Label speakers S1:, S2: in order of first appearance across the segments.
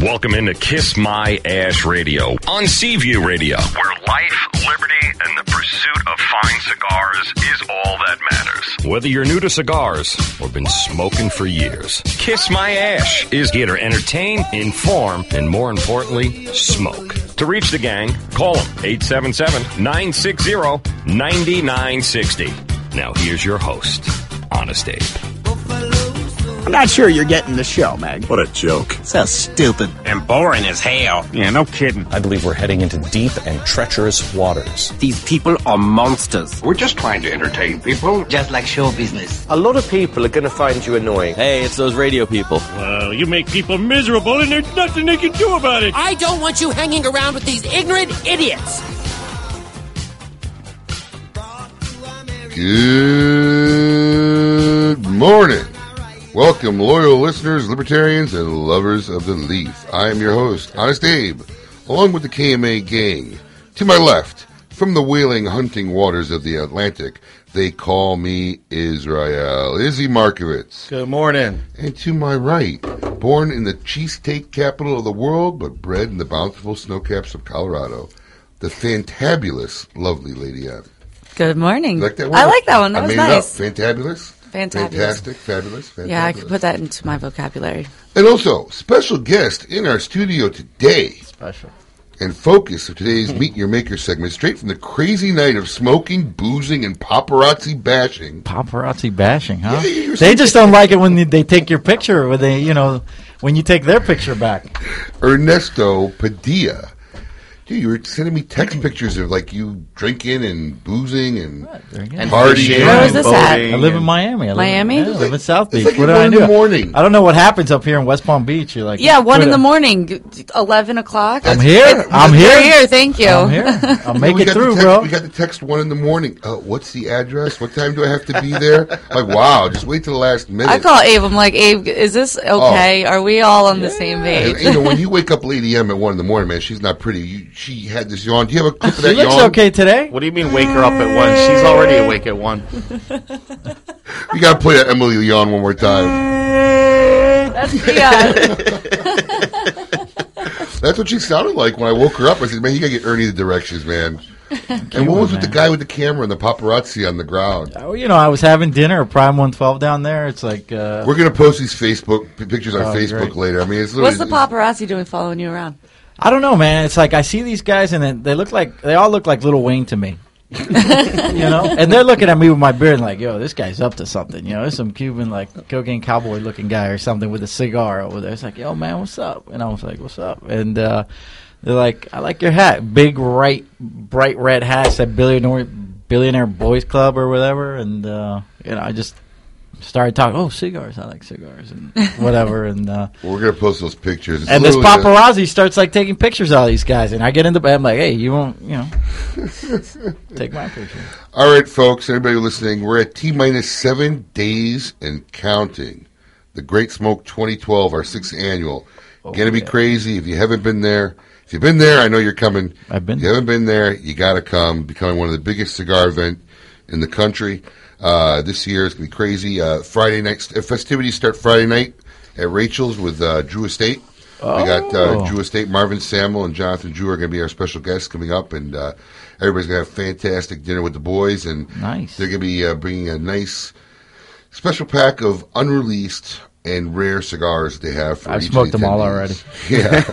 S1: Welcome into Kiss My Ash Radio on Seaview Radio, where life, liberty, and the pursuit of fine cigars is all that matters. Whether you're new to cigars or been smoking for years, Kiss My Ash is here to entertain, inform, and more importantly, smoke. To reach the gang, call them 877 960 9960. Now, here's your host, Honest Abe.
S2: I'm not sure you're getting the show, Meg.
S3: What a joke.
S2: So stupid.
S4: And boring as hell.
S2: Yeah, no kidding.
S5: I believe we're heading into deep and treacherous waters.
S4: These people are monsters.
S6: We're just trying to entertain people.
S7: Just like show business.
S8: A lot of people are going to find you annoying.
S9: Hey, it's those radio people.
S10: Well, you make people miserable and there's nothing they can do about it.
S11: I don't want you hanging around with these ignorant idiots.
S12: Good morning. Welcome, loyal listeners, libertarians, and lovers of the leaf. I am your host, Honest Abe, along with the KMA gang. To my left, from the whaling hunting waters of the Atlantic, they call me Israel. Izzy Markovitz.
S13: Good morning.
S12: And to my right, born in the cheesesteak capital of the world, but bred in the bountiful snowcaps of Colorado, the fantabulous, lovely Lady M.
S14: Good morning.
S12: You like that one?
S14: I like that one. That
S12: I
S14: was
S12: made
S14: nice.
S12: It up. Fantabulous.
S14: Fantabulous.
S12: Fantastic. Fabulous. Fantabulous.
S14: Yeah, I could put that into my vocabulary.
S12: And also, special guest in our studio today.
S13: Special.
S12: And focus of today's Meet Your Maker segment, straight from the crazy night of smoking, boozing, and paparazzi bashing.
S15: Paparazzi bashing, huh?
S12: Yeah, you're
S15: they just don't like it when they, they take your picture, when they, you know, when you take their picture back.
S12: Ernesto Padilla. Dude, you were sending me text pictures of like you drinking and boozing and
S15: And
S12: partying.
S14: Where was this at?
S15: I live in Miami. I live,
S14: Miami?
S15: Yeah, I live in South
S12: It's
S15: Beach.
S12: like
S15: what
S12: at
S15: do I
S12: one in
S15: do?
S12: the morning.
S15: I don't know what happens up here in West Palm Beach. You're like,
S14: Yeah, one
S15: put
S14: in
S15: a-
S14: the morning, eleven o'clock.
S15: I'm here. I'm here.
S14: here. Thank you.
S15: I'm here. I'll make
S12: we
S15: it
S12: got the
S15: through,
S12: text,
S15: bro.
S12: We got the text one in the morning. Uh, what's the address? What time do I have to be there? like, wow, just wait till the last minute.
S14: I call Abe. I'm like, Abe, is this okay? Are we all on the same
S12: And,
S14: page?
S12: you know, when you wake up Lady M at one in the morning, man, she's not pretty. You, she had this yawn. Do you have a clip of that She
S15: looks
S12: yawn?
S15: okay today.
S13: What do you mean wake her up at one? She's already awake at one.
S12: You got to play that Emily yawn one more time.
S14: That's the,
S12: That's what she sounded like when I woke her up. I said, "Man, you got to get Ernie the directions, man." and what was with the guy with the camera and the paparazzi on the ground?
S15: Oh, you know, I was having dinner at Prime 112 down there. It's like, uh,
S12: We're gonna post these Facebook pictures on
S15: Oh,
S12: Facebook
S15: great.
S12: later. I mean, it's
S14: what's the paparazzi doing following you around?
S15: I don't know, man. It's like I see these guys and they look like they all look like Little Wayne to me. you know, and they're looking at me with my beard and like, "Yo, this guy's up to something." You know, there's some Cuban like cocaine cowboy looking guy or something with a cigar over there. It's like, "Yo, man, what's up?" And I was like, "What's up?" And uh, they're like, "I like your hat, big, bright, bright red hat, said billionaire billionaire boys club or whatever." And uh, you know, I just started talking. Oh, cigars! I like cigars and whatever. and uh,
S12: We're gonna post those pictures. It's
S15: and this
S12: literally the-
S15: paparazzi starts like taking pictures of all these guys, and I get into bed. I'm like, hey, you won't, you know, take my picture.
S12: All right, folks, everybody listening, we're at T minus seven days and counting. The Great Smoke 2012, our sixth annual.
S15: Oh,
S12: Gonna be crazy. If you haven't been there, if you've been there, I know you're coming.
S15: I've been
S12: If you haven't been there, you gotta come. Becoming one of the biggest cigar event in the country. Uh, this year is gonna be crazy. Uh, Friday night uh, festivities start Friday night at Rachel's with uh, Drew Estate. We got uh,
S15: Oh.
S12: Drew Estate, Marvin Samel, and Jonathan Drew are going to be our special guests coming up, and uh, everybody's going to have a fantastic dinner with the boys, and
S15: Nice.
S12: they're going to be uh, bringing a nice special pack of unreleased and rare cigars they have. For
S15: I've
S12: each
S15: smoked
S12: the
S15: them all
S12: already. Yeah.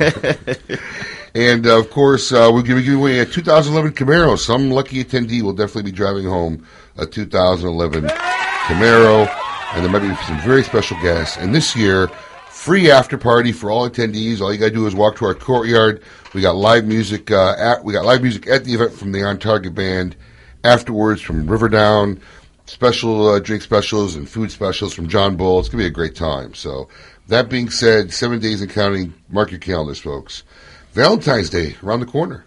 S12: and uh, of course, uh, we're going to be giving away a 2011 Camaro. Some lucky attendee will definitely be driving home a 2011 Camaro, and there might be some very special guests. And this year, free after party for all attendees. All you got to do is walk to our courtyard. We got live music. Uh, at, we got live music at the event from the On Target Band. Afterwards, from Riverdown, special uh, drink specials and food specials from John Bull. It's gonna be a great time. So, that being said, seven days and counting. Mark your calendars, folks. Valentine's Day around the corner.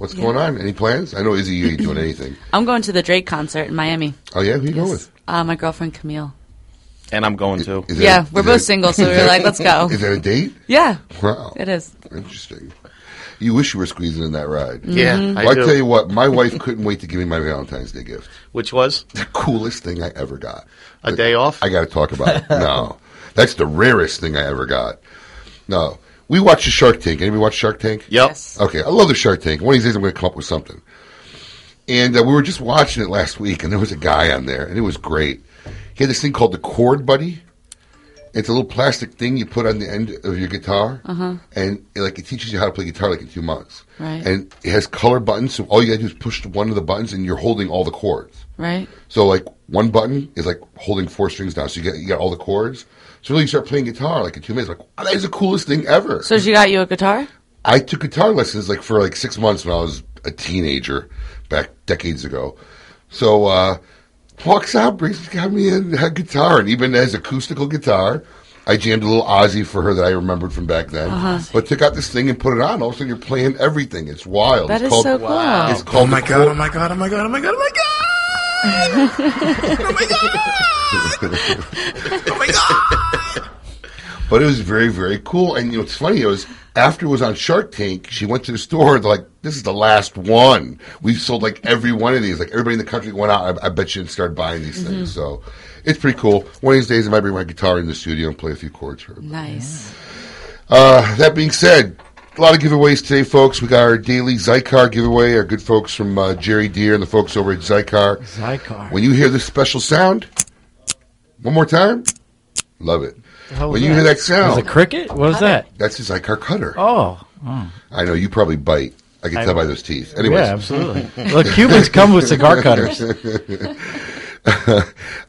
S12: What's
S14: Yeah.
S12: going on? Any plans? I know Izzy, you ain't doing anything.
S14: I'm going to the Drake concert in Miami.
S12: Oh yeah, who you going with?
S14: Uh, my girlfriend Camille.
S13: And I'm going to.
S12: Is
S14: Yeah,
S12: that-
S14: we're both
S12: that-
S14: single, so we were
S12: that-
S14: like, let's go.
S12: Is that a date?
S14: Yeah,
S12: Wow,
S14: it is.
S12: interesting. You wish you were squeezing in that ride.
S13: Yeah,
S14: Mm-hmm.
S13: I
S12: Well, I
S13: do.
S12: tell you what, my wife couldn't wait to give me my Valentine's Day gift.
S13: Which was
S12: The coolest thing I ever got.
S13: a day off.
S12: I got to talk about it. No, that's the rarest thing I ever got. No, we watch the Shark Tank. Anybody watch Shark Tank?
S13: Yep.
S12: Okay, I love the Shark Tank. One of these days, I'm going to come up with something. And uh, we were just watching it last week, and there was a guy on there, and it was great. He had this thing called the Chord Buddy. It's a little plastic thing you put on the end of your guitar,
S14: Uh-huh.
S12: and it, like it teaches you how to play guitar like in two months.
S14: Right.
S12: And it has color buttons, so all you got to do is push one of the buttons, and you're holding all the chords.
S14: Right.
S12: So like one button is like holding four strings down, so you get you got all the chords. So really, you start playing guitar like in two minutes. Like wow, that is the coolest thing ever.
S14: So she got you a guitar?
S12: I took guitar lessons like for like six months when I was a teenager back decades ago. So uh walks out, brings got me a, a guitar, and even as acoustical guitar, I jammed a little Ozzy for her that I remembered from back then.
S14: Uh-huh.
S12: But took out this thing and put it on. All of a sudden, you're playing everything. It's wild.
S14: That
S12: it's
S14: is so cool. Wow.
S12: It's called
S6: Oh my
S12: the
S6: god,
S12: Chord-
S6: oh my god, oh my god, oh my god, oh my god!
S12: But it was very, very cool. And you know, what's funny it was after it was on Shark Tank, she went to the store. They're like, "This is the last one. We've sold like every one of these. Like everybody in the country went out. I, I bet you and started buying these
S14: Mm-hmm.
S12: things. So it's pretty cool. One of these days, I might bring my guitar in the studio and play a few chords for her.
S14: Nice.
S12: Uh, that being said, a lot of giveaways today, folks. We got our daily Xikar giveaway. Our good folks from uh, Jerry Deere and the folks over at Xikar.
S15: Xikar.
S12: When you hear this special sound, one more time, love it.
S15: Hell
S12: When you hear
S15: that?
S12: that sound,
S15: Was it a cricket? What was that?
S12: That's his Xikar cutter.
S15: Oh. oh.
S12: I know you probably bite. I can
S15: I-
S12: tell by those teeth. Anyways.
S15: Yeah, absolutely. Look, Cubans come with cigar cutters.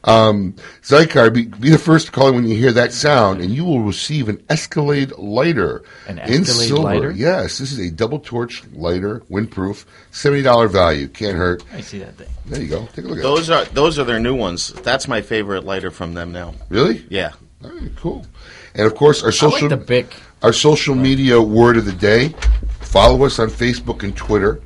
S12: um, Xikar, be, be the first to call in when you hear that sound, and you will receive an Escalade lighter
S15: An
S12: in
S15: Escalade
S12: silver.
S15: lighter?
S12: Yes, this is a double torch lighter, windproof, seventy dollar value. Can't hurt.
S15: I see that thing.
S12: There you go. Take a look at
S13: Those are those are their new ones. That's my favorite lighter from them now.
S12: Really?
S13: Yeah.
S12: All right, cool. And of course, our social
S15: Bic.
S12: our social media word of the day. Follow us on Facebook and Twitter.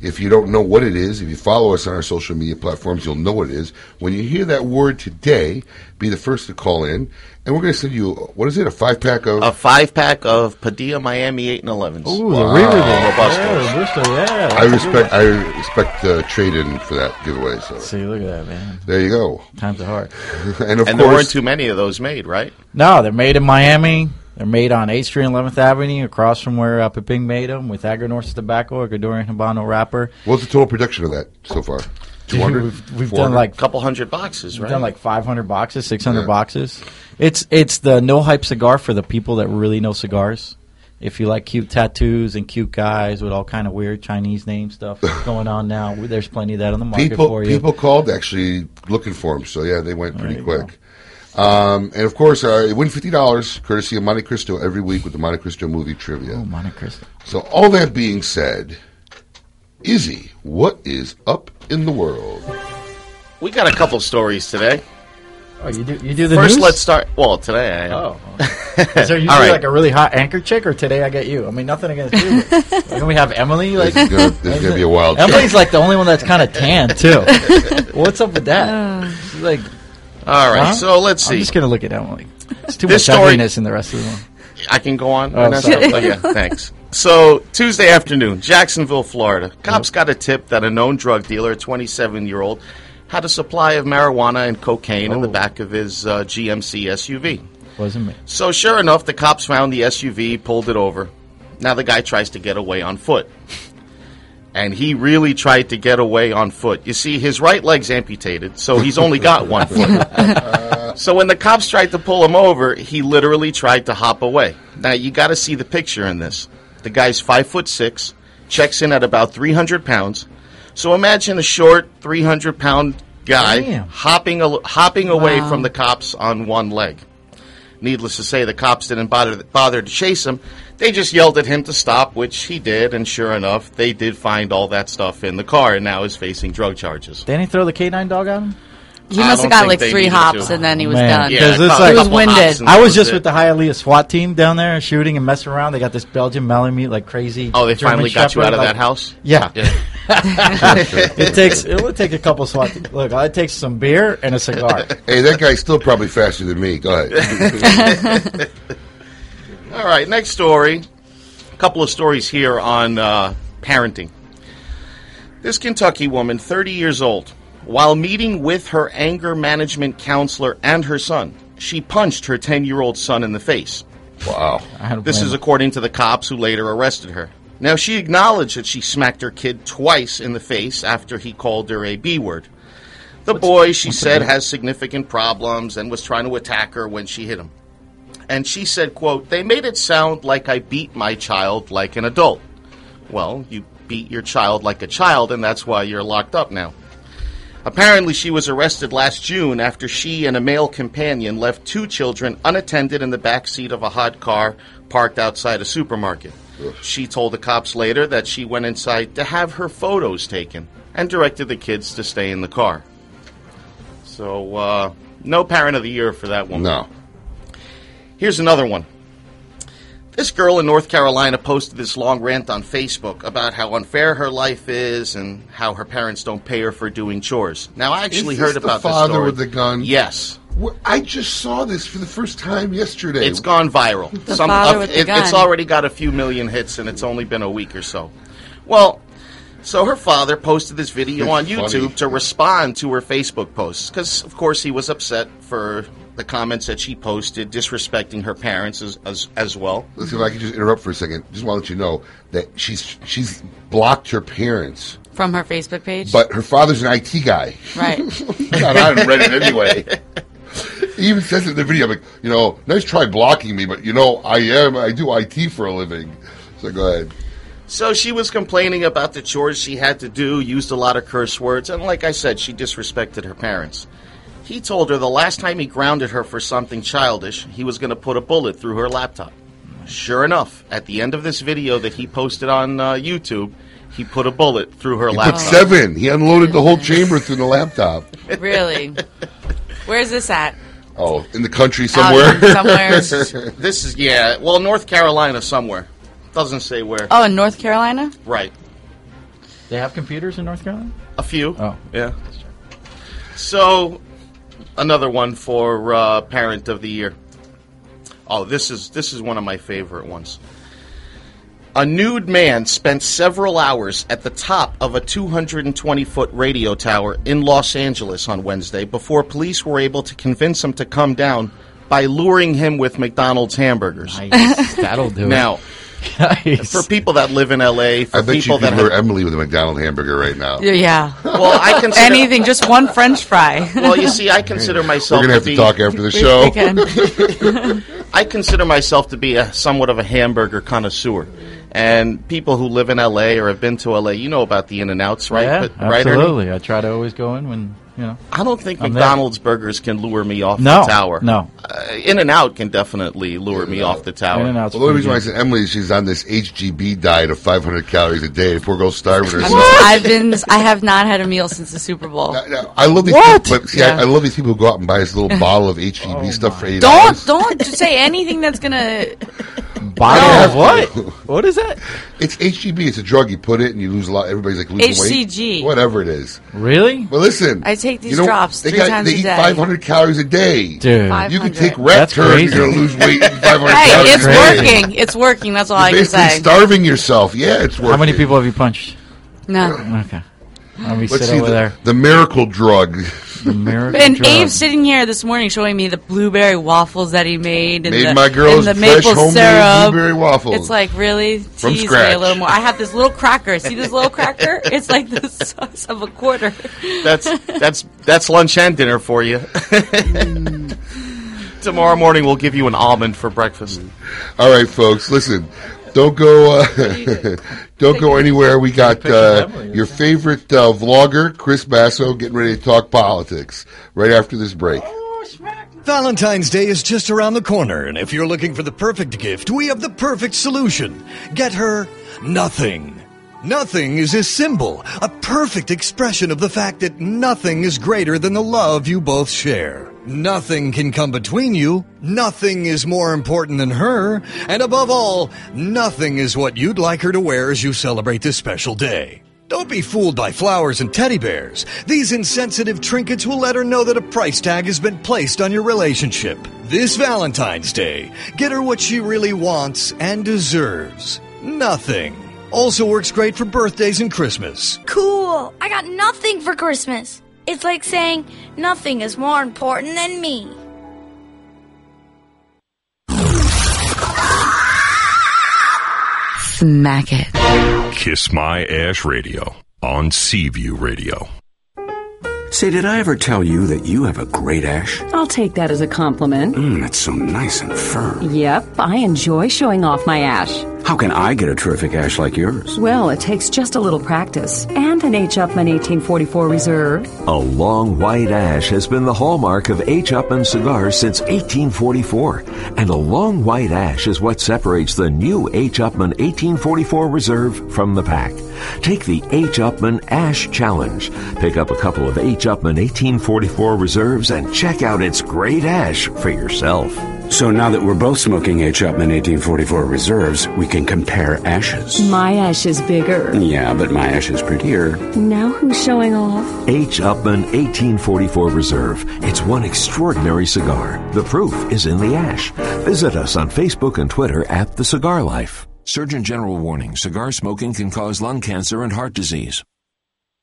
S12: If you don't know what it is, if you follow us on our social media platforms, you'll know what it is. When you hear that word today, be the first to call in, and we're going to send you what is it? A five pack of
S13: A five pack of Padilla Miami eight and elevens.
S15: Ooh,
S12: Wow.
S15: the Riverdale.
S13: Robustos.
S15: Yeah, yeah.
S12: I respect I respect uh, trade in for that giveaway. So
S15: See, look at that, man.
S12: there you go.
S15: Times are hard.
S12: and of
S13: And there weren't
S12: course,
S13: too many of those made, right?
S15: No, they're made in Miami. They're made on 8th Street and 11th Avenue, across from where uh, Pepin made them, with Aganorsa tobacco, a Ecuadorian Habano wrapper.
S12: what's the total production of that so far? Two hundred.
S15: We've, we've done like
S13: A couple hundred boxes,
S15: We've
S13: right?
S15: done like 500 boxes, 600
S12: Yeah.
S15: boxes. It's it's the no hype cigar for the people that really know cigars. If you like cute tattoos and cute guys with all kind of weird Chinese name stuff going on now, there's plenty of that on the market
S12: people
S15: for you.
S12: people called actually looking for them. So yeah, they went pretty
S15: you
S12: quick. Um, and of course, uh, you win fifty dollars courtesy of Monte Cristo every week with the Monte Cristo movie trivia.
S15: Oh, Monte Cristo.
S12: So all that being said, Izzy, what is up in the world?
S13: we got a couple stories today.
S15: Oh, you do you do the
S13: First,
S15: news?
S13: let's start. Well, today I am.
S15: Oh, is there usually
S13: All right.
S15: like a really hot anchor chick, or today I get you? I mean, nothing against you. But, can we have Emily? Like,
S12: This is gonna, this is gonna be a wild.
S15: Emily's like the only one that's kind of tan too. What's up with that? She's like,
S13: All right,
S15: Huh?
S13: so let's see.
S15: I'm just gonna look at Emily. It's too
S13: This
S15: much
S13: story-
S15: ugliness in the rest of the one.
S13: I can go on.
S15: Oh,
S13: Vanessa?
S15: sorry.
S13: Oh, yeah, thanks. So Tuesday afternoon, Jacksonville, Florida. Cops got a tip that a known drug dealer, a 27-year-old, had a supply of marijuana and cocaine in the
S15: Oh.
S13: back of his uh, GMC SUV.
S15: Wasn't me.
S13: So sure enough, the cops found the SUV, pulled it over. Now the guy tries to get away on foot. And he really tried to get away on foot. You see, his right leg's amputated, so he's only got one foot. so when the cops tried to pull him over, he literally tried to hop away. Now you got to see the picture in this. The guy's five foot six, checks in at about three hundred pounds. So imagine a short, three hundred pound guy
S15: Damn.
S13: hopping hopping away from the cops on one leg. Needless to say, the cops didn't bother bother to chase him. They just yelled at him to stop, which he did, and sure enough, they did find all that stuff in the car, and now is facing drug charges.
S15: Didn't he throw the K9 dog at him?
S14: He
S13: I
S14: must have got like three hops
S13: to.
S14: and then he was
S15: Man.
S14: done.
S15: Yeah,
S13: Yeah,
S15: it's
S13: a
S15: like-
S13: couple
S15: He was
S14: winded.
S13: hops and
S15: I
S13: that
S15: was just
S13: it.
S15: with the Hialeah SWAT team down there shooting and messing around. They got this Belgian Malamute like crazy.
S13: Oh, they
S15: German
S13: finally got you
S15: Shepherd,
S13: out of
S15: like-
S13: that house.
S15: Yeah.
S13: Yeah.
S15: it takes it will take a couple SWAT teams. Look, it takes some beer and a cigar.
S12: Hey, that guy's still probably faster than me. Go ahead.
S13: All right, next story. A couple of stories here on uh, parenting. This Kentucky woman, 30 years old, while meeting with her anger management counselor and her son, she punched her 10 year old son in the face.
S12: Wow.
S13: This is according to the cops who later arrested her. Now, she acknowledged that she smacked her kid twice in the face after he called her a B word. The boy, she said, has significant problems and was trying to attack her when she hit him. And she said, quote, they made it sound like I beat my child like an adult. Well, you beat your child like a child, and that's why you're locked up now. Apparently, she was arrested last June after she and a male companion left two children unattended in the back seat of a hot car parked outside a supermarket. She told the cops later that she went inside to have her photos taken and directed the kids to stay in the car. So, uh, no parent of the year for that one.
S12: No.
S13: Here's another one. This girl in North Carolina posted this long rant on Facebook about how unfair her life is and how her parents don't pay her for doing chores. Now, I actually
S12: Is this
S13: heard
S12: the
S13: about
S12: father
S13: this story.
S12: with the gun?
S13: Yes.
S12: Wh- I just saw this for the first time yesterday.
S13: It's gone viral.
S14: The father with the
S13: it- It's already got a few million hits, and it's only been a week or so. Well, so her father posted this video on
S12: Funny.
S13: YouTube to respond to her Facebook posts because, of course, he was upset for the comments that she posted, disrespecting her parents as as, as well.
S12: Listen, if I could just interrupt for a second, just want to let you know that she's she's blocked her parents,
S14: From her Facebook page?
S12: but her father's an IT guy.
S14: right.
S12: i haven't read it anyway. He even says it in the video, like, you know, nice try blocking me, but you know, I am, I do IT for a living. So go ahead.
S13: So she was complaining about the chores she had to do, used a lot of curse words, and like I said, she disrespected her parents. He told her the last time he grounded her for something childish, he was going to put a bullet through her laptop. Sure enough, at the end of this video that he posted on uh, YouTube, he put a bullet through her
S12: He
S13: laptop.
S12: put seven. He unloaded the whole chamber through the laptop.
S14: really? Where's this at?
S12: Oh, in the country somewhere.
S14: Out somewhere.
S13: This is yeah, well, North Carolina somewhere. Doesn't say where.
S14: Oh, in North Carolina?
S13: Right.
S15: They have computers in North Carolina?
S13: A few.
S15: Oh.
S13: Yeah. So, another one for uh, parent of the year. Oh, this is this is one of my favorite ones. A nude man spent several hours at the top of a 220 foot radio tower in Los Angeles on Wednesday before police were able to convince him to come down by luring him with McDonald's hamburgers.
S15: Nice. That'll do
S13: Now,
S15: it. Nice.
S13: for people that live in LA, for
S12: I bet you
S13: people
S12: could
S13: that
S12: lure
S13: have,
S12: Emily with a McDonald's hamburger right now.
S14: Yeah.
S13: well, I consider
S14: Anything, just one French fry.
S13: Well, you see, I consider myself
S12: We're gonna have
S13: to
S12: to
S13: be
S12: talk after the show.
S13: I consider myself to be a somewhat of a hamburger connoisseur. And people who live in LA or have been to LA, you know about the In-N-Outs, right?
S15: Yeah,
S13: But- right, Ernie?
S15: absolutely. I try to always go in when, you know.
S13: I don't think
S15: I'm there.
S13: McDonald's burgers can lure me off
S15: No,
S13: the tower.
S15: no.
S13: Uh, In-N-Out can definitely lure me off the tower.
S15: In-N-Out's
S12: Well, the only reason why I said Emily she's on this HCG diet of 500 calories a day. Poor girl starving herself.
S14: I've been. I have not had a meal since the Super Bowl.
S12: I love these
S15: What?
S12: people, but see,
S14: Yeah.
S12: I, I love these people who go out and buy this little bottle of HCG
S15: Oh
S12: stuff for eight
S14: Don't
S12: dollars.
S14: don't say anything that's gonna.
S15: Bottle
S14: No.
S15: of what? What is that?
S12: It's HCG. It's a drug. You put it and you lose a lot. Everybody's like losing
S14: HCG.
S12: weight. Whatever it is.
S15: Really?
S12: But listen,
S14: I take these
S12: you know,
S14: drops
S12: they
S14: three
S12: got,
S14: times
S12: they
S14: a
S12: eat
S14: day.
S12: 500 calories a day.
S15: Dude.
S12: You can
S14: 500.
S12: take rat
S15: That's
S12: turn. You're going to lose weight eating 500
S14: Hey,
S12: calories
S14: it's
S12: a day.
S14: working. It's working. That's all
S12: You're
S14: I can
S12: basically
S14: say.
S12: starving yourself. Yeah, it's working.
S15: How many people have you punched?
S14: No.
S15: Okay. Let me
S12: Let's
S15: sit
S12: see
S15: over
S12: the,
S15: there.
S12: the miracle drug.
S15: The miracle
S14: And
S15: drug.
S14: Abe's sitting here this morning showing me the blueberry waffles that he made and
S12: Made
S14: the,
S12: my girls
S14: and the
S12: fresh
S14: maple
S12: homemade
S14: syrup.
S12: blueberry waffles.
S14: It's like really
S12: From
S14: tease me
S12: scratch.
S14: a little more. I have this little cracker. See this little cracker? It's like the size of a quarter.
S13: That's that's that's lunch and dinner for you. Tomorrow morning we'll give you an almond for breakfast.
S12: All right, folks, listen. Don't go. Uh, don't go anywhere. We got uh, your favorite uh, vlogger, Chris Basso, getting ready to talk politics right after this break.
S3: Valentine's Day is just around the corner, and if you're looking for the perfect gift, we have the perfect solution. Get her nothing. Nothing is a symbol, a perfect expression of the fact that nothing is greater than the love you both share. Nothing can come between you. Nothing is more important than her. And above all, nothing is what you'd like her to wear as you celebrate this special day. Don't be fooled by flowers and teddy bears. These insensitive trinkets will let her know that a price tag has been placed on your relationship. This Valentine's Day, get her what she really wants and deserves. Nothing. Also works great for birthdays and Christmas.
S7: Cool. I got nothing for Christmas. It's like saying nothing is more important than me.
S14: Smack it.
S1: Kiss My Ash Radio on Seaview Radio.
S16: Say, did I ever tell you that you have a great ash?
S17: I'll take that as a compliment.
S16: Mmm, it's so nice and firm.
S17: Yep, I enjoy showing off my ash.
S16: How can I get a terrific ash like yours?
S17: Well, it takes just a little practice and an H. Upmann 1844 Reserve.
S18: A long white ash has been the hallmark of H. Upmann cigars since 1844, and a long white ash is what separates the new H. Upmann 1844 Reserve from the pack. Take the H. Upmann Ash Challenge. Pick up a couple of H. Upmann 1844 Reserves and check out its great ash for yourself.
S16: So now that we're both smoking H. Upmann 1844 Reserves, we can compare ashes.
S17: My ash is bigger.
S16: Yeah, but my ash is prettier.
S17: Now who's showing off?
S18: H. Upmann 1844 Reserve. It's one extraordinary cigar. The proof is in the ash. Visit us on Facebook and Twitter at The Cigar Life.
S19: Surgeon General warning cigar smoking can cause lung cancer and heart disease.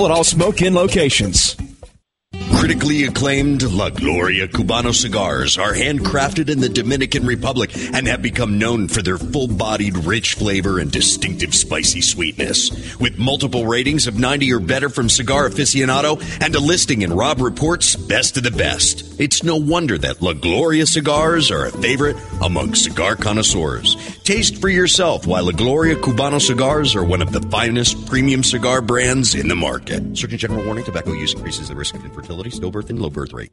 S20: at all Smoke Inn locations.
S21: Critically acclaimed La Gloria Cubano cigars are handcrafted in the Dominican Republic and have become known for their full bodied, rich flavor and distinctive spicy sweetness. With multiple ratings of 90 or better from Cigar Aficionado and a listing in Robb Report's Best of the Best, it's no wonder that La Gloria cigars are a favorite among cigar connoisseurs. Taste for yourself why La Gloria Cubano cigars are one of the finest premium cigar brands in the market. Surgeon General warning tobacco use increases the risk of infertility, stillbirth, and low birth rate.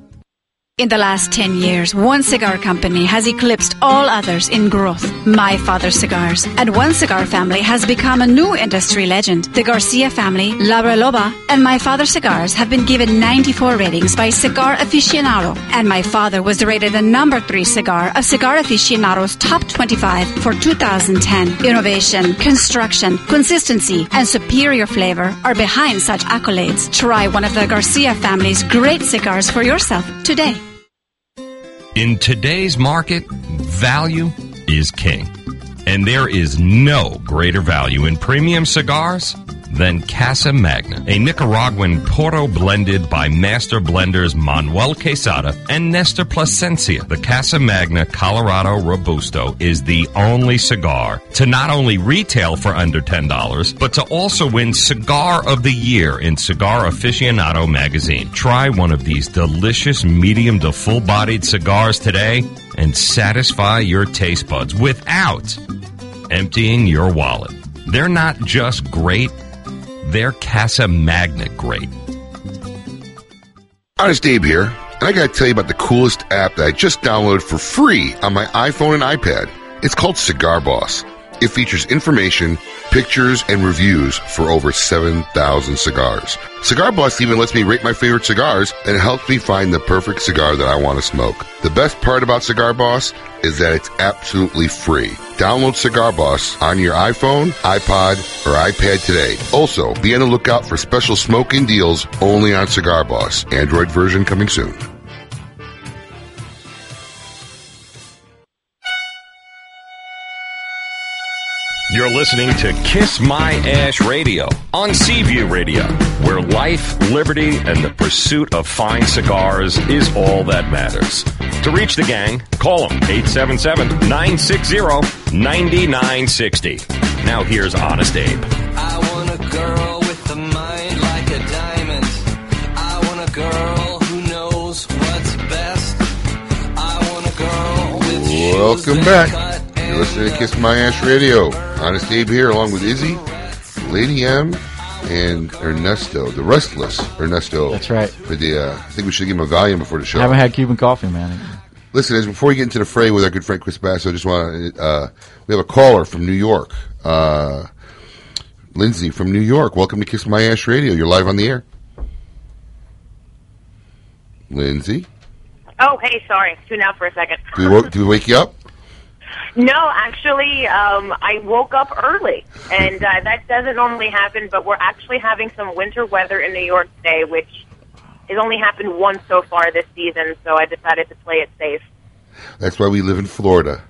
S22: In the last 10 years, one cigar company has eclipsed all others in growth. My Father Cigars. And one cigar family has become a new industry legend. The Garcia family, La Reloba, and My Father Cigars have been given 94 ratings by Cigar Aficionado. And My Father was rated the number 3 cigar of Cigar Aficionado's top 25 for 2010. Innovation, construction, consistency, and superior flavor are behind such accolades. Try one of the Garcia family's great cigars for yourself today.
S1: In today's market, value is king. And there is no greater value in premium cigars than Casa Magna, a Nicaraguan puro blended by master blenders Manuel Quesada and Nestor Plasencia. The Casa Magna Colorado Robusto is the only cigar to not only retail for under $10, but to also win Cigar of the Year in Cigar Aficionado magazine. Try one of these delicious medium to full bodied cigars today and satisfy your taste buds without emptying your wallet. They're not just great, they're Casa Magna great.
S12: Honest Dave here, and I gotta tell you about the coolest app that I just downloaded for free on my iPhone and iPad. It's called Cigar Boss. It features information, pictures, and reviews for over 7,000 cigars. Cigar Boss even lets me rate my favorite cigars and helps me find the perfect cigar that I want to smoke. The best part about Cigar Boss is that it's absolutely free. Download Cigar Boss on your iPhone, iPod, or iPad today. Also, be on the lookout for special smoking deals only on Cigar Boss. Android version coming soon.
S1: You're listening to Kiss My Ash Radio on Seaview Radio, where life, liberty, and the pursuit of fine cigars is all that matters. To reach the gang, call them 877 960 9960. Now here's Honest Abe.
S23: I want a girl with a mind like a diamond. I want a girl who knows what's best. I want a girl with
S12: Welcome back. You're listening to Kiss My Ash Radio. Honest Abe here, along with Izzy, Lady M, and Ernesto, the restless Ernesto.
S15: That's right.
S12: For the, uh, I think we should give him a Valium before the show.
S15: I haven't had Cuban coffee, man.
S12: Listen, as before we get into the fray with our good friend Chris Basso, I just want to. Uh, we have a caller from New York, uh, Lindsay from New York. Welcome to Kiss My Ash Radio. You're live on the air. Lindsay,
S9: Oh, hey, sorry. Tune out for a second.
S12: do we, wo- do we wake you up?
S9: No, actually, um, I woke up early, and uh, that doesn't normally happen. But we're actually having some winter weather in New York today, which has only happened once so far this season. So I decided to play it safe.
S12: That's why we live in Florida.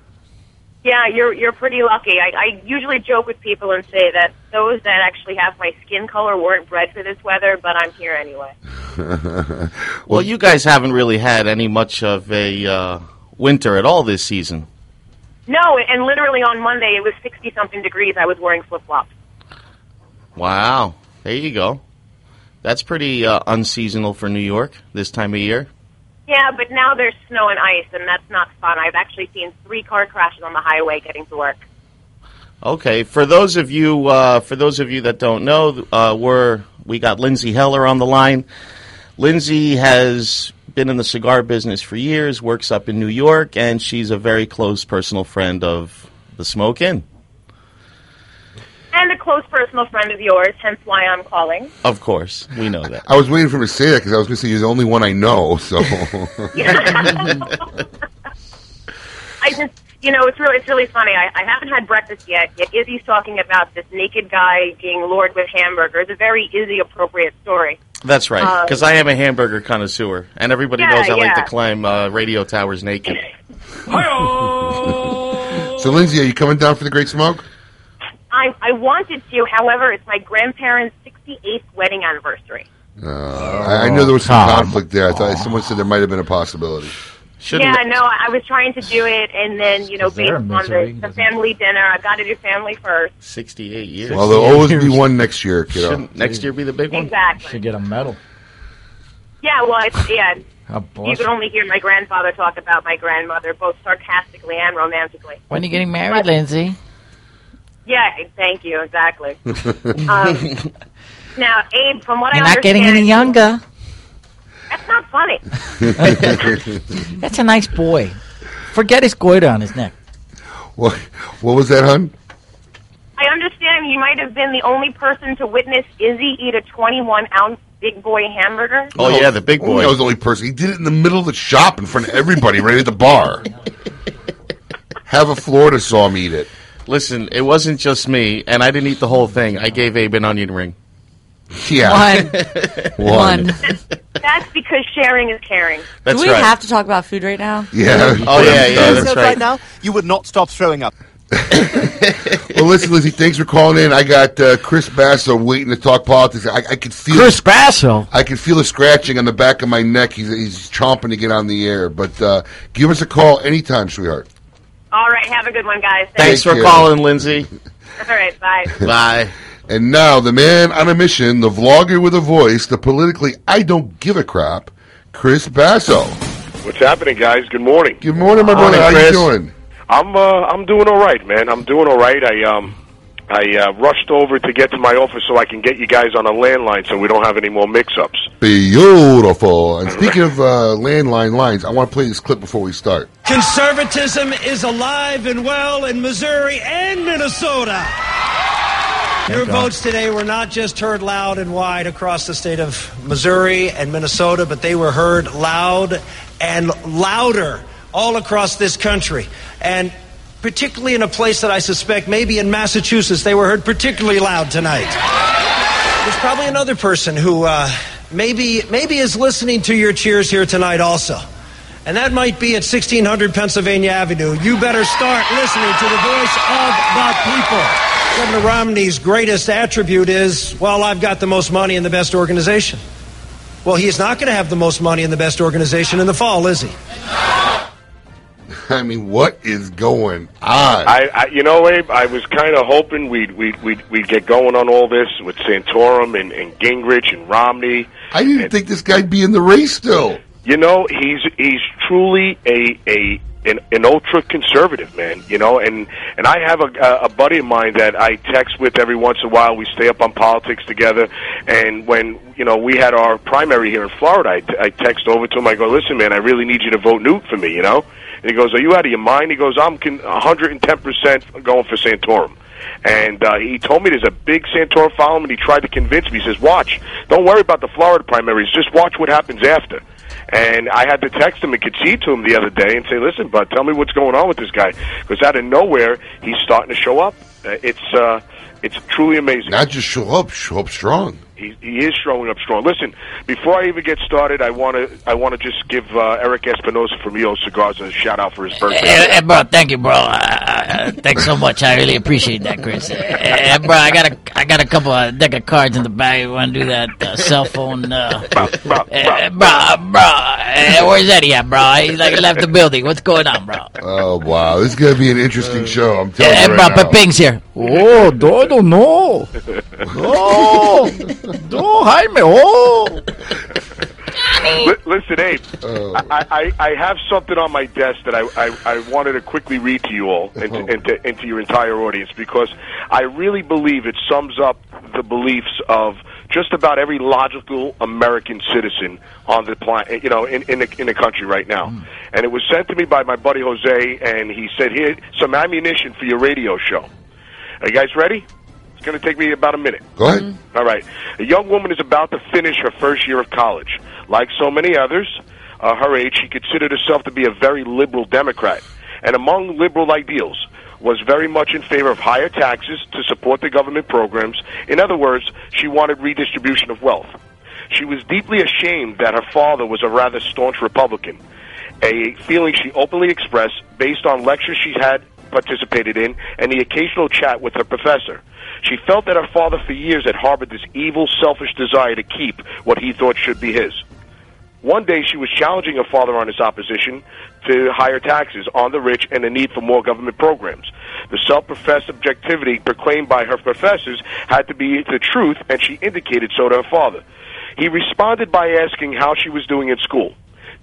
S9: Yeah, you're you're pretty lucky. I, I usually joke with people and say that those that actually have my skin color weren't bred for this weather, but I'm here anyway.
S13: Well, you guys haven't really had any much of a uh, winter at all this season.
S9: No, and literally on Monday it was sixty something degrees. I was wearing flip flops.
S13: Wow. There you go. That's pretty uh, unseasonal for New York this time of year.
S9: Yeah, but now there's snow and ice, and that's not fun. I've actually seen three car crashes on the highway getting to work.
S13: Okay, for those of you uh, for those of you that don't know, uh, we're we got Lindsay Heller on the line. Lindsay has been in the cigar business for years, works up in New York, and she's a very close personal friend of the Smoke Inn.
S9: And a close personal friend of yours, hence why I'm calling.
S13: Of course, we know that.
S12: I was waiting for him to say that because I was going to say you're the only one I know. So
S9: I just, you know, it's really, it's really funny. I, I haven't had breakfast yet. Yet Izzy's talking about this naked guy being lured with hamburgers. A very Izzy appropriate story.
S13: That's right,
S9: Um,
S13: because I am a hamburger connoisseur, and everybody
S9: Yeah,
S13: knows I like to climb uh, radio towers naked.
S12: So, Lindsay, are you coming down for the Great Smoke?
S9: I, I wanted to, however, it's my grandparents' 68th wedding anniversary.
S12: Uh, I, I know there was some conflict there. I thought someone said there might have been a possibility.
S9: Yeah, no, I was trying to do it, and then, you know, based on the, the family dinner, I've got to do family first.
S13: Sixty-eight years.
S12: Well, there'll always be one next year, kiddo.
S13: Shouldn't next year be the big one?
S9: Exactly.
S15: Should get a medal.
S9: Yeah, well, it's, yeah, you
S15: bless
S9: could only hear my grandfather talk about my grandmother, both sarcastically and romantically.
S15: When are you getting married, Lindsay?
S9: Yeah, thank you, exactly. um, now, Abe, from what
S15: You're
S9: I
S15: not getting any younger.
S9: That's not funny.
S15: That's a nice boy. Forget his goiter on his neck.
S12: What, what was that, hun?
S9: I understand you might have been the only person to witness Izzy eat a 21 ounce big boy hamburger.
S13: Oh, yeah, the big boy.
S12: I was the only person. He did it in the middle of the shop in front of everybody, right at the bar. Have a Florida saw me eat it.
S13: Listen, it wasn't just me, and I didn't eat the whole thing. I gave Abe an onion ring.
S12: Yeah.
S14: One.
S9: That's because sharing is caring.
S13: That's
S14: Do we
S13: right.
S14: have to talk about food right now?
S12: Yeah.
S13: Oh, yeah, yeah, that's
S24: So
S13: right.
S24: now, you would not stop throwing up.
S12: Well, listen, Lizzie, thanks for calling in. I got uh, Chris Basso waiting to talk politics. I, I could feel
S15: Chris Basso.
S12: I can feel a scratching on the back of my neck. He's, he's chomping to get on the air. But uh, give us a call anytime, sweetheart.
S9: All right, have a good one, guys.
S13: Thanks
S12: Thank
S13: for
S12: you.
S13: calling, Lindsay.
S9: All right, bye.
S13: Bye.
S12: And now, the man on a mission, the vlogger with a voice, the politically I don't give a crap, Chris Basso.
S25: What's happening, guys? Good morning.
S12: Good morning, my brother.
S25: Morning,
S12: How you doing?
S25: I'm uh, I'm doing all right, man. I'm doing all right. I um I uh, rushed over to get to my office so I can get you guys on a landline so we don't have any more mix-ups.
S12: Beautiful. And speaking of uh, landline lines, I want to play this clip before we start.
S10: Conservatism is alive and well in Missouri and Minnesota. Your
S15: God.
S10: votes today were not just heard loud and wide across the state of Missouri and Minnesota, but they were heard loud and louder all across this country. And particularly in a place that I suspect, maybe in Massachusetts, they were heard particularly loud tonight. There's probably another person who uh, maybe maybe is listening to your cheers here tonight also. And that might be at 1600 Pennsylvania Avenue. You better start listening to the voice of the people. Governor Romney's greatest attribute is, well, I've got the most money in the best organization. Well, he's not going to have the most money in the best organization in the fall, is he?
S12: I mean, what is going on?
S25: I, I, you know, Abe, I was kind of hoping we'd, we'd we'd we'd get going on all this with Santorum and, and Gingrich and Romney.
S12: I didn't think this guy'd be in the race still.
S25: You know, he's he's truly a a an, an ultra conservative man. You know, and and I have a, a buddy of mine that I text with every once in a while. We stay up on politics together, and when you know we had our primary here in Florida, I, text over to him. I go, listen, man, I really need you to vote Newt for me. You know, and he goes, are you out of your mind? He goes, I'm con- 110 percent going for Santorum. And uh, he told me there's a big Santorum following, and he tried to convince me. He says, "Watch, don't worry about the Florida primaries. Just watch what happens after." And I had to text him and concede to him the other day and say, "Listen, bud, tell me what's going on with this guy." Because out of nowhere, he's starting to show up. Uh, it's uh, it's truly amazing.
S12: Not just show up, show up strong.
S25: He, he is showing up strong. Listen, before I even get started, I want to I want to just give uh, Eric Espinosa from EO Cigars a shout out for his birthday.
S26: Hey, hey, bro, thank you, bro. Uh, uh, thanks so much. I really appreciate that, Chris. Uh, uh, bro, I got a I got a couple of deck of cards in the bag. You want to do that uh, cell phone? Uh,
S25: bro, bro,
S26: uh, bro, bro. Uh, where's Eddie at, bro? He like left the building. What's going on, bro?
S12: Oh wow, this is gonna be an interesting show. I'm telling
S26: Hey,
S12: you
S26: bro,
S12: right now.
S26: but Bing's here.
S15: Oh, I don't know. Oh, no, Jaime. Oh.
S25: Li- listen, Abe,
S12: Oh.
S25: I, I, I have something on my desk that I, I, I wanted to quickly read to you all and to, oh. and, to, and to your entire audience because I really believe it sums up the beliefs of just about every logical American citizen on the planet, you know, in, in, the, in the country right now. Mm. And it was sent to me by my buddy Jose, and he said, here, some ammunition for your radio show. Are you guys ready? It's going to take me about a minute.
S12: Go ahead.
S25: All right. A young woman is about to finish her first year of college. Like so many others, uh, her age, she considered herself to be a very liberal Democrat. And among liberal ideals, was very much in favor of higher taxes to support the government programs. In other words, she wanted redistribution of wealth. She was deeply ashamed that her father was a rather staunch Republican, a feeling she openly expressed based on lectures she had participated in and the occasional chat with her professor. She felt that her father for years had harbored this evil, selfish desire to keep what he thought should be his. One day she was challenging her father on his opposition to higher taxes on the rich and the need for more government programs. The self-professed objectivity proclaimed by her professors had to be the truth, and she indicated so to her father. He responded by asking how she was doing in school.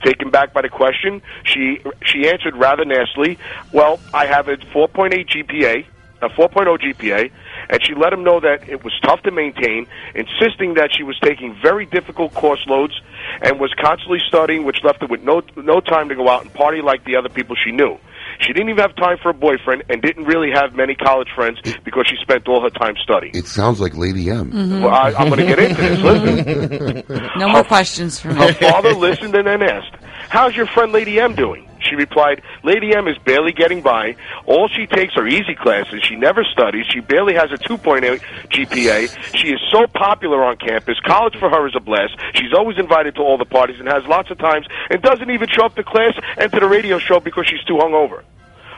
S25: Taken back by the question, she she answered rather nastily, "Well, I have a 4.8 GPA, a 4.0 GPA," and she let him know that it was tough to maintain, insisting that she was taking very difficult course loads and was constantly studying, which left her with no no time to go out and party like the other people she knew. She didn't even have time for a boyfriend and didn't really have many college friends because she spent all her time studying.
S12: It sounds like Lady M.
S14: Mhm.
S25: Well, I, I'm going to get into this. Listen.
S14: No more questions for me.
S25: Her father listened and then asked, How's your friend Lady M doing? She replied, Lady M is barely getting by. All she takes are easy classes. She never studies. She barely has a 2.8 GPA. She is so popular on campus. College for her is a blast. She's always invited to all the parties and has lots of times and doesn't even show up to class and to the radio show because she's too hungover.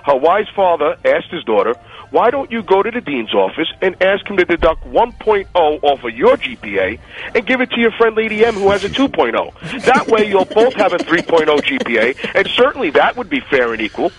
S25: Her wise father asked his daughter, why don't you go to the dean's office and ask him to deduct 1.0 off of your GPA and give it to your friend Lady M who has a 2.0? That way you'll both have a 3.0 GPA, and certainly that would be fair and equal.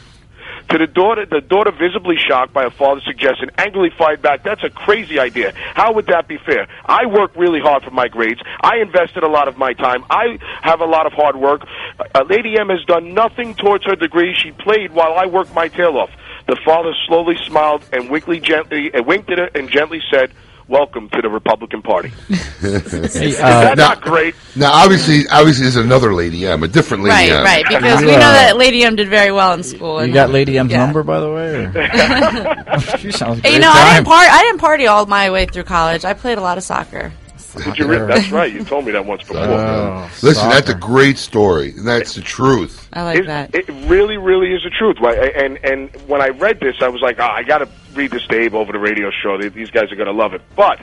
S25: To the daughter, the daughter visibly shocked by her father's suggestion, angrily fired back, that's a crazy idea. How would that be fair? I work really hard for my grades. I invested a lot of my time. I have a lot of hard work. Uh, Lady M has done nothing towards her degree. She played while I worked my tail off. The father slowly smiled and winkly gently, uh, winked at her and gently said, welcome to the Republican Party. Is that
S12: now,
S25: not great?
S12: now, obviously, obviously, there's another Lady M, a different Lady
S14: Right,
S12: M.
S14: right. Because we know that Lady M did very well in school.
S15: You
S14: and-
S15: got Lady M's
S14: Yeah.
S15: number, by the way? She sounds great.
S14: you know, I didn't part. I didn't party all my way through college. I played a lot of soccer.
S25: Did you re- that's right. You told me that once before.
S12: Oh, Listen, that's a great story, and that's the truth.
S14: I like
S25: it,
S14: that.
S25: It really, really is the truth. And and when I read this, I was like, oh, I got to read this to Abe over the radio show. These guys are going to love it. But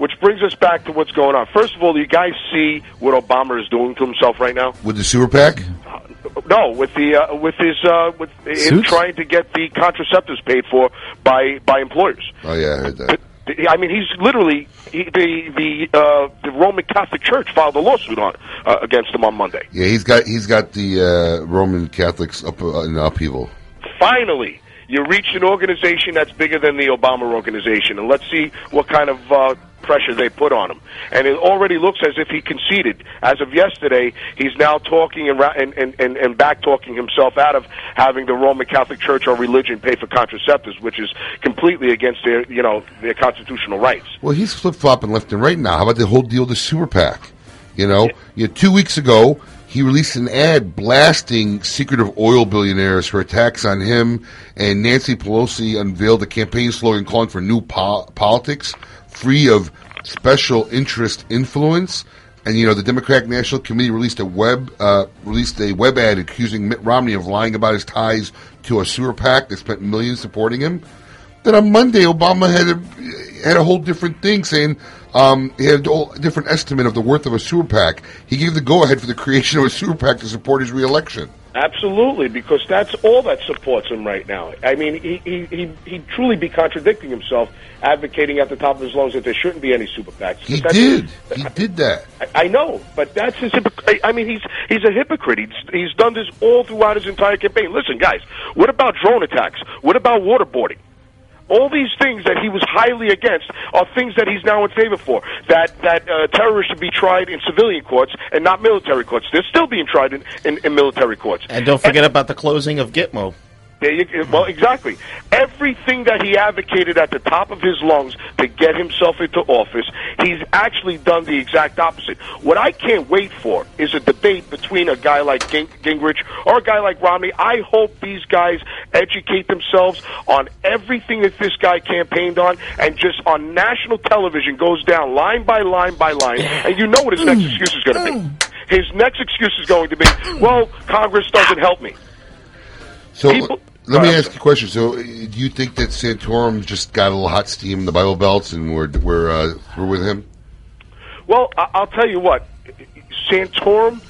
S25: which brings us back to what's going on. First of all, do you guys see what Obama is doing to himself right now?
S12: With the super PAC?
S25: No, with the uh, with his uh, with him trying to get the contraceptives paid for by by employers.
S12: Oh yeah, I heard that.
S25: I mean, he's literally he, the the uh, the Roman Catholic Church filed a lawsuit on uh, against him on Monday.
S12: Yeah, he's got he's got the uh, Roman Catholics up uh, in upheaval.
S25: Finally, you reach an organization that's bigger than the Obama organization, and let's see what kind of uh, pressure they put on him. And it already looks as if he conceded. As of yesterday, he's now talking and ra- and and, and, and back talking himself out of having the Roman Catholic Church or religion pay for contraceptives, which is completely against their you know their constitutional rights.
S12: Well, he's flip flopping left and right now. How about the whole deal with the super PAC? You know, you know, two weeks ago he released an ad blasting secretive oil billionaires for attacks on him, and Nancy Pelosi unveiled a campaign slogan calling for new po- politics, free of special interest influence. And you know, the Democratic National Committee released a web uh, released a web ad accusing Mitt Romney of lying about his ties to a super PAC that spent millions supporting him. Then on Monday, Obama had a, had a whole different thing saying um, he had a whole different estimate of the worth of a super PAC. He gave the go ahead for the creation of a super PAC to support his reelection.
S25: Absolutely, because that's all that supports him right now. I mean, he he he he'd truly be contradicting himself, advocating at the top of his lungs that there shouldn't be any super PACs.
S12: He did. He did that.
S25: I, I know, but that's his. I mean, he's he's a hypocrite. He's he's done this all throughout his entire campaign. Listen, guys, what about drone attacks? What about waterboarding? All these things that he was highly against are things that he's now in favor for. That that uh, terrorists should be tried in civilian courts and not military courts. They're still being tried in, in, in military courts.
S13: And don't forget about the closing of Gitmo.
S25: There you, well, exactly. Everything that he advocated at the top of his lungs to get himself into office, he's actually done the exact opposite. What I can't wait for is a debate between a guy like Ging- Gingrich or a guy like Romney. I hope these guys educate themselves on everything that this guy campaigned on and just on national television goes down line by line by line. And you know what his next excuse is going to be. His next excuse is going to be, well, Congress doesn't help me.
S12: So
S25: People-
S12: let me
S25: Uh,
S12: ask you a question. So, do you think that Santorum just got a little hot steam in the Bible Belts, and we're we're uh, we're with him?
S25: Well, I'll tell you what. Santorum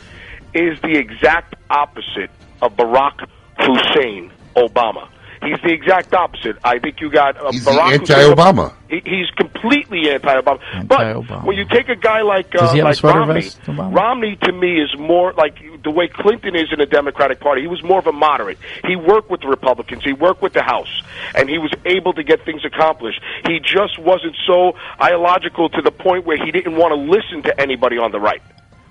S25: is the exact opposite of Barack Hussein Obama. He's the exact opposite. I think you got uh,
S12: He's
S25: Barack Hussein
S12: anti-Obama.
S25: He, he's completely anti-Obama. But when you take a guy like uh,
S15: he have a
S25: like Romney,
S15: vest,
S25: Romney to me is more like the way Clinton is in the Democratic Party. He was more of a moderate. He worked with the Republicans. He worked with the House, and he was able to get things accomplished. He just wasn't so ideological to the point where he didn't want to listen to anybody on the right.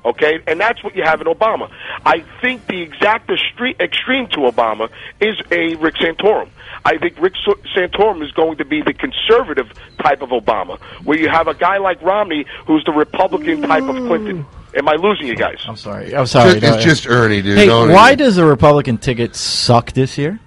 S25: Okay, and that's what you have in Obama. I think the exact extreme to Obama is a Rick Santorum. I think Rick Santorum is going to be the conservative type of Obama, where you have a guy like Romney who's the Republican type of Clinton. Am I losing you guys?
S15: I'm sorry. I'm sorry.
S12: It's just- it's just Ernie, dude.
S15: Hey,
S12: Don't-
S15: why does the Republican ticket suck this year?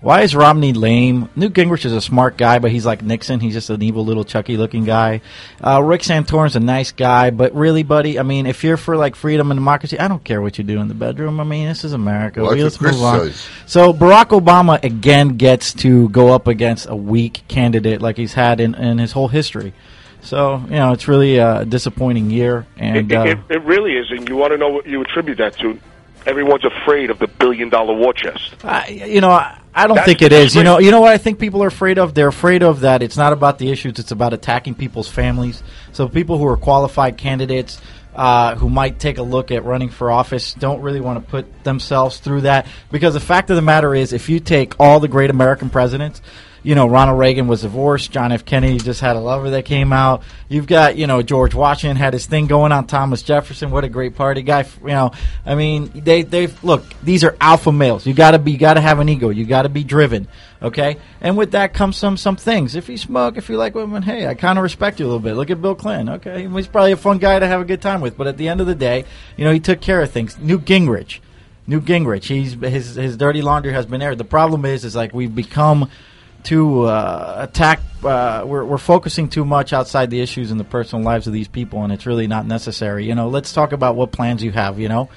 S15: Why is Romney lame? Newt Gingrich is a smart guy, but he's like Nixon. He's just an evil little Chucky looking guy. Uh, Rick Santorum's a nice guy, but really, buddy, I mean, if you're for like freedom and democracy, I don't care what you do in the bedroom. I mean, this is America.
S12: Well, that's
S15: Let's move on.
S12: says.
S15: So Barack Obama again gets to go up against a weak candidate like he's had in, in his whole history. So you know, it's really a disappointing year, and
S25: it,
S15: uh,
S25: it, it really is, and you want to know what you attribute that to? Everyone's afraid of the billion dollar war chest.
S15: I, you know, I, I don't
S25: That's
S15: think it is. You know, you know what I think people are afraid of. They're afraid of that. It's not about the issues. It's about attacking people's families. So people who are qualified candidates. Uh, who might take a look at running for office don't really want to put themselves through that because the fact of the matter is if you take all the great American presidents you know, Ronald Reagan was divorced. John F. Kennedy just had a lover that came out. You've got, you know, George Washington had his thing going on. Thomas Jefferson, what a great party guy. You know, I mean, they, they, look, these are alpha males. You gotta be, you gotta have an ego. You gotta be driven. Okay? And with that comes some, some things. If you smoke, if you like women, hey, I kind of respect you a little bit. Look at Bill Clinton. Okay? He's probably a fun guy to have a good time with. But at the end of the day, you know, he took care of things. Newt Gingrich. Newt Gingrich. He's his his dirty laundry has been aired. The problem is, is like we've become too uh, attack. Uh, we're we're focusing too much outside the issues in the personal lives of these people, and it's really not necessary. You know, let's talk about what plans you have. You know,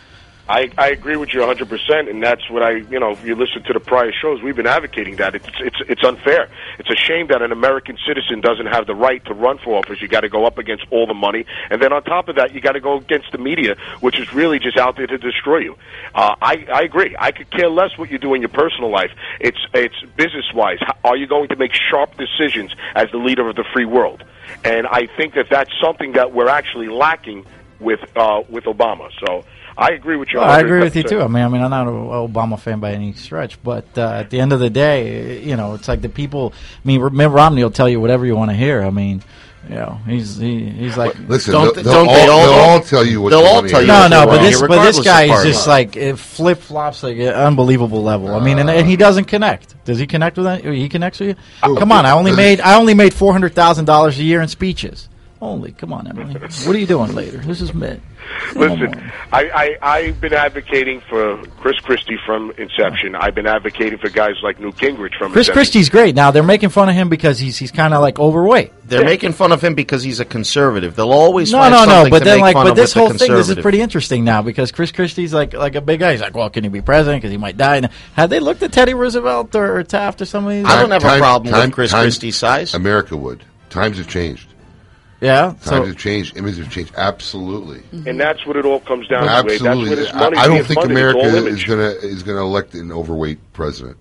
S25: I, I agree with you 100%, and that's what I, you know, if you listen to the prior shows, we've been advocating that. It's, it's, it's unfair. It's a shame that an American citizen doesn't have the right to run for office. You got to go up against all the money, and then on top of that, you got to go against the media, which is really just out there to destroy you. Uh, I, I agree. I could care less what you do in your personal life. It's, it's business-wise. Are you going to make sharp decisions as the leader of the free world? And I think that that's something that we're actually lacking with, uh, with Obama. So, I agree with you.
S15: Well, I agree with you too. I mean, I mean, I'm not an Obama fan by any stretch, but uh, at the end of the day, you know, it's like the people. I mean, Mitt Romney will tell you whatever you want to hear. I mean, you know, he's he, he's like,
S12: Listen, Don't they'll- they- they'll don't they all- all- they'll all tell you what
S15: they'll
S12: you
S15: all tell you. No,
S12: what
S15: no, but this but this guy is just like it flip flops like an unbelievable level. I mean, and, and he doesn't connect. Does he connect with that? He connects with you? Come on, I only made I only made four hundred thousand dollars a year in speeches. Only, come on, Emily. What are you doing later? This is Mitt.
S25: Listen, I, I, I've been advocating for Chris Christie from inception. I've been advocating for guys like Newt Gingrich from
S15: Chris
S25: inception.
S15: Christie's great. Now they're making fun of him because he's he's kind of like overweight.
S13: They're making fun of him because he's a conservative. They'll always
S15: No,
S13: find
S15: no, no. But
S13: to
S15: then,
S13: make
S15: like,
S13: fun
S15: but this
S13: with the
S15: whole thing, this is pretty interesting now because Chris Christie's like like a big guy. He's like, well, can he be president? Because he might die. And had they looked at Teddy Roosevelt or, or Taft or somebody? some of these?
S12: Time- a problem time- with Chris time- Christie's size. America would. Times have changed.
S15: Yeah.
S12: Times
S15: So
S12: have changed. Images have changed. Absolutely.
S25: And that's what it all comes down to. Wade. That's
S12: Absolutely.
S25: where this
S12: I, I don't
S25: being
S12: think
S25: funded. It's
S12: America
S25: all
S12: is
S25: image.
S12: gonna is gonna elect an overweight president.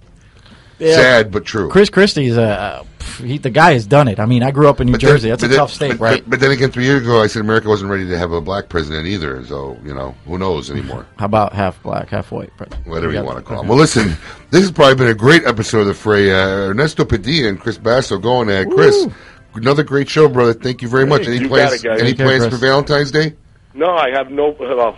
S15: Yeah.
S12: Sad but true.
S15: Chris Christie's uh, pff, he, the guy has done it. I mean, I grew up in New
S12: But then-
S15: Jersey. That's a
S12: but then-
S15: tough state,
S12: but,
S15: right?
S12: But, but then again, three years ago, I said America wasn't ready to have a black president either. So you know, who knows anymore?
S15: How about half black, half white? president?
S12: Whatever you
S15: got-
S12: want to call
S15: okay.
S12: him. Well, listen, this has probably been a great episode of the Fray. Uh, Ernesto Padilla and Chris Basso going at Chris. Another great show, brother. Thank you very much. Any
S25: you
S12: plans?
S25: got it, guys.
S12: any
S25: Take care,
S12: plans
S25: Chris.
S12: for Valentine's Day?
S25: No, I have no. Well,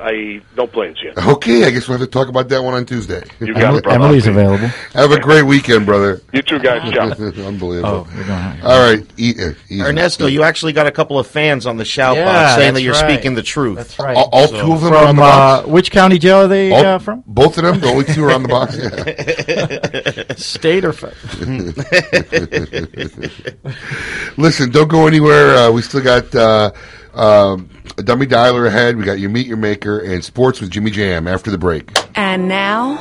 S25: I no plans yet.
S12: Okay, I guess we'll have to talk about that one on Tuesday.
S25: You got it, brother.
S15: Emily's available.
S12: Have a great weekend, brother.
S25: You too, guys. Ciao.
S12: Unbelievable.
S15: Oh, we're
S12: All right, eat, easy.
S13: Ernesto, you actually got a couple of fans on the shout
S15: Yeah,
S13: box saying that you're
S15: right.
S13: speaking the truth.
S15: That's right.
S12: All, all
S13: So-
S12: two of them are on the box.
S15: uh, which county jail are they
S12: All-
S15: uh, from?
S12: Both of them. The only two are on the box.
S15: State or fe-
S12: Listen, don't go anywhere. Uh, we still got uh, um, a dummy dialer ahead. We got your meet your maker and sports with Jimmy Jam after the break.
S27: And now,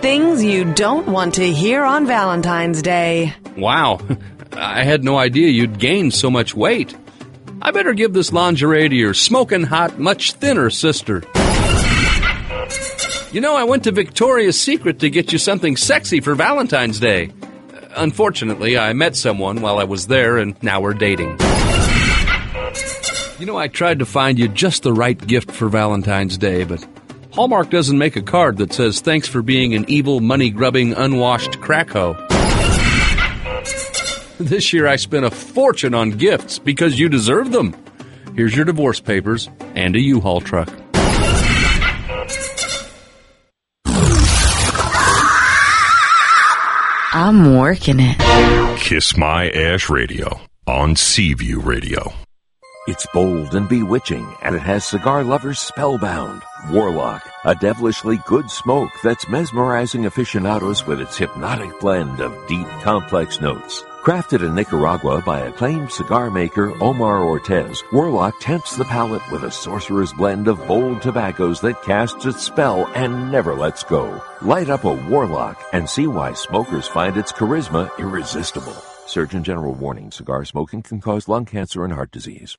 S27: things you don't want to hear on Valentine's Day.
S28: Wow, I had no idea you'd gained so much weight. I better give this lingerie to your smoking hot, much thinner sister. You know, I went to Victoria's Secret to get you something sexy for Valentine's Day. Unfortunately, I met someone while I was there, and now we're dating. You know, I tried to find you just the right gift for Valentine's Day, but Hallmark doesn't make a card that says thanks for being an evil, money grubbing, unwashed crack hoe. This year I spent a fortune on gifts because you deserve them. Here's your divorce papers and a U-Haul truck.
S29: I'm working it.
S1: Kiss My Ash Radio on Seaview Radio.
S18: It's bold and bewitching, and it has cigar lovers spellbound. Warlock, a devilishly good smoke that's mesmerizing aficionados with its hypnotic blend of deep, complex notes. Crafted in Nicaragua by acclaimed cigar maker Omar Ortez, Warlock tempts the palate with a sorcerer's blend of bold tobaccos that casts its spell and never lets go. Light up a Warlock and see why smokers find its charisma irresistible. Surgeon General warning cigar smoking can cause lung cancer and heart disease.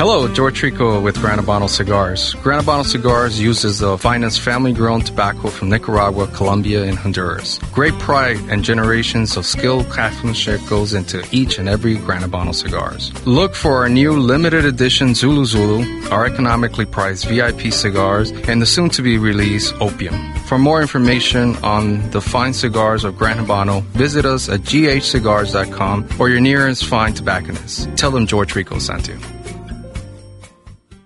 S30: Hello, George Rico with Gran Habano Cigars. Gran Habano Cigars uses the finest family-grown tobacco from Nicaragua, Colombia, and Honduras. Great pride and generations of skilled craftsmanship goes into each and every Gran Habano cigars. Look for our new limited edition Zulu Zulu, our economically priced VIP cigars, and the soon-to-be released Opium. For more information on the fine cigars of Gran Habano, visit us at ghcigars.com or your nearest fine tobacconist. Tell them George Rico sent you.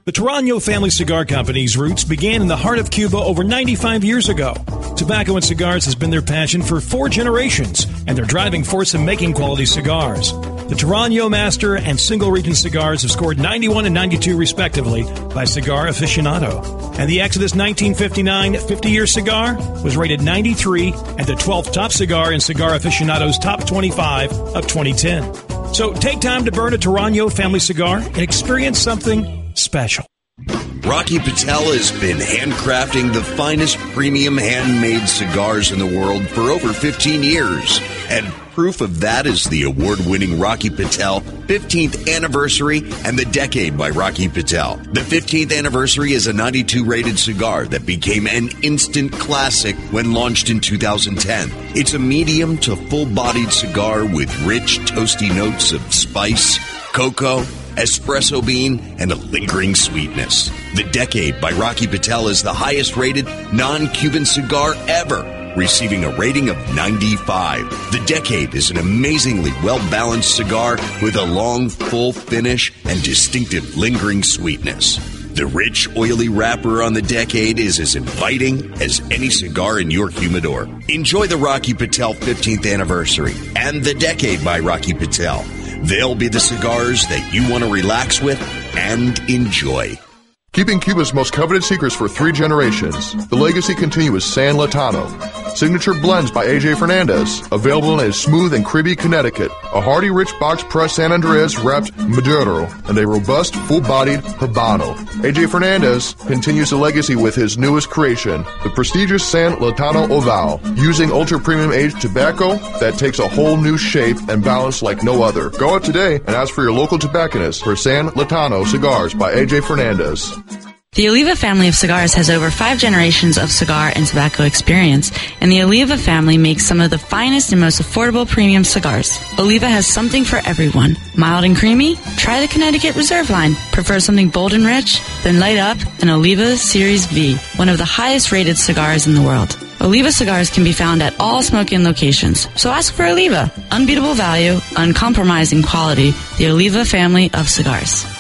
S20: The Torano Family Cigar Company's roots began in the heart of Cuba over 95 years ago. Tobacco and cigars has been their passion for four generations and their driving force in making quality cigars. The Torano Master and Single Region cigars have scored 91 and 92 respectively by Cigar Aficionado. And the Exodus 1959 50 year cigar was rated 93 and the 12th top cigar in Cigar Aficionado's top 25 of 2010. So take time to burn a Torano family cigar and experience something special.
S21: Rocky Patel has been handcrafting the finest premium handmade cigars in the world for over 15 years. And proof of that is the award winning Rocky Patel 15th anniversary and the decade by Rocky Patel. The 15th anniversary is a 92 rated cigar that became an instant classic when launched in 2010. It's a medium to full bodied cigar with rich, toasty notes of spice, cocoa, espresso bean, and a lingering sweetness. The Decade by Rocky Patel is the highest rated non Cuban cigar ever, receiving a rating of 95. The Decade is an amazingly well balanced cigar with a long, full finish and distinctive lingering sweetness. The rich, oily wrapper on the Decade is as inviting as any cigar in your humidor. Enjoy the Rocky Patel 15th anniversary and the Decade by Rocky Patel. They'll be the cigars that you want to relax with and enjoy.
S31: Keeping Cuba's most coveted secrets for three generations, the legacy continues San Lotano. Signature blends by AJ Fernandez, available in a smooth and creamy Connecticut, a hearty rich box pressed San Andreas wrapped Maduro, and a robust full-bodied Habano. AJ Fernandez continues the legacy with his newest creation, the prestigious San Lotano Oval, using ultra-premium aged tobacco that takes a whole new shape and balance like no other. Go out today and ask for your local tobacconist for San Lotano cigars by AJ Fernandez.
S29: The Oliva family of cigars has over five generations of cigar and tobacco experience, and the Oliva family makes some of the finest and most affordable premium cigars. Oliva has something for everyone. Mild and creamy? Try the Connecticut Reserve line. Prefer something bold and rich? Then light up an Oliva Series V, one of the highest rated cigars in the world. Oliva cigars can be found at all smoking locations, so ask for Oliva. Unbeatable value, uncompromising quality, the Oliva family of cigars.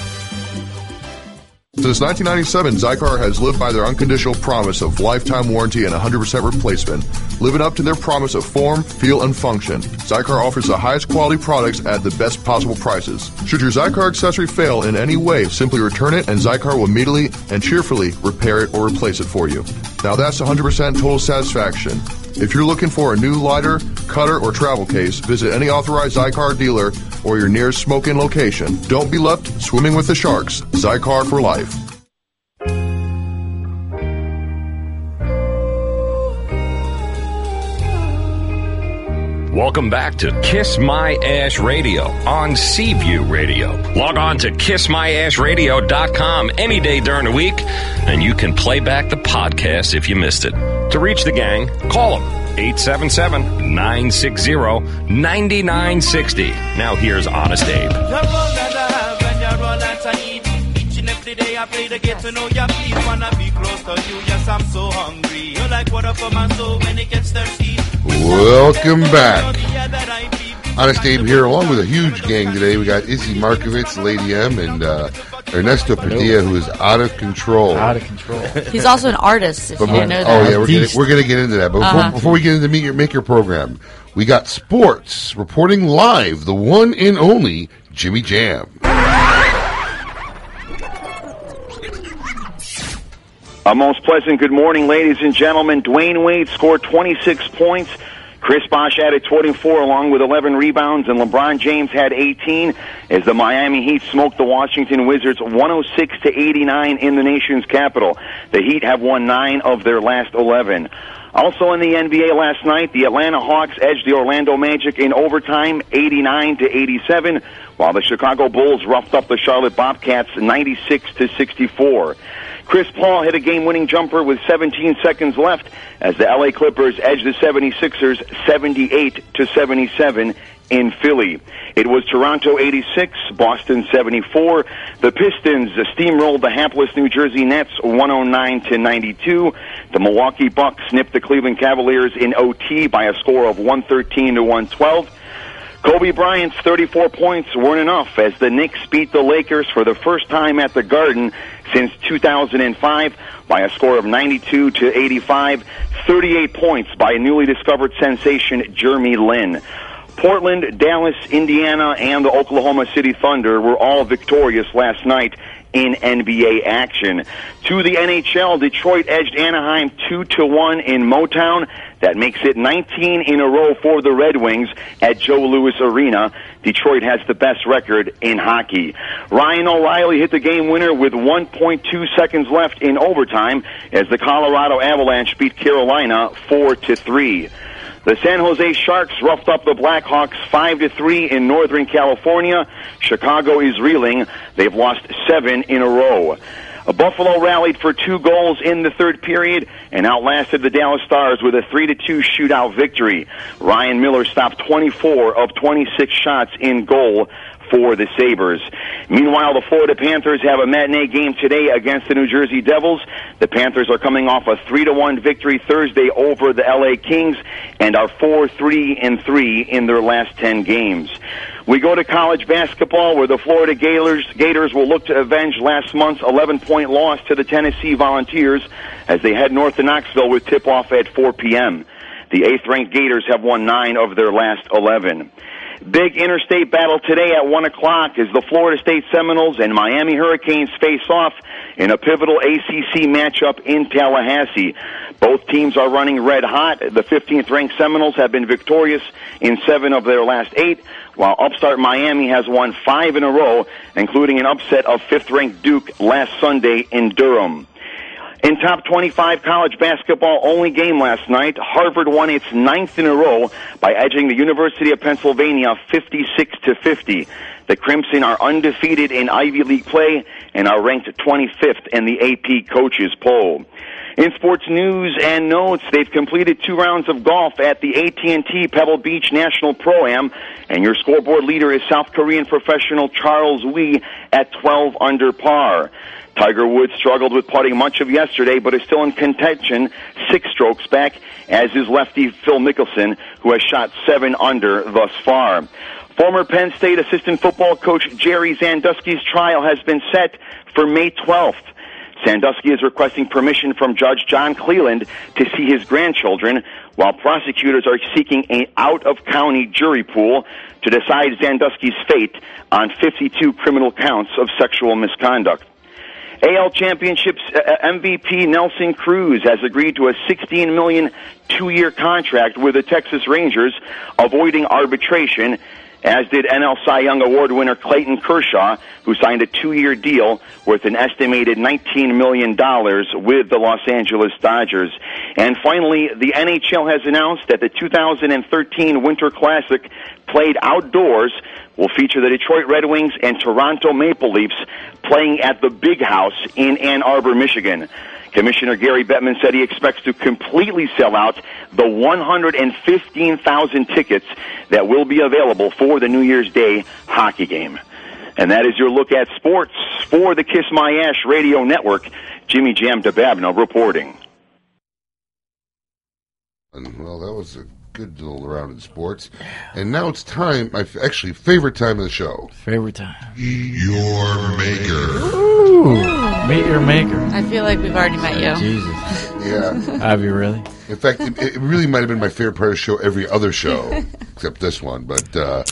S31: Since 1997, Xikar has lived by their unconditional promise of lifetime warranty and 100% replacement, living up to their promise of form, feel, and function. Xikar offers the highest quality products at the best possible prices. Should your Xikar accessory fail in any way, simply return it and Xikar will immediately and cheerfully repair it or replace it for you. Now that's 100% total satisfaction. If you're looking for a new lighter, cutter, or travel case, visit any authorized Xikar dealer or your nearest smoking location. Don't be left swimming with the sharks. Xikar for life.
S1: Welcome back to Kiss My Ash Radio on Seaview Radio. Log on to kissmyashradio.com any day during the week, and you can play back the podcast if you missed it. To reach the gang, call them 877 960 9960. Now here's Honest Abe.
S32: Each and every day I play to get to know ya. Please wanna be close to you. Yes, I'm so hungry. You're like water for my soul when it gets thirsty.
S12: Welcome back. Honest Abe here, along with a huge gang today. We got Izzy Markovitz, Lady M, and uh, Ernesto Padilla, who is out of control.
S15: Out of control.
S14: He's also an artist, if
S12: But
S14: you didn't know
S12: oh yeah, we're gonna, we're gonna get into that. But before,
S14: Uh-huh.
S12: before we get into meet your make your program, we got sports reporting live. The one and only Jimmy Jam.
S33: A most pleasant good morning, ladies and gentlemen. Dwyane Wade scored 26 points. Chris Bosh added 24 along with 11 rebounds, and LeBron James had 18 as the Miami Heat smoked the Washington Wizards 106 to 89 in the nation's capital. The Heat have won nine of their last 11. Also in the NBA last night, the Atlanta Hawks edged the Orlando Magic in overtime 89 to 87, while the Chicago Bulls roughed up the Charlotte Bobcats 96 to 64. Chris Paul hit a game-winning jumper with 17 seconds left as the LA Clippers edged the 76ers 78 to 77 in Philly. It was Toronto 86, Boston 74. The Pistons steamrolled the hapless New Jersey Nets 109 to 92. The Milwaukee Bucks snipped the Cleveland Cavaliers in OT by a score of 113 to 112. Kobe Bryant's 34 points weren't enough as the Knicks beat the Lakers for the first time at the Garden since 2005 by a score of 92 to 85, 38 points by a newly discovered sensation Jeremy Lin. Portland, Dallas, Indiana, and the Oklahoma City Thunder were all victorious last night in NBA action. To the NHL, Detroit edged Anaheim 2 to 1 in Motown. That makes it 19 in a row for the Red Wings at Joe Louis Arena. Detroit has the best record in hockey. Ryan O'Reilly hit the game winner with 1.2 seconds left in overtime as the Colorado Avalanche beat Carolina 4 to 3. The San Jose Sharks roughed up the Blackhawks 5 to 3 in Northern California. Chicago is reeling. They've lost 7 in a row. Buffalo rallied for two goals in the third period and outlasted the Dallas Stars with a 3 to 2 shootout victory. Ryan Miller stopped 24 of 26 shots in goal for the Sabres. Meanwhile, the Florida Panthers have a matinee game today against the New Jersey Devils. The Panthers are coming off a 3 to 1 victory Thursday over the LA Kings and are 4-3 and 3 in their last 10 games. We go to college basketball where the Florida Gators, Gators will look to avenge last month's 11 point loss to the Tennessee Volunteers as they head north to Knoxville with tip off at 4 p.m. The eighth ranked Gators have won nine of their last 11. Big interstate battle today at 1 o'clock as the Florida State Seminoles and Miami Hurricanes face off in a pivotal ACC matchup in Tallahassee. Both teams are running red hot. The 15th ranked Seminoles have been victorious in seven of their last eight, while upstart Miami has won five in a row, including an upset of fifth ranked Duke last Sunday in Durham. In top 25 college basketball only game last night, Harvard won its ninth in a row by edging the University of Pennsylvania 56 to 50. The Crimson are undefeated in Ivy League play and are ranked 25th in the AP coaches poll. In sports news and notes, they've completed two rounds of golf at the AT&T Pebble Beach National Pro-Am, and your scoreboard leader is South Korean professional Charles Wi at 12 under par. Tiger Woods struggled with putting much of yesterday, but is still in contention, six strokes back, as is lefty Phil Mickelson, who has shot seven under thus far. Former Penn State assistant football coach Jerry Sandusky's trial has been set for May 12th. Sandusky is requesting permission from Judge John Cleland to see his grandchildren, while prosecutors are seeking an out-of-county jury pool to decide Sandusky's fate on 52 criminal counts of sexual misconduct. AL Championships uh, MVP Nelson Cruz has agreed to a 16 million two-year contract with the Texas Rangers, avoiding arbitration, as did NL Cy Young Award winner Clayton Kershaw, who signed a two-year deal worth an estimated 19 million dollars with the Los Angeles Dodgers. And finally, the NHL has announced that the 2013 Winter Classic played outdoors will feature the Detroit Red Wings and Toronto Maple Leafs playing at the Big House in Ann Arbor, Michigan. Commissioner Gary Bettman said he expects to completely sell out the 115,000 tickets that will be available for the New Year's Day hockey game. And that is your look at sports for the Kiss My Ash radio network. Jimmy Jam DeBabno reporting.
S12: Well, that was a good little round in sports. And now it's time, my f- actually favorite time of the show.
S15: Favorite time.
S12: Your maker.
S15: Ooh, meet your maker.
S14: I feel like we've already met you.
S15: Jesus.
S12: Yeah.
S15: Have you really?
S12: In fact, it, it really might have been my favorite part of the show every other show, except this one. But uh,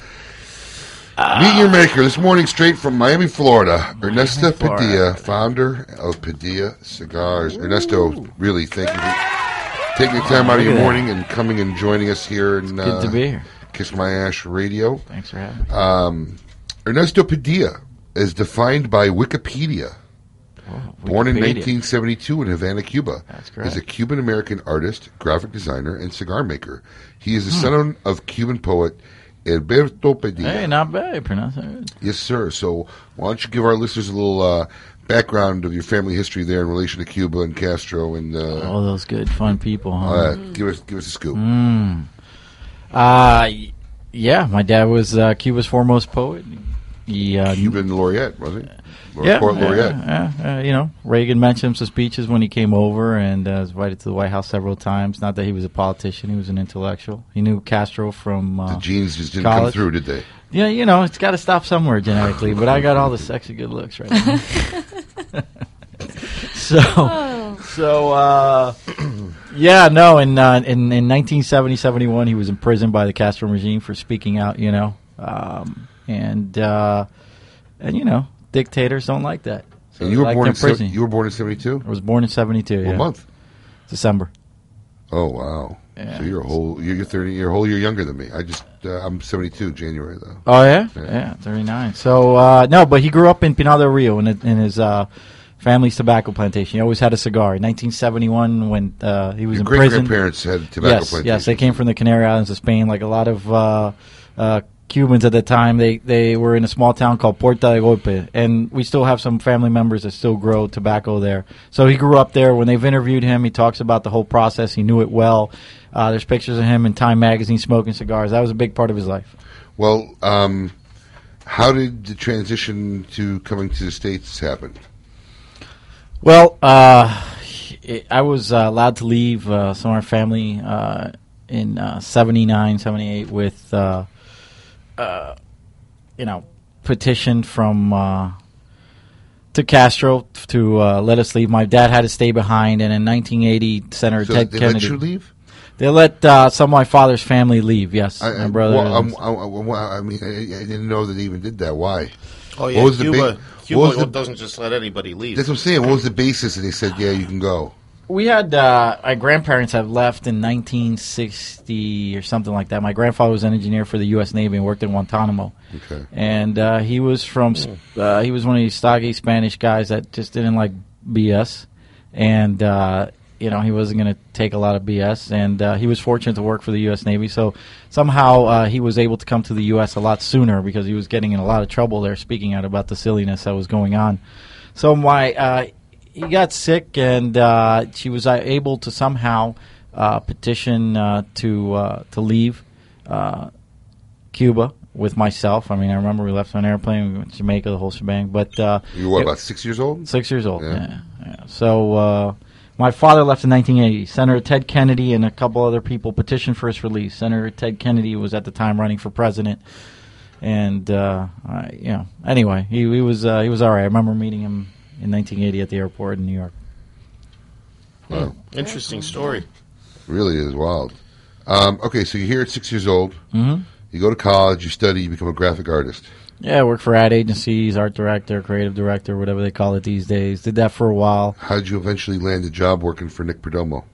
S12: meet your maker this morning, straight from Miami, Florida. Ernesto
S15: Florida.
S12: Padilla, founder of Padilla Cigars. Ernesto, really, thank you for taking the time out of your morning and coming and joining us here. In,
S15: good to
S12: uh,
S15: be here.
S12: Kiss My Ash Radio.
S15: Thanks for having me.
S12: Um, Ernesto Padilla is defined by Wikipedia. Born in
S15: Oh, Wikipedia.
S12: 1972 in Havana, Cuba,
S15: That's
S12: is a Cuban American artist, graphic designer, and cigar maker. He is the
S15: Hmm.
S12: son of Cuban poet Heberto Padilla.
S15: Hey, not bad. You pronounce it.
S12: Yes, sir. So why don't you give our listeners a little uh, background of your family history there in relation to Cuba and Castro and uh,
S15: All those good, fun people, huh?
S12: that. Give us give us a scoop.
S15: Mm. Uh, yeah, my dad was uh, Cuba's foremost poet. He He uh,
S12: Cuban laureate, was he? Or
S15: yeah,
S12: poet
S15: yeah,
S12: laureate.
S15: yeah, uh, you know, Reagan mentioned some speeches when he came over and uh, was invited to the White House several times. Not that he was a politician; he was an intellectual. He knew Castro from uh,
S12: The genes just didn't come through, did they?
S15: Yeah, you know, it's got to stop somewhere genetically. but I got all the sexy good looks right now. so, so uh, yeah, no. In, uh, in in 1970, 71, he was imprisoned by the Castro regime for speaking out. You know, um, and uh, and you know, dictators don't like that. So
S12: you were
S15: like
S12: born in se-
S15: you.
S12: were born in seventy two.
S15: I was born in 72.
S12: What
S15: yeah.
S12: month?
S15: December.
S12: Oh wow!
S15: Yeah.
S12: So you're a whole you're, you're thirty you're a whole year younger than me. I just uh, I'm seventy two January though.
S15: Oh yeah, yeah, thirty nine. So uh, no, but he grew up in Pinar del Rio in, in his uh, family's tobacco plantation. He always had a cigar. In 1971, when uh, he was
S12: Your
S15: in
S12: great
S15: prison,
S12: grandparents had tobacco
S15: yes,
S12: plantations.
S15: Yes, they came from the Canary Islands of Spain. Like a lot of uh, uh, Cubans at the time, they they were in a small town called Puerta de Golpe, and we still have some family members that still grow tobacco there. So he grew up there. When they've interviewed him, he talks about the whole process. He knew it well. Uh, there's pictures of him in Time magazine smoking cigars. That was a big part of his life.
S12: Well, um, how did the transition to coming to the states happen?
S15: Well, uh, it- I was uh, allowed to leave uh, some of our family uh, in uh, 79, 78 with, uh, you know, petition from uh, to Castro to uh, let us leave. My dad had to stay behind, and in 1980, Senator
S12: So
S15: Ted
S12: they let
S15: Kennedy.
S12: you leave?
S15: They let uh, some of my father's family leave. Yes,
S12: I,
S15: my brother.
S12: well, um, I, I, I mean, I, I didn't know that they even did that. Why?
S13: Oh yeah,
S12: What was the
S13: Cuba.
S12: ba-
S13: Cuba
S12: what was the-
S13: doesn't just let anybody leave.
S12: That's what I'm saying. What was the basis that they said, yeah, you can go?
S15: We had uh, my grandparents have left in 1960 or something like that. My grandfather was an engineer for the U.S. Navy and worked in Guantanamo.
S12: Okay.
S15: And uh, he was from uh, he was one of these stocky Spanish guys that just didn't like BS, and uh, you know he wasn't going to take a lot of BS. And uh, he was fortunate to work for the U.S. Navy, so somehow uh, he was able to come to the U.S. a lot sooner because he was getting in a lot of trouble there, speaking out about the silliness that was going on. So my uh, he got sick, and uh, she was uh, able to somehow uh, petition uh, to uh, to leave uh, Cuba with myself. I mean, I remember we left on an airplane, we went to Jamaica, the whole shebang. But uh,
S12: You were
S15: it-
S12: about six years old?
S15: Six years old.
S12: Yeah.
S15: Yeah. yeah, So uh, my father left in 1980. Senator Ted Kennedy and a couple other people petitioned for his release. Senator Ted Kennedy was at the time running for president. And uh, I, you know, anyway, he, he was uh, he was all right. I remember meeting him in 1980 at the airport in New York.
S12: Wow.
S13: Interesting story.
S12: Really is wild. Um, okay, so you're here at six years old.
S15: Mhm.
S12: You go to college, you study, you become a graphic artist.
S15: Yeah, I worked for ad agencies, art director, creative director, whatever they call it these days. Did that for a while.
S12: How did you eventually land a job working for Nick Perdomo?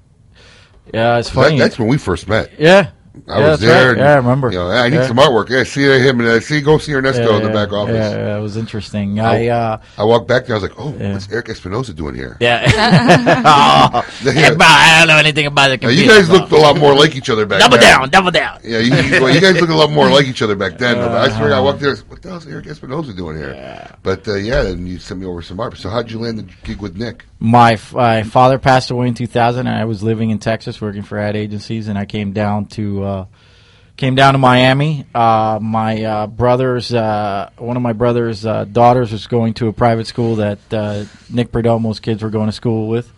S15: Yeah, it's
S12: That-
S15: funny.
S12: that's when we first met.
S15: Yeah.
S12: I
S15: Yeah,
S12: was there.
S15: right.
S12: and,
S15: Yeah, I remember.
S12: You know, I need
S15: Yeah.
S12: some artwork. Yeah, see him and uh, see go see Ernesto in the back office.
S15: Yeah, yeah, it was interesting. I uh,
S12: I walked back there. I was like, "Oh, what's Eric Espinosa doing here?"
S15: Yeah.
S26: oh, I don't know anything about the
S12: Now,
S26: computer.
S12: you guys
S26: bro.
S12: looked a lot more like each other back then.
S26: Double
S12: then.
S26: down, double down.
S12: Yeah, you, you, well, you guys look a lot more like each other back then. but I swear, I walked there. What the hell is Eric Espinosa doing here? But uh, yeah, and you sent me over some art. So how'd you land the gig with Nick?
S15: my f- my father passed away in 2000 and I was living in Texas working for ad agencies and I came down to uh, came down to Miami. Uh, my uh, brother's uh, one of my brother's uh, daughters was going to a private school that uh, Nick Perdomo's kids were going to school with.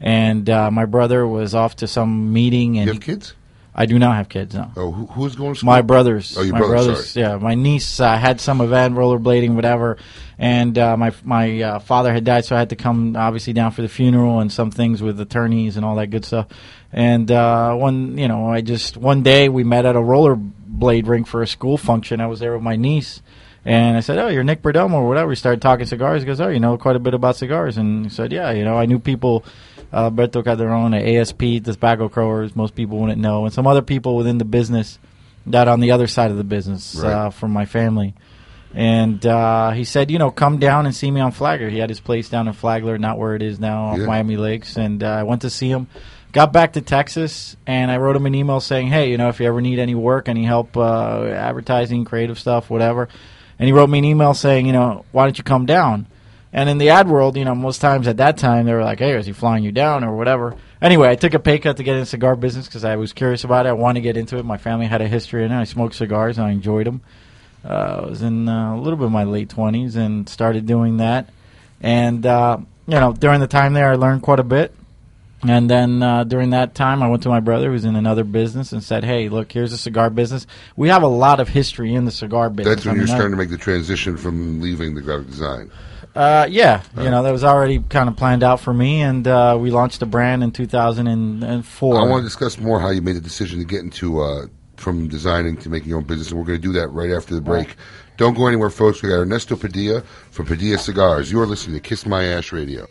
S15: And uh, my brother was off to some meeting and
S12: You have kids?
S15: I do not have kids no.
S12: Oh, who, who's going to school?
S15: my brothers.
S12: Oh, your
S15: my
S12: brother,
S15: brothers
S12: sorry.
S15: yeah. My niece uh, had some event rollerblading whatever. And uh, my my uh, father had died so I had to come obviously down for the funeral and some things with attorneys and all that good stuff and uh, one you know I just one day we met at a rollerblade rink for a school function I was there with my niece and I said, "Oh, you're Nick Perdomo or whatever." We started talking cigars. He goes, "Oh, you know quite a bit about cigars." And he said, "Yeah, you know, I knew people, uh, Alberto Calderon ASP, tobacco growers. Most people wouldn't know, and some other people within the business that on the other side of the business
S12: Right.
S15: uh, from my family." And uh, he said, "You know, come down and see me on Flagler." He had his place down in Flagler, not where it is now, off
S12: Yeah.
S15: Miami Lakes. And uh, I went to see him. Got back to Texas, and I wrote him an email saying, "Hey, you know, if you ever need any work, any help, uh, advertising, creative stuff, whatever." And he wrote me an email saying, "You know, why don't you come down?" And in the ad world, you know, most times at that time they were like, "Hey, is he flying you down or whatever?" Anyway, I took a pay cut to get in the cigar business because I was curious about it. I wanted to get into it. My family had a history in it. I smoked cigars and I enjoyed them. Uh, I was in uh, a little bit of my late twenties and started doing that. And uh, you know, during the time there, I learned quite a bit. And then uh, during that time, I went to my brother, who's in another business, and said, "Hey, look, here's a cigar business. We have a lot of history in the cigar business."
S12: That's when
S15: I
S12: you're
S15: mean, I-
S12: starting to make the transition from leaving the graphic design.
S15: uh, yeah, you know that was already kind of planned out for me, and uh, we launched the brand in 2004.
S12: I want to discuss more how you made the decision to get into uh, from designing to making your own business, and we're going to do that right after the break. Don't go anywhere, folks. We got Ernesto Padilla from Padilla Cigars. You are listening to Kiss My Ash Radio.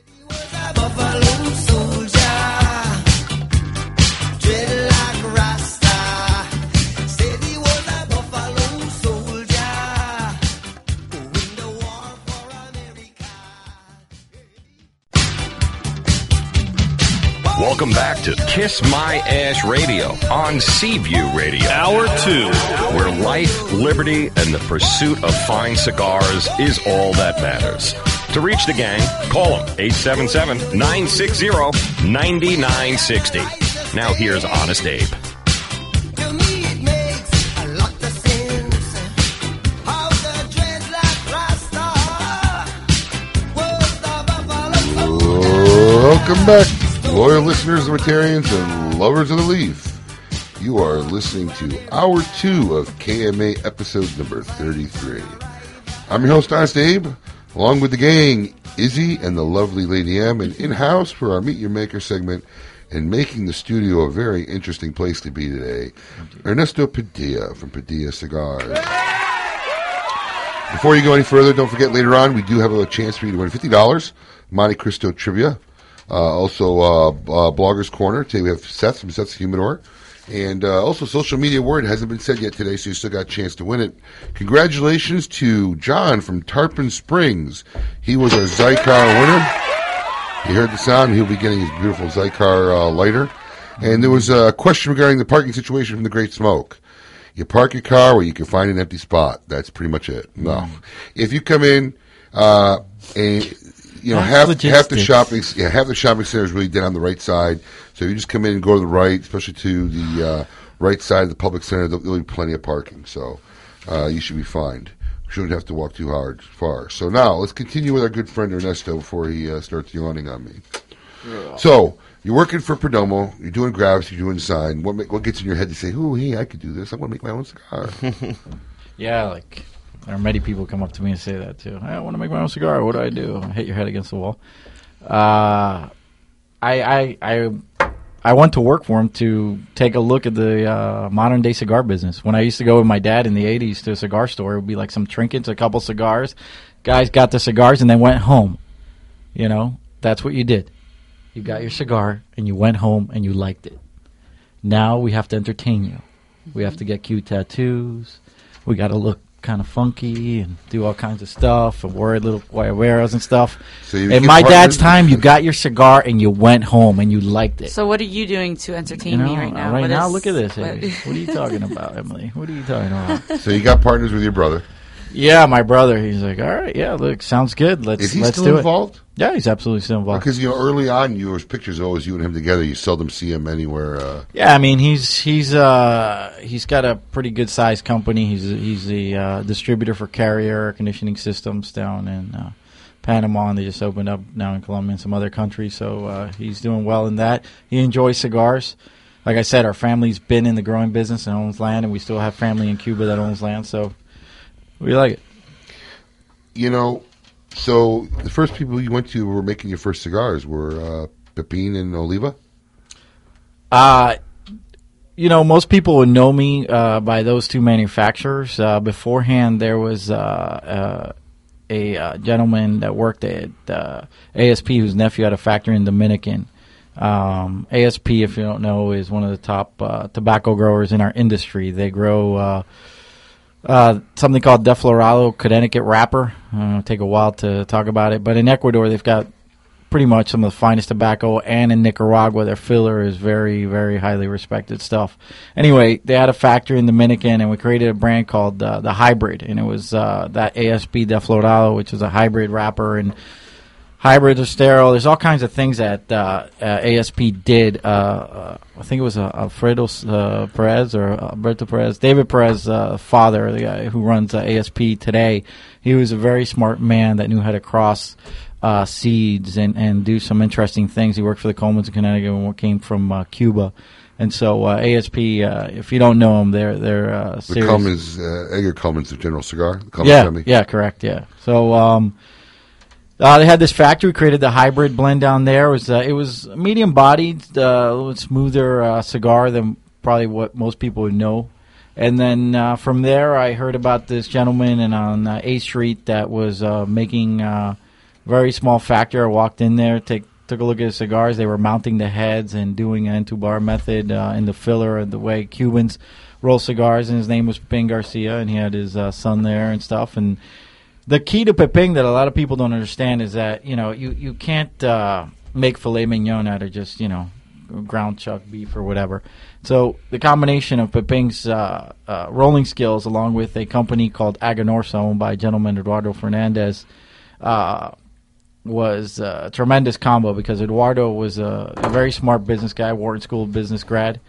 S1: Welcome back to Kiss My Ash Radio on Seaview Radio. Hour two, where life, liberty, and the pursuit of fine cigars is all that matters. To reach the gang, call them 877 960 9960. Now here's Honest Abe.
S12: Welcome back, loyal listeners, libertarians, and lovers of the leaf. You are listening to Hour 2 of KMA episode number 33. I'm your host, Honest Abe, along with the gang, Izzy and the lovely Lady M, and in-house for our Meet Your Maker segment, and making the studio a very interesting place to be today, Ernesto Padilla from Padilla Cigars. Before you go any further, don't forget later on we do have a chance for you to win fifty dollars. Monte Cristo trivia, also uh, uh, Bloggers Corner. Today we have Seth from Seth's Humidor, and uh, also social media word hasn't been said yet today, so you still got a chance to win it. Congratulations to John from Tarpon Springs. He was our Xikar winner. He heard the sound. He'll be getting his beautiful Xikar uh, lighter. And there was a question regarding the parking situation from the Great Smoke. You park your car where you can find an empty spot. That's pretty much it. No, if you come in uh, and you know
S15: That's
S12: half half the shopping yeah half the shopping center is really dead on the right side. So if you just come in and go to the right, especially to the uh, right side of the public center, there'll, there'll be plenty of parking. So uh, you should be fine. Shouldn't have to walk too hard far. So now let's continue with our good friend Ernesto before he uh, starts yawning on me. So you're working for Perdomo. You're doing graphics. You're doing sign. What what gets in your head to say, "Ooh, hey, I could do this. I want to make my own cigar."
S15: Yeah, like there are many people come up to me and say that too. I want to make my own cigar. What do I do? Hit your head against the wall. Uh, I I I I went to work for him to take a look at the uh, modern day cigar business. When I used to go with my dad in the '80s to a cigar store, it would be like some trinkets, a couple cigars. Guys got the cigars and they went home. You know, that's what you did. You got your cigar and you went home and you liked it. Now we have to entertain you. We have to get cute tattoos. We got to look kind of funky and do all kinds of stuff and wear little guayaberas and stuff.
S12: So you
S15: In
S12: became
S15: my dad's time, you got your cigar and you went home and you liked it.
S14: So what are you doing to entertain
S15: You know,
S14: me right now?
S15: Right
S14: What
S15: now,
S14: is-
S15: look at this.
S14: what-
S15: What are you talking about, Emily? What are you talking about?
S12: so you got partners with your brother.
S15: Yeah, my brother. He's like, all right, yeah, look, sounds good. Let's
S12: Is he
S15: let's
S12: still
S15: do
S12: involved?
S15: it. Yeah, he's absolutely still involved.
S12: Because you know, early on, your pictures always you and him together. You seldom see him anywhere. Uh,
S15: Yeah, I mean he's he's uh he's got a pretty good sized company. He's he's the uh, distributor for Carrier air conditioning systems down in uh, Panama, and they just opened up now in Colombia and some other countries. So uh, he's doing well in that. He enjoys cigars. Like I said, our family's been in the growing business and owns land, and we still have family in Cuba that owns land. So we like it.
S12: you know, so the first people you went to who were making your first cigars were uh, Pepin and Oliva.
S15: Uh, you know, most people would know me uh, by those two manufacturers. Uh, beforehand, there was uh, uh, a uh, gentleman that worked at uh, ASP whose nephew had a factory in Dominican. Um, ASP, if you don't know, is one of the top uh, tobacco growers in our industry. They grow uh, something called Deflorado Connecticut wrapper. Uh, take a while to talk about it, but in Ecuador, they've got pretty much some of the finest tobacco, and in Nicaragua, their filler is very, very highly respected stuff. Anyway, they had a factory in Dominican, and we created a brand called uh, the Hybrid, and it was uh, that ASP Deflorado, which is a hybrid wrapper and hybrids are sterile. There's all kinds of things that uh, uh, ASP did. Uh, uh, I think it was uh, Alfredo uh, Perez or Alberto Perez, David Perez, uh, father, the guy who runs uh, ASP today. He was a very smart man that knew how to cross uh, seeds and, and do some interesting things. He worked for the Cullmans in Connecticut and came from uh, Cuba. And so uh, ASP, uh, if you don't know them, they're they're uh,
S12: The. Cullman, Edgar Cullman of General Cigar. Cullman
S15: yeah,
S12: family.
S15: yeah, correct, yeah. So um, uh, they had this factory created the hybrid blend down there. It was uh, it was medium bodied, uh, a little smoother uh, cigar than probably what most people would know. And then uh, from there, I heard about this gentleman and on uh, A Street that was uh, making uh, very small factory. I walked in there, take took a look at the cigars. They were mounting the heads and doing an entubado method uh, in the filler and the way Cubans roll cigars. And his name was Ben Garcia, and he had his uh, son there and stuff. And the key to Pepin that a lot of people don't understand is that you know you you can't uh, make filet mignon out of just you know ground chuck beef or whatever. So the combination of Pepin's uh, uh, rolling skills, along with a company called Aganorsa, owned by gentleman Eduardo Fernandez, uh, was a tremendous combo because Eduardo was a, a very smart business guy, Wharton School of Business grad,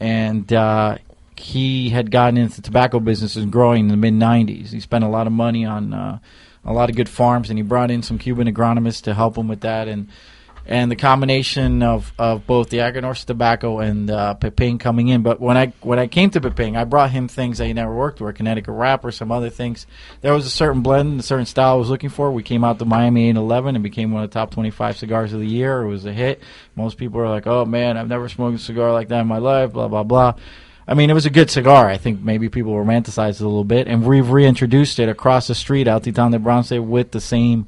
S15: and uh, he had gotten into the tobacco business and growing in the mid '90s. He spent a lot of money on uh, a lot of good farms, and he brought in some Cuban agronomists to help him with that. And and the combination of, of both the Aganorsa tobacco and uh, Pepin coming in. But when I when I came to Pepin, I brought him things that he never worked with, Connecticut wrapper, some other things. There was a certain blend, a certain style I was looking for. We came out to Miami 811 and became one of the top 25 cigars of the year. It was a hit. Most people are like, "Oh man, I've never smoked a cigar like that in my life." Blah blah blah. I mean, it was a good cigar. I think maybe people romanticized it a little bit, and we've reintroduced it across the street out Titan de Bronce with the same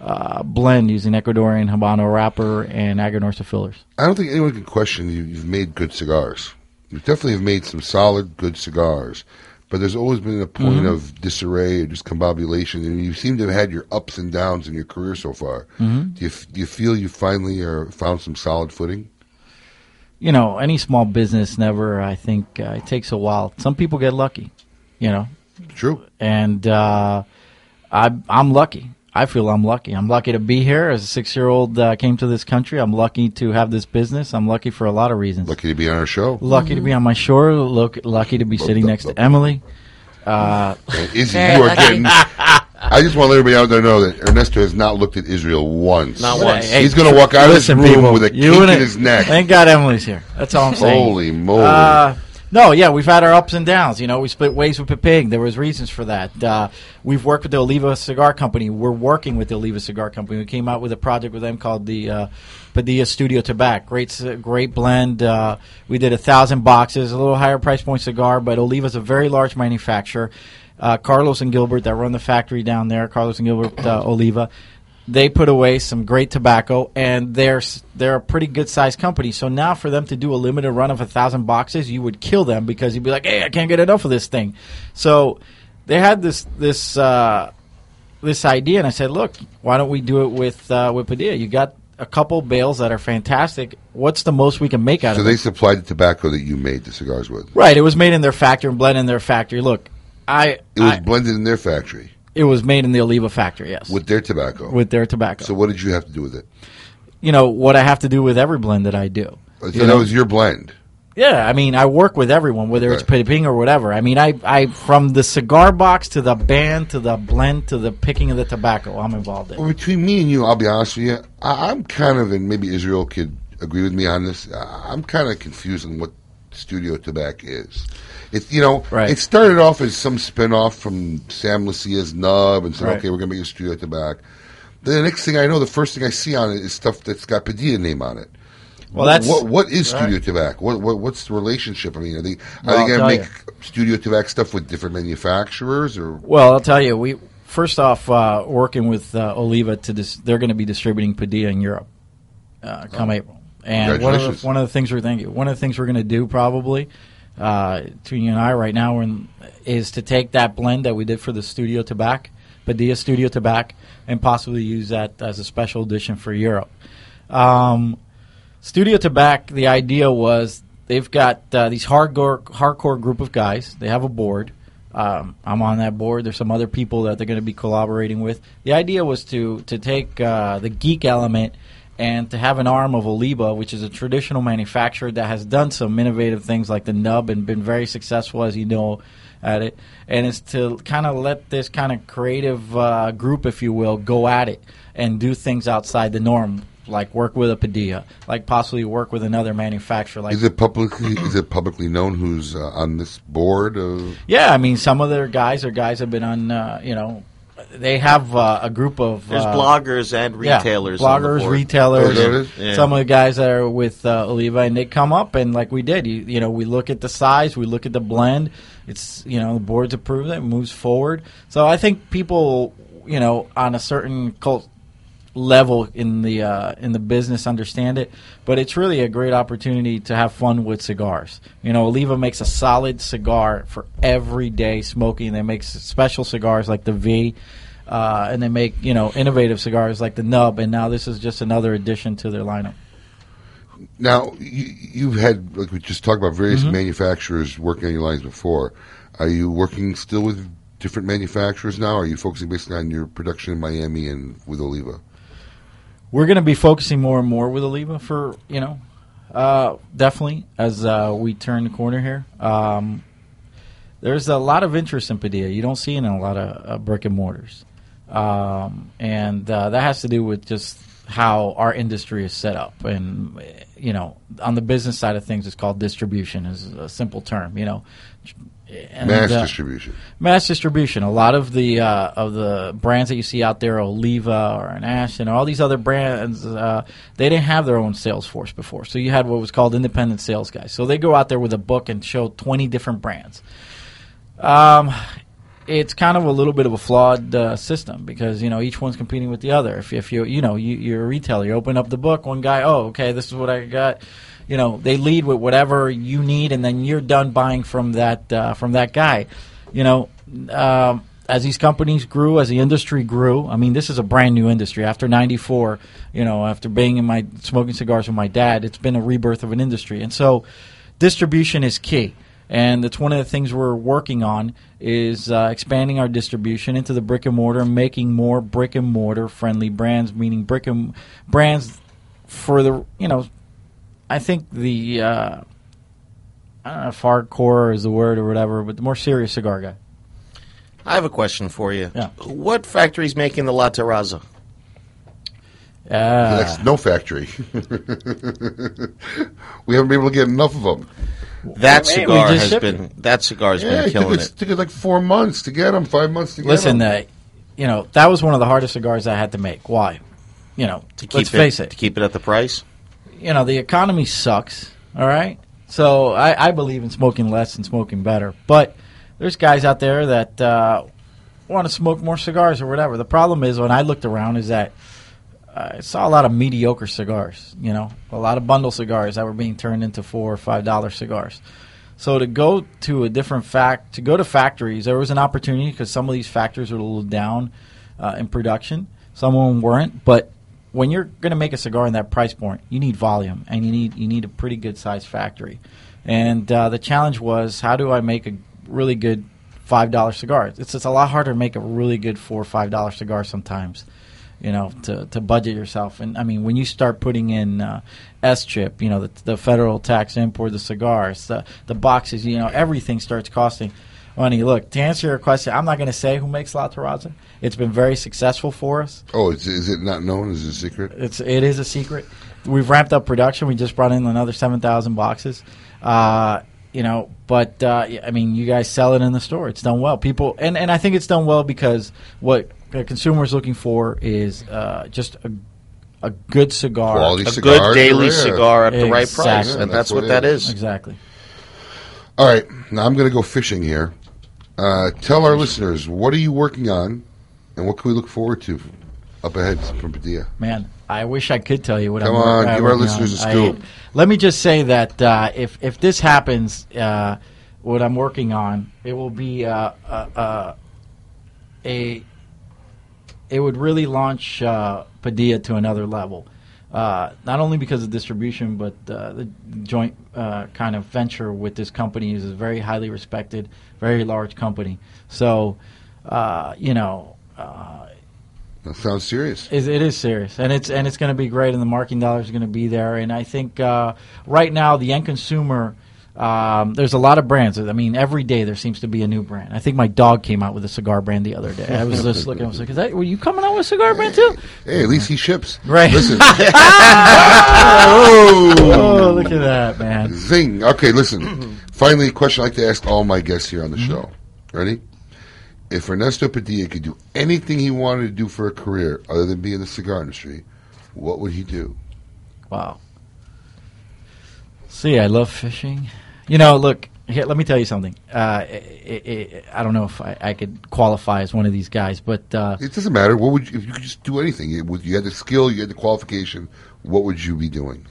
S15: uh, blend using Ecuadorian Habano wrapper and Aganorsa fillers.
S12: I don't think anyone can question you. You've made good cigars. You definitely have made some solid, good cigars. But there's always been a point
S15: Mhm.
S12: of disarray or discombobulation, and you seem to have had your ups and downs in your career so far.
S15: Mhm.
S12: Do you do you feel you finally are found some solid footing?
S15: You know, any small business never, I think, uh, it takes a while. Some people get lucky, you know.
S12: True.
S15: And uh, I, I'm lucky. I feel I'm lucky. I'm lucky to be here as a six year old. Uh, came to this country. I'm lucky to have this business. I'm lucky for a lot of reasons.
S12: Lucky to be on our show.
S15: Lucky to be on my shore. Look, lucky to be sitting next to Emily. Uh,
S12: Izzy, you are getting. I just want to let everybody out there to know that Ernesto has not looked at Israel once.
S15: Not once.
S12: He's going to walk out of this
S15: Listen,
S12: room
S15: people,
S12: with a
S15: you
S12: kink in his neck.
S15: Thank God Emily's here. That's all I'm saying.
S12: Holy moly.
S15: Uh, no, yeah, we've had our ups and downs. You know, we split ways with Pepin. There was reasons for that. Uh, we've worked with the Oliva Cigar Company. We're working with the Oliva Cigar Company. We came out with a project with them called the uh, Padilla Studio Tobacco. Great, great blend. Uh, we did a thousand boxes, a little higher price point cigar, but Oliva's a very large manufacturer. Uh, Carlos and Gilbert that run the factory down there, Carlos and Gilbert uh, Oliva, they put away some great tobacco, and they're they're a pretty good sized company. So now for them to do a limited run of a thousand boxes, you would kill them because you'd be like, "Hey, I can't get enough of this thing." So they had this this uh, this idea, and I said, "Look, why don't we do it with uh, with Padilla? You got a couple bales that are fantastic. What's the most we can make out of
S12: So
S15: they
S12: supplied the tobacco that you made the cigars with.
S15: Right. It was made in their factory and blended in their factory. Look, I
S12: It was
S15: I-
S12: blended in their factory
S15: it was made in the Oliva factory. Yes,
S12: with their tobacco.
S15: with their tobacco.
S12: So what did you have to do with it?
S15: you know what I have to do with every blend that I do.
S12: So
S15: You
S12: that
S15: know?
S12: was your blend.
S15: Yeah, I mean, I work with everyone, whether it's ping or whatever. I mean, I, I from the cigar box to the band to the blend to the picking of the tobacco, I'm involved in.
S12: Well, between me and you, I'll be honest with you. I, I'm kind of, and maybe Israel could agree with me on this. I'm kind of confused on what studio tobacco is. It's you know, it started off as some spin-off from Sam Leccia's Nub, and said,
S15: Right.
S12: okay, we're gonna make a studio at tobacco. Then the next thing I know, the first thing I see on it is stuff that's got Padilla name on it.
S15: Well, that's-
S12: what what is studio
S15: Right.
S12: tobacco? What, what what's the relationship? I mean, are they are
S15: Well,
S12: they going to make
S15: you.
S12: studio tobacco stuff with different manufacturers or?
S15: Well, I'll tell you, we first off uh, working with uh, Oliva to dis- they're going to be distributing Padilla in Europe uh, come
S12: Oh.
S15: April. And one of, the, one of the things we're thinking, one of the things we're going to do probably uh, between you and I right now, in, is to take that blend that we did for the Studio Tobacco, Padilla Studio Tobacco, and possibly use that as a special edition for Europe. Um, Studio Tobacco, the idea was they've got uh, these hardcore hardcore group of guys. They have a board. Um, I'm on that board. There's some other people that they're going to be collaborating with. The idea was to to take uh, the geek element and to have an arm of Oliva, which is a traditional manufacturer that has done some innovative things like the nub and been very successful, as you know, at it. And it's to kind of let this kind of creative uh, group, if you will, go at it and do things outside the norm, like work with a Padilla, like possibly work with another manufacturer. Like
S12: is it publicly is it publicly known who's uh, on this board? Of,
S15: yeah, I mean, some of their guys are guys have been on, uh, you know. They have uh, a group of
S13: There's
S15: uh,
S13: bloggers and
S15: yeah,
S13: retailers on the
S15: bloggers,
S13: board.
S15: retailers.
S13: Oh, there it is? Yeah.
S15: Some of the guys that are with uh, Oliva, and they come up and like we did, you, you know, we look at the size, we look at the blend. It's you know the board's approved it, it moves forward. So I think people, you know, on a certain cult level in the uh, in the business understand it, but it's really a great opportunity to have fun with cigars. You know, Oliva makes a solid cigar for everyday smoking. They make special cigars like the V, uh, and they make you know innovative cigars like the Nub. And now this is just another addition to their lineup.
S12: Now, you, you've had, like we just talked about, various
S15: Mhm.
S12: manufacturers working on your lines before. Are you working still with different manufacturers now? Or are you focusing basically on your production in Miami and with Oliva?
S15: We're going to be focusing more and more with Oliva for you know, uh, definitely as uh, we turn the corner here. Um, there's a lot of interest in Padilla. You don't see it in a lot of uh, brick and mortars, um, and uh, that has to do with just how our industry is set up. And you know, on the business side of things, it's called distribution. is a simple term. You know. And,
S12: Mass
S15: uh,
S12: distribution.
S15: Mass distribution. A lot of the uh, of the brands that you see out there, Oliva or an Ashton, or all these other brands, uh, they didn't have their own sales force before. So you had what was called independent sales guys. So they go out there with a book and show twenty different brands. Um, it's kind of a little bit of a flawed uh, system because you know each one's competing with the other. If, if you you know you, you're a retailer, you open up the book, one guy, oh okay, this is what I got. You know they lead with whatever you need, and then you're done buying from that uh, from that guy. You know. Um, as these companies grew, as the industry grew, I mean, this is a brand new industry. After '94, you know, after being in my smoking cigars with my dad, it's been a rebirth of an industry, and so distribution is key and it's one of the things we're working on is uh, expanding our distribution into the brick and mortar and making more brick and mortar friendly brands meaning brick and brands for the you know i think the uh, i don't know if hardcore is the word or whatever but the more serious cigar guy
S13: I have a question for you.
S15: Yeah.
S13: What factory's making the La Terraza?
S15: Uh,
S12: Next, no factory. we haven't been able to get enough of them.
S13: That
S15: We
S13: cigar has
S15: shipped
S13: been that cigar's
S12: Yeah,
S13: been
S12: it took,
S13: killing
S12: us,
S13: it.
S12: took us like four months to get them, five months to get
S15: listen
S12: them.
S15: uh, you know that was one of the hardest cigars i had to make why you know
S13: To keep
S15: let's
S13: it,
S15: face it
S13: to keep it at the price.
S15: you know the economy sucks. All right, so I, I believe in smoking less and smoking better. But there's guys out there that uh, want to smoke more cigars or whatever. The problem is when I looked around is that I saw a lot of mediocre cigars. You know, a lot of bundle cigars that were being turned into four or five dollar cigars. So to go to a different fact, to go to factories, there was an opportunity because some of these factories were a little down uh, in production. Some of them weren't, but when you're going to make a cigar in that price point, you need volume and you need you need a pretty good sized factory. And uh, the challenge was, how do I make a really good five dollar cigar? It's it's a lot harder to make a really good four or five dollar cigar sometimes. You know, to, to budget yourself, and I mean, when you start putting in uh, SCHIP, you know, the, the federal tax import, the cigars, the the boxes, you know, everything starts costing money. Look, to answer your question, I'm not going to say who makes La Terraza. It's been very successful for us.
S12: Oh, is, is it not known? Is it a secret?
S15: It's it is a secret. We've ramped up production. We just brought in another seven thousand boxes. Uh, you know, but uh, I mean, you guys sell it in the store. It's done well. People and, and I think it's done well because what the consumer is looking for is uh, just a a good cigar,
S12: Quality
S13: A
S12: cigars
S13: good daily
S12: rare.
S13: cigar at the right
S15: Exactly.
S13: price, and that's, what, that is.
S15: Exactly.
S12: All right, now I'm going to go fishing here. Uh, tell our listeners what are you working on, and what can we look forward to up ahead from Padilla?
S15: Man, I wish I could tell you what
S12: Come
S15: I'm
S12: on,
S15: uh,
S12: give our
S15: working
S12: listeners
S15: on.
S12: a scoop.
S15: I- let me just say that uh, if if this happens, uh, what I'm working on, it will be uh, uh, uh, a. It would really launch uh, Padilla to another level. Uh, not only because of distribution, but uh, the joint uh, kind of venture with this company. is a very highly respected, very large company. So, uh, you know, uh,
S12: That sounds serious.
S15: it, it is serious, and it's and it's going to be great, and the marketing dollars are going to be there. And I think uh, right now the end consumer. Um, there's a lot of brands. I mean, every day there seems to be a new brand. I think my dog came out with a cigar brand the other day. I was just looking. I was like, "Is that were you coming out with a cigar brand too?"
S12: Hey, at least he ships.
S15: Right.
S12: Listen.
S15: Oh, look at that, man.
S12: Zing. Okay, listen. Finally, a question I like to ask all my guests here on the show. Ready? If Ernesto Padilla could do anything he wanted to do for a career other than be in the cigar industry, what would he do?
S15: Wow. See, I love fishing. You know, look. Here, let me tell you something. Uh, i i I don't know if I, I could qualify as one of these guys, but uh,
S12: It doesn't matter. What would you, if you could just do anything? It You had the skill, you had the qualification. What would you be doing?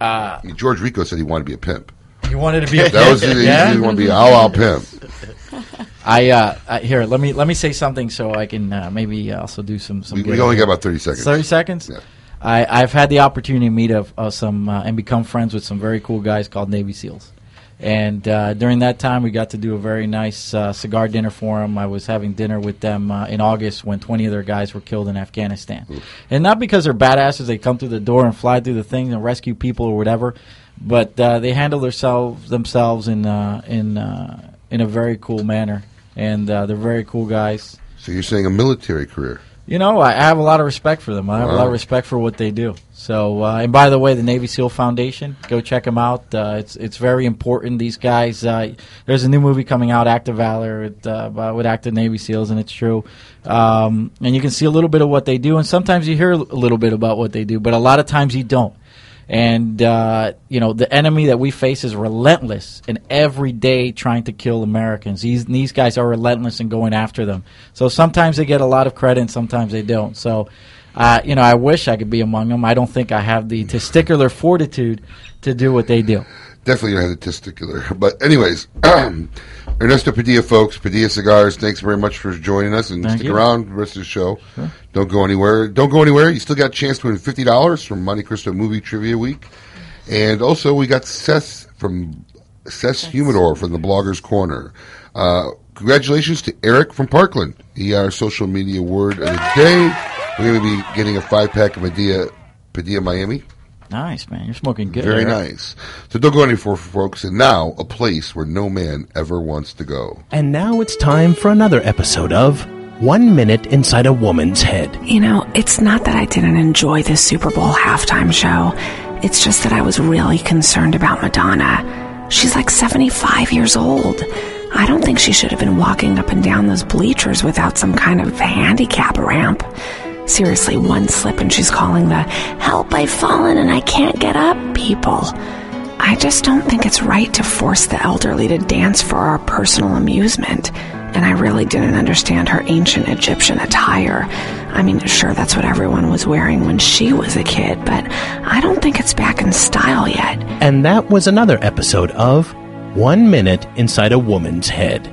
S15: Uh,
S12: I mean, George Rico said he wanted to be a pimp.
S15: He wanted to be a
S12: that was
S15: pimp?
S12: he,
S15: Yeah?
S12: he wanted to be an all-out pimp.
S15: I, uh, I here. Let me let me say something so I can uh, maybe also do some. some
S12: We- we only got about 30 seconds.
S15: Thirty seconds. I, I've had the opportunity to meet of, uh, some uh, and become friends with some very cool guys called Navy SEALs. And uh, during that time, we got to do a very nice uh, cigar dinner for them. I was having dinner with them uh, in August when 20 of their guys were killed in Afghanistan. And not because they're badasses, they come through the door and fly through the thing and rescue people or whatever, but uh, they handle themselves themselves in uh, in uh, in a very cool manner. And uh, they're very cool guys.
S12: So you're saying a military career?
S15: You know, I have a lot of respect for them. I have a lot of respect for what they do. So, uh, and by the way, the Navy SEAL Foundation, go check them out. Uh, it's it's very important. These guys. Uh, there's a new movie coming out, Active Valor, with, uh, with active Navy SEALs, and it's true. Um, and you can see a little bit of what they do, and sometimes you hear a little bit about what they do, but a lot of times you don't. And uh, you know the enemy that we face is relentless and every day trying to kill Americans. These these guys are relentless in going after them. So sometimes they get a lot of credit, and sometimes they don't. So, uh, you know, I wish I could be among them. I don't think I have the testicular fortitude to do what they do.
S12: Definitely don't have the testicular. But anyways, Ernesto Padilla, folks, Padilla Cigars, thanks very much for joining us and
S15: Thank
S12: stick
S15: you.
S12: around for the rest of the show.
S15: Sure.
S12: Don't go anywhere. Don't go anywhere. You still got a chance to win fifty dollars from Montecristo Movie Trivia Week. And also we got Seth from Seth's Humidor from the Bloggers Corner. Uh, congratulations to Eric from Parkland. He got our social media word of the day. We're going to be getting a five pack of Padilla, Padilla Miami.
S15: Nice man, you're smoking good.
S12: Very
S15: Eric.
S12: nice. So don't go any further, folks. And now, a place where no man ever wants to go.
S34: And now it's time for another episode of One Minute Inside a Woman's Head.
S35: You know, it's not that I didn't enjoy the Super Bowl halftime show. It's just that I was really concerned about Madonna. She's like 75 years old. I don't think she should have been walking up and down those bleachers without some kind of handicap ramp. Seriously, one slip and she's calling the help I've fallen and I can't get up people. I just don't think it's right to force the elderly to dance for our personal amusement. And I really didn't understand her ancient Egyptian attire. I mean, sure, that's what everyone was wearing when she was a kid, but I don't think it's back in style yet.
S34: And that was another episode of One Minute Inside a Woman's Head.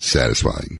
S12: Satisfying.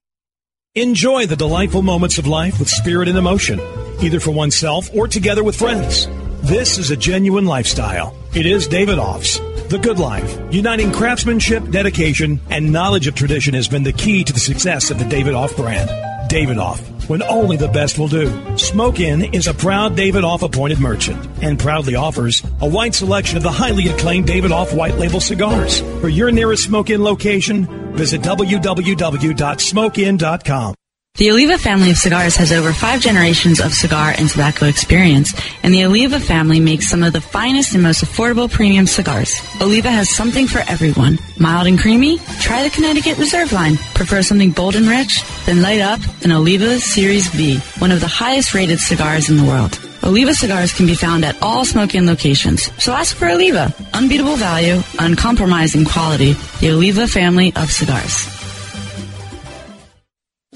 S20: Enjoy the delightful moments of life with spirit and emotion, either for oneself or together with friends. This is a genuine lifestyle. It is Davidoff's. The Good Life, uniting craftsmanship, dedication, and knowledge of tradition has been the key to the success of the Davidoff brand. Davidoff, when only the best will do. Smoke Inn is a proud Davidoff appointed merchant and proudly offers a wide selection of the highly acclaimed Davidoff white label cigars. For your nearest Smoke Inn location, visit www.smokeinn.com.
S14: The Oliva family of cigars has over five generations of cigar and tobacco experience, and the Oliva family makes some of the finest and most affordable premium cigars. Oliva has something for everyone. Mild and creamy? Try the Connecticut Reserve line. Prefer something bold and rich? Then light up an Oliva Series V, one of the highest rated cigars in the world. Oliva cigars can be found at all smoking locations, so ask for Oliva. Unbeatable value, uncompromising quality. The Oliva family of cigars.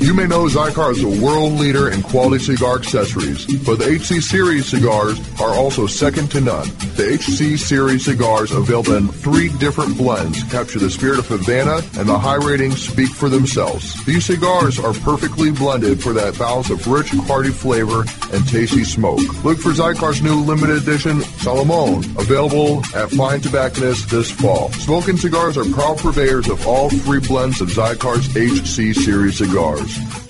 S31: You may know Xikar is the world leader in quality cigar accessories, but the HC Series cigars are also second to none. The HC Series cigars, available in three different blends, capture the spirit of Havana, and the high ratings speak for themselves. These cigars are perfectly blended for that balance of rich, hearty flavor and tasty smoke. Look for Xikar's new limited edition Salomon, available at fine tobacconists this fall. Smoking cigars are proud purveyors of all three blends of Xikar's HC Series cigars. Revolution.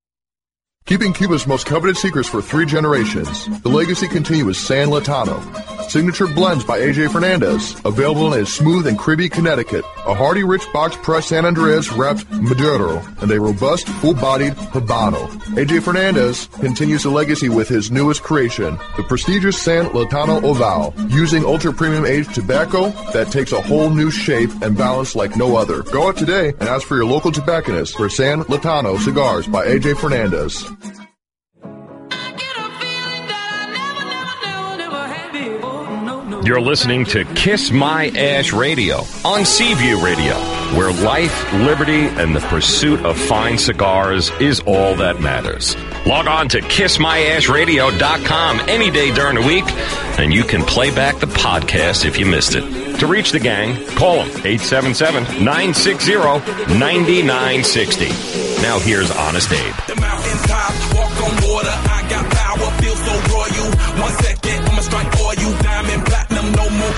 S31: Keeping Cuba's most coveted secrets for three generations, the legacy continues San Lotano. Signature blends by AJ Fernandez, available in a smooth and creamy Connecticut, a hearty rich box pressed San Andrés wrapped Maduro, and a robust full-bodied Habano. AJ Fernandez continues the legacy with his newest creation, the prestigious San Lotano Oval, using ultra-premium aged tobacco that takes a whole new shape and balance like no other. Go out today and ask for your local tobacconist for San Lotano cigars by AJ Fernandez.
S1: You're listening to Kiss My Ash Radio on Seaview Radio, where life, liberty, and the pursuit of fine cigars is all that matters. Log on to kissmyashradio.com any day during the week, and you can play back the podcast if you missed it. To reach the gang, call them 877 960 9960. Now here's Honest Abe.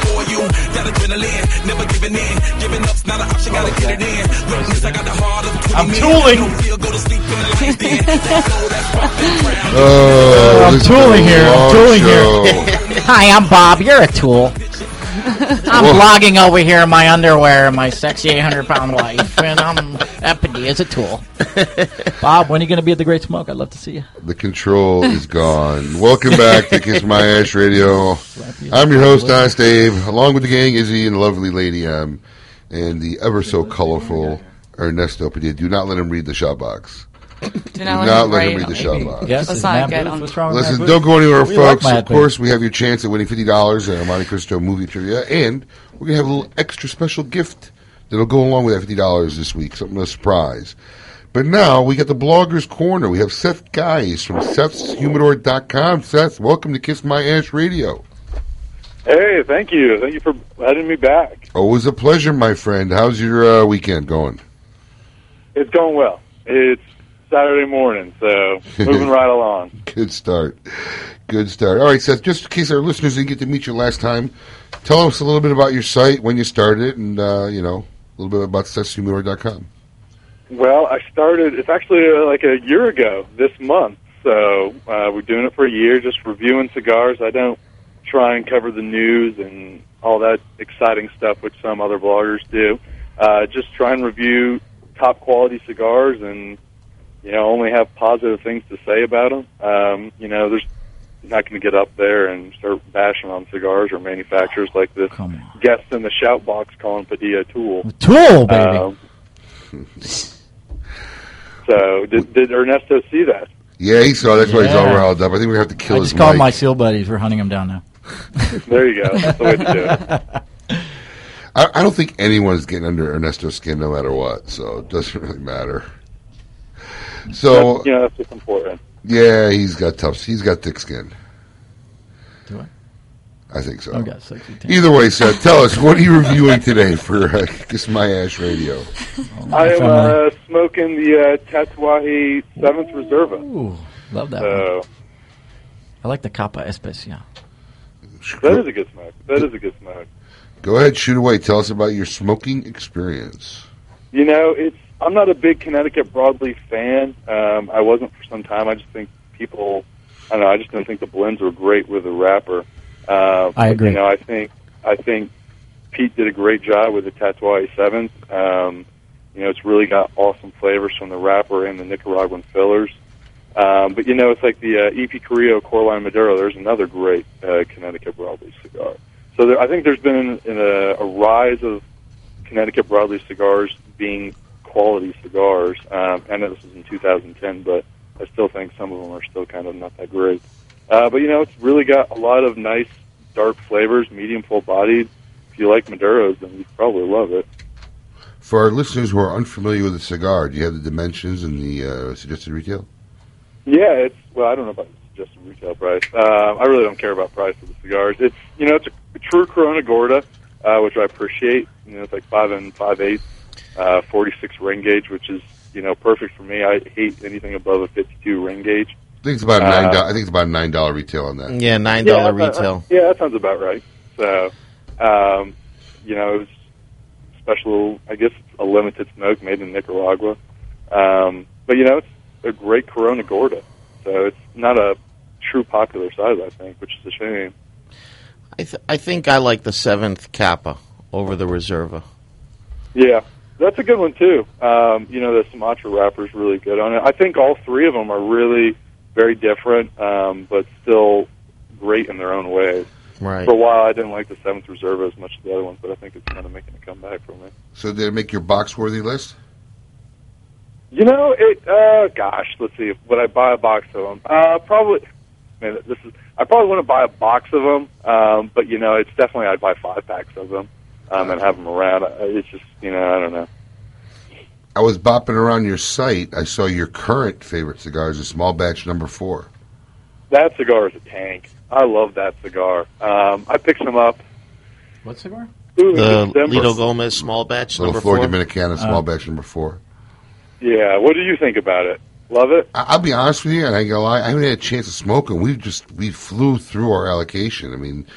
S36: For you. Got adrenaline, never giving in. Giving up's not an option, gotta get it in. Look, miss, I got the heart of 20
S15: I'm tooling.
S36: No feel, go to sleep in the lion's.
S12: Oh,
S15: I'm tooling here. I'm tooling
S12: show.
S15: here. Hi, I'm Bob. You're a tool. I'm blogging over here in my underwear and my sexy 800 pound wife, and I'm Epidie is a tool. Bob, when are you going to be at the Great Smoke? I'd love to see you.
S12: The control is gone. Welcome back to Kiss My Ash Radio. I'm your host, Honest Dave. Along with the gang, Izzy and the lovely Lady M, and the ever so colorful Ernesto Padilla. Do not let him read the shot box.
S37: Do not let him
S12: let him read the
S37: on
S12: shot box.
S15: Yes,
S37: That's
S15: is
S37: not good. On-
S15: What's wrong with
S12: Listen,
S15: Matt
S12: don't go anywhere,
S15: We
S12: folks.
S15: Matt
S12: of course, we have your chance at winning fifty dollars at our Montecristo movie trivia, and we're gonna have a little extra special gift that'll go along with that fifty dollars this week. Something a surprise. But now we got the Bloggers Corner. We have Seth Guys from Seth'sHumidor.com. Seth, welcome to Kiss My Ash Radio.
S38: Hey, thank you. Thank you for having me back.
S12: Always a pleasure, my friend. How's your uh, weekend going?
S38: It's going well. It's Saturday morning, so moving right along.
S12: Good start. Good start. All right, Seth, just in case our listeners didn't get to meet you last time, tell us a little bit about your site, when you started it, and, uh, you know, a little bit about Seth'sHumidor.com.
S38: Well, I started. It's actually uh, like a year ago this month. So uh, we're doing it for a year, just reviewing cigars. I don't try and cover the news and all that exciting stuff, which some other bloggers do. Uh, just try and review top quality cigars, and you know, only have positive things to say about them. Um, you know, there's not going to get up there and start bashing on cigars or manufacturers like this guest in the shout box calling Padilla a tool.
S15: Tool, baby.
S38: Um, so did, did Ernesto see that?
S12: Yeah, he saw. That's why he's all
S15: Yeah.
S12: riled up. I think we have to kill
S15: I
S12: his
S15: just called
S12: mic.
S15: my SEAL buddies. We're hunting him down now.
S38: There you go. That's the way to do it.
S12: I, I don't think anyone's getting under Ernesto's skin no matter what, so it doesn't really matter. So
S38: That's, you know, that's what's important.
S12: yeah, he's got tough. He's got thick skin.
S15: Do I?
S12: I think so.
S15: I've got sexy tan.
S12: Either way, Seth, tell us what are you reviewing today for uh, Kiss My Ash Radio?
S38: I am uh, smoking the uh, Tatuaje Seventh Reserva.
S15: Ooh, love that
S38: So
S15: one. I like the Capa Especial.
S38: that is a good smoke. That is a good smoke.
S12: Go ahead, shoot away. Tell us about your smoking experience.
S38: You know, it's I'm not a big Connecticut broadleaf fan. Um, I wasn't for some time. I just think people, I don't know. I just don't think the blends were great with the wrapper. Uh,
S15: I
S38: but,
S15: agree.
S38: You know, I think I think Pete did a great job with the Tatuaje Seventh. Um, you know, it's really got awesome flavors from the wrapper and the Nicaraguan fillers. Um, but you know, it's like the uh, EP Carrillo Coraline Maduro. There's another great uh, Connecticut broadleaf cigar. So there, I think there's been an, a, a rise of Connecticut broadleaf cigars being quality cigars. Um, I know this was in 2010, but I still think some of them are still kind of not that great. Uh, but you know, it's really got a lot of nice dark flavors, medium full bodied. If you like Maduros, then you probably love it.
S12: For our listeners who are unfamiliar with the cigar, do you have the dimensions and the uh, suggested retail?
S38: Yeah, it's well, I don't know about the suggested retail price. Uh, I really don't care about price of the cigars. It's you know, it's a, a true Corona Gorda, uh, which I appreciate. You know, it's like five and five eighths, uh, forty six ring gauge, which is you know perfect for me. I hate anything above a fifty two ring gauge.
S12: I think it's about
S38: Uh,
S12: nine. do- I think it's about nine dollar retail on that.
S13: Yeah, nine
S38: Yeah,
S13: dollar
S38: that-
S13: retail.
S38: yeah, that sounds about right. So, um, you know, it was special. I guess it's a limited smoke made in Nicaragua. Um, but you know, it's a great Corona Gorda. So it's not a true popular size, I think, which is a shame.
S13: I, th- I think I like the seventh Capa over the Reserva.
S38: Yeah, that's a good one too. Um, you know, the Sumatra wrapper is really good on it. I think all three of them are really very different, um, but still great in their own ways.
S13: Right.
S38: For a while, I didn't like the Seventh Reserva as much as the other ones, but I think it's kind of making a comeback for me.
S12: So did it make your box worthy list?
S38: You know, it. Uh, gosh, let's see. Would I buy a box of them? Uh, probably. Man, this is. I probably wouldn't buy a box of them, um, but you know, it's definitely I'd buy five packs of them um, and have them around. Uh, It's just, you know, I don't know.
S12: I was bopping around your site. I saw your current favorite cigar is a small batch number four.
S38: That cigar is a tank. I love that cigar. Um, I picked some up.
S15: What cigar?
S38: Ooh,
S13: The
S38: in December.
S13: Litto Gomez small batch
S12: Little
S13: number
S12: Flor
S13: four.
S12: Dominicana small
S13: Uh,
S12: batch number four.
S38: Yeah. What do you think about it? Love it.
S12: I- I'll be honest with you, and I ain't gonna lie. I haven't had a chance to smoke them. We just we flew through our allocation. I mean,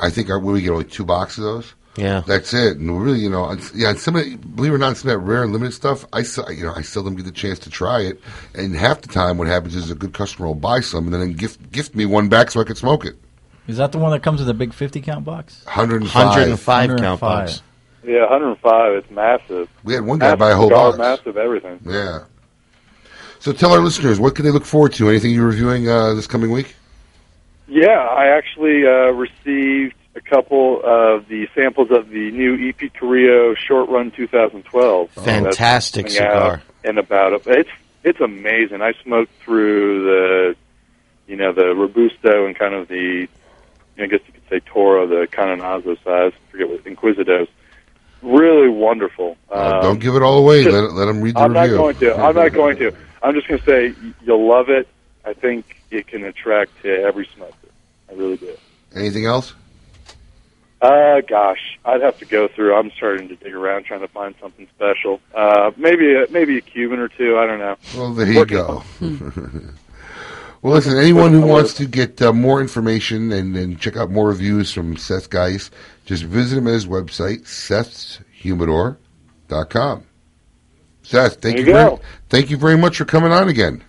S12: I think our, we get only two boxes of those.
S13: Yeah.
S12: That's it. And really, you know, it's- yeah. and Some of it, believe it or not, some of that rare and limited stuff. I still, you know, I seldom get the chance to try it. And half the time, what happens is a good customer will buy some and then gift gift me one back so I could smoke it.
S15: Is that the one that comes with a big 50 count box?
S12: 105.
S13: 105 count box.
S38: Yeah, 105. It's massive.
S12: We had one guy
S38: massive
S12: buy a whole
S38: cigar,
S12: box.
S38: Massive everything.
S12: Yeah. So tell our listeners what can they look forward to? Anything you're reviewing uh, this coming week?
S38: Yeah, I actually uh, received a couple of the samples of the new EP Carrillo Short Run 2012. Uh,
S13: Fantastic cigar.
S38: out In about a, it's it's amazing. I smoked through the you know the Robusto and kind of the I guess you could say Toro, the Cañonazo size. I forget what Inquisitos.
S39: really wonderful.
S12: Uh,
S39: Um,
S12: don't give it all away.
S39: just-
S12: Let, let them read the
S39: I'm
S12: review.
S39: not going to. I'm not going to. I'm just going to say you'll love it. I think it can attract to every smoker. I really do.
S12: Anything else?
S39: Uh, gosh, I'd have to go through. I'm starting to dig around trying to find something special. Uh, maybe a, maybe a Cuban or two. I don't know.
S12: Well, there you go. well, listen, anyone who wants to get uh, more information and, and check out more reviews from Seth Geis, just visit him at his website, sethshumidor.com. Seth, thank
S39: There
S12: you,
S39: you
S12: very, thank you very much for coming on again.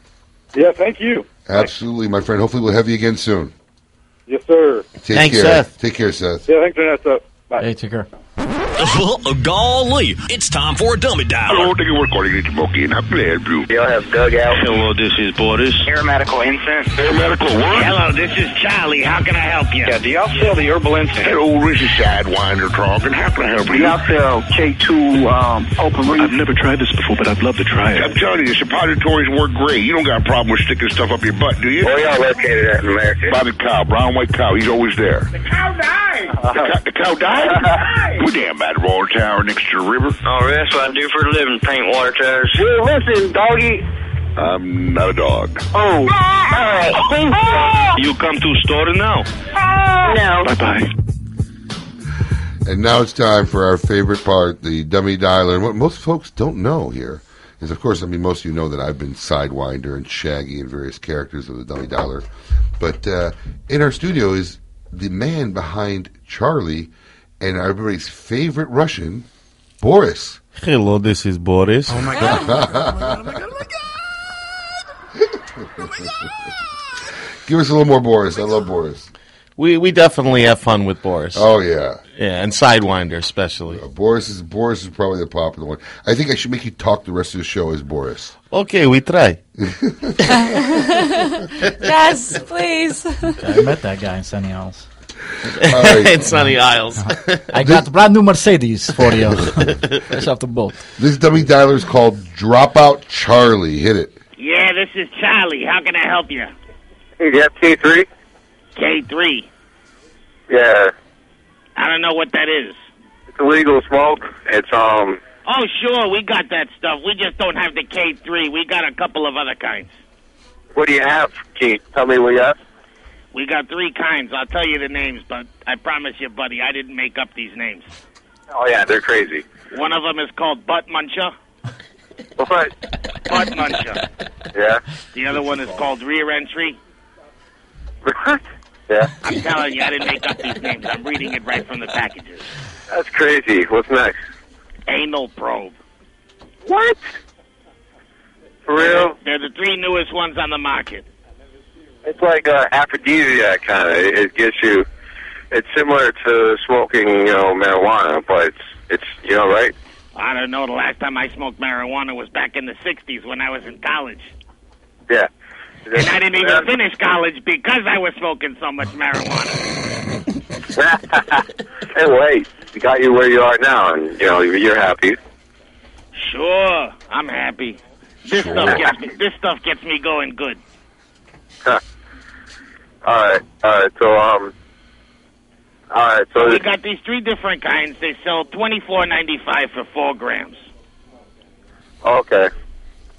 S39: Yeah, thank you.
S12: Absolutely, my friend. Hopefully, we'll have you again soon.
S39: Yes, sir.
S12: Take
S39: Thanks,
S12: care.
S39: Seth.
S12: Take care, Seth.
S39: Yeah, thanks, Vanessa. Bye.
S15: Hey, take care.
S21: Golly, it's time for a dummy dial.
S40: Hello, thank you for calling it smoking. How can I help you?
S41: Y'all have dug out.
S40: Hello, this is Boris.
S41: Aromatical incense.
S40: Aromatical what?
S41: Hello, this is Charlie. How can I help you? Yeah, do y'all sell the herbal incense?
S40: Hello, this is Sidewinder talking. How can I help
S41: Do
S40: you?
S41: y'all sell K2 um, open reef?
S40: I've never tried this before, but I'd love to try it. I'm telling you, the suppositories work great. You don't got a problem with sticking stuff up your butt, do you?
S41: Where y'all located at in America?
S40: By the cow, brown white cow. He's always there.
S41: The cow died.
S40: The, cow, the cow died? We're damn at Royal Tower next to the river.
S41: Oh, that's what I do for a living, paint water towers. Well, listen, doggy.
S40: I'm not a dog.
S41: Oh, all right.
S40: You come to store now?
S41: No.
S40: Bye-bye.
S12: And now it's time for our favorite part, the dummy dialer. And what most folks don't know here is, of course, I mean, most of you know that I've been Sidewinder and Shaggy and various characters of the dummy dialer. But uh, in our studio is the man behind Charlie and everybody's favorite Russian, Boris.
S13: Hello, this is Boris.
S12: Oh, oh, oh, oh my God. Oh my God. Oh my god! Give us a little more Boris. I love Boris.
S13: We we definitely have fun with Boris.
S12: Oh yeah,
S13: yeah, and Sidewinder especially.
S12: Uh, Boris is Boris is probably the popular one. I think I should make you talk the rest of the show as Boris.
S13: Okay, we try.
S14: yes, please.
S15: I met that guy in Sunny Isles.
S13: In Sunny Isles.
S15: I got the brand new Mercedes for you. Fresh off the boat.
S12: This dummy dialer is called Dropout Charlie. Hit it.
S41: Yeah, this is Charlie. How can I help you?
S39: Hey, do you have K3?
S41: K3.
S39: Yeah,
S41: I don't know what that is.
S39: it's illegal smoke. It's um.
S41: Oh, sure, we got that stuff. We just don't have the K3. We got a couple of other kinds.
S39: What do you have? Can you tell me what you have?
S41: We got three kinds. I'll tell you the names, but I promise you, buddy, I didn't make up these names.
S39: Oh yeah, they're crazy.
S41: One of them is called Butt Muncher.
S39: What?
S41: Butt Muncher.
S39: Yeah.
S41: The other one is called Rear Entry.
S39: Yeah.
S41: I'm telling you, I didn't make up these names. I'm reading it right from the packages.
S39: That's crazy. What's next?
S41: Anal probe.
S39: What? For real?
S41: They're the three newest ones on the market.
S39: It's like uh, aphrodisiac kind of. It, gets you. It's similar to smoking, you know, marijuana, but it's it's you know right.
S41: I don't know. The last time I smoked marijuana was back in the '60s when I was in college,
S39: Yeah.
S41: and I didn't even finish college because I was smoking so much marijuana.
S39: hey, wait. We got you where you are now, and you know you're happy.
S41: Sure, I'm happy. This
S39: Sure.
S41: stuff gets me. This stuff gets me going good.
S39: Huh. All right. All right. So um. All right. So
S41: we got these three different kinds. They sell twenty four ninety five for four grams.
S39: okay.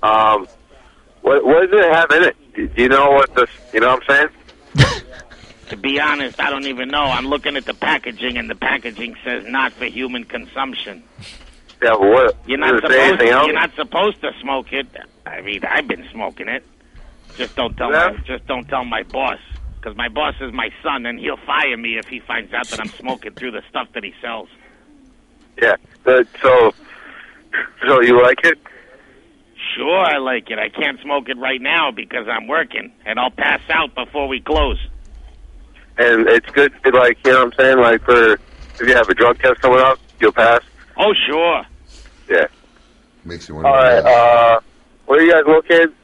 S39: Um. What what does it have in it? Do you know what this? You know what I'm saying?
S41: To be honest, I don't even know. I'm looking at the packaging, and the packaging says not for human consumption.
S39: Yeah. But what?
S41: You're not supposed.
S39: anything else?
S41: You're not supposed to smoke it. I mean, I've been smoking it. Just don't tell my. Just don't tell my boss, because my boss is my son, and he'll fire me if he finds out that I'm smoking through the stuff that he sells.
S39: Yeah. But, so. So you like it?
S41: Sure, I like it. I can't smoke it right now because I'm working, and I'll pass out before we close.
S39: And it's good. To, like you know what I'm saying? Like for if you have a drug test coming up, you'll pass.
S41: Oh, sure.
S39: Yeah.
S12: Makes you wonder.
S39: All right. Uh, where are you guys located?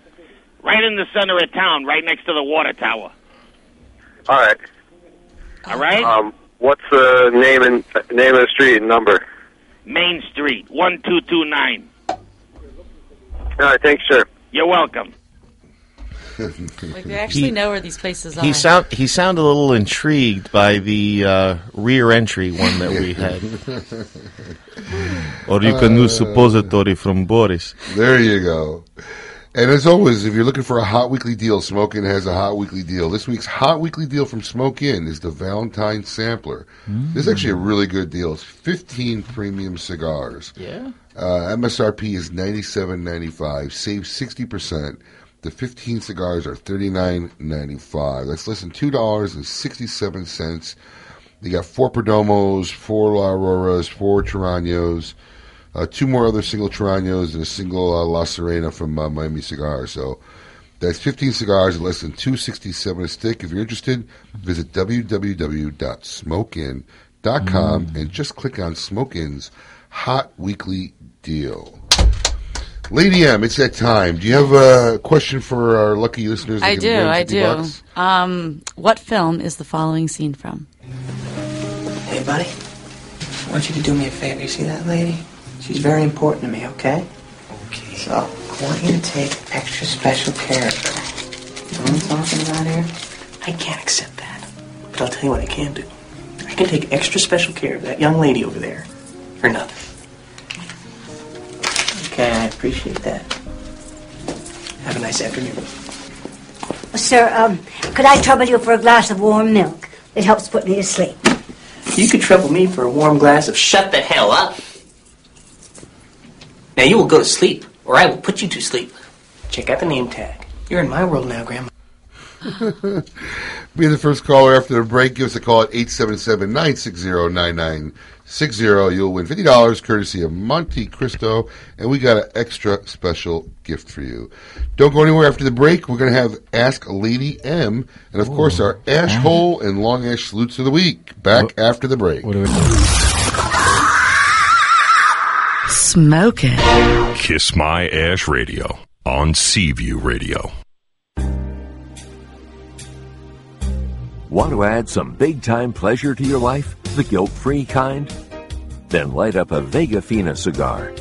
S41: Right in the center of town, right next to the water tower.
S39: All right.
S41: All right?
S39: Um, what's the name and name of the street and number?
S41: Main Street, 1229.
S39: All right. Thanks, sir.
S41: You're welcome.
S14: Like they actually
S13: He-
S14: know where these places are.
S13: He sound he sounded a little intrigued by the uh, rear entry one that we had. or you can use suppository from Boris.
S12: There you go. And as always, if you're looking for a hot weekly deal, Smoke Inn has a hot weekly deal. This week's hot weekly deal from Smoke Inn is the Valentine Sampler. This is actually a really good deal. It's 15 premium cigars.
S15: Yeah.
S12: Uh, MSRP is ninety seven ninety five. Save sixty percent. The fifteen cigars are thirty nine ninety five. That's less than two dollars and sixty seven cents. You got four Perdomos, four La Auroras, four Toranos, uh, two more other single Toranos, and a single uh, La Serena from uh, Miami Cigar. So that's fifteen cigars at less than two sixty seven a stick. If you're interested, visit www.smokeinn.com and just click on Smoke Inn's Hot Weekly Deal. Lady M, it's that time. Do you have a question for our lucky listeners?
S14: I do, I do. Um, what film is the following scene from?
S42: Hey, buddy. I want you to do me a favor. You see that lady? She's very important to me, okay? Okay. So, I want you to take extra special care of her. You know what I'm talking about here? I can't accept that. But I'll tell you what I can do. I can take extra special care of that young lady over there for nothing. Okay, I appreciate that. Have a nice afternoon.
S43: Sir, um, could I trouble you for a glass of warm milk? It helps put me to sleep.
S42: You could trouble me for a warm glass of shut the hell up. Now you will go to sleep, or I will put you to sleep. Check out the name tag. You're in my world now, Grandma.
S12: Be the first caller after the break. Give us a call at 877 960 9960. You'll win $50 courtesy of Montecristo, and we got an extra special gift for you. Don't go anywhere after the break. We're going to have Ask Lady M, and of course, our Ash Hole and Long Ash Salutes of the Week. Back after the break.
S44: Smoke it.
S1: Kiss My Ash Radio on Seaview Radio.
S18: Want to add some big time pleasure to your life? The guilt free kind? Then light up a Vega Fina cigar.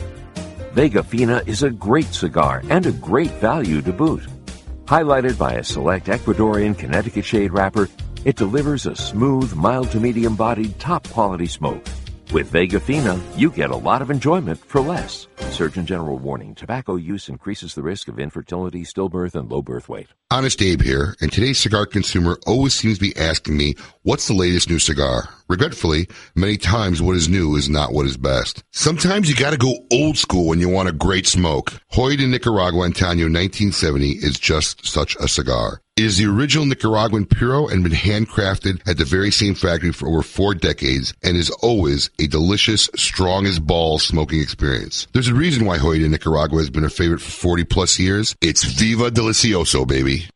S18: Vega Fina is a great cigar and a great value to boot. Highlighted by a select Ecuadorian Connecticut shade wrapper, it delivers a smooth, mild to medium bodied, top quality smoke. With Vega Fina, you get a lot of enjoyment for less. Surgeon General warning tobacco use increases the risk of infertility, stillbirth, and low birth weight.
S12: Honest Abe here, and today's cigar consumer always seems to be asking me, what's the latest new cigar? Regretfully, many times what is new is not what is best. Sometimes you gotta go old school when you want a great smoke. Joya de Nicaragua Antaño 1970 is just such a cigar. It is the original Nicaraguan Puro and been handcrafted at the very same factory for over four decades and is always a delicious, strong as balls smoking experience. There's a reason why Joya de Nicaragua has been a favorite for 40 plus years. It's Viva Delicioso, baby.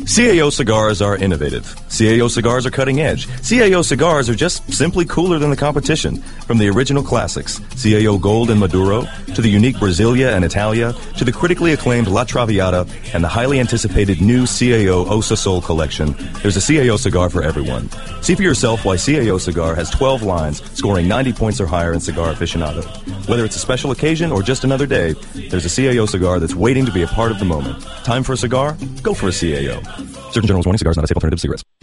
S36: CAO cigars are innovative. CAO cigars are cutting edge. CAO cigars are just simply cooler than the competition. From the original classics, CAO Gold and Maduro, to the unique Brasilia and Italia, to the critically acclaimed La Traviata, and the highly anticipated new CAO Osa Sol collection, there's a CAO cigar for everyone. See for yourself why CAO cigar has 12 lines, scoring 90 points or higher in Cigar Aficionado. Whether it's a special occasion or just another day, there's a CAO cigar that's waiting to be a part of the moment. Time for a cigar? Go for a CAO. Certain General's warning cigars not a safe alternative to cigarettes.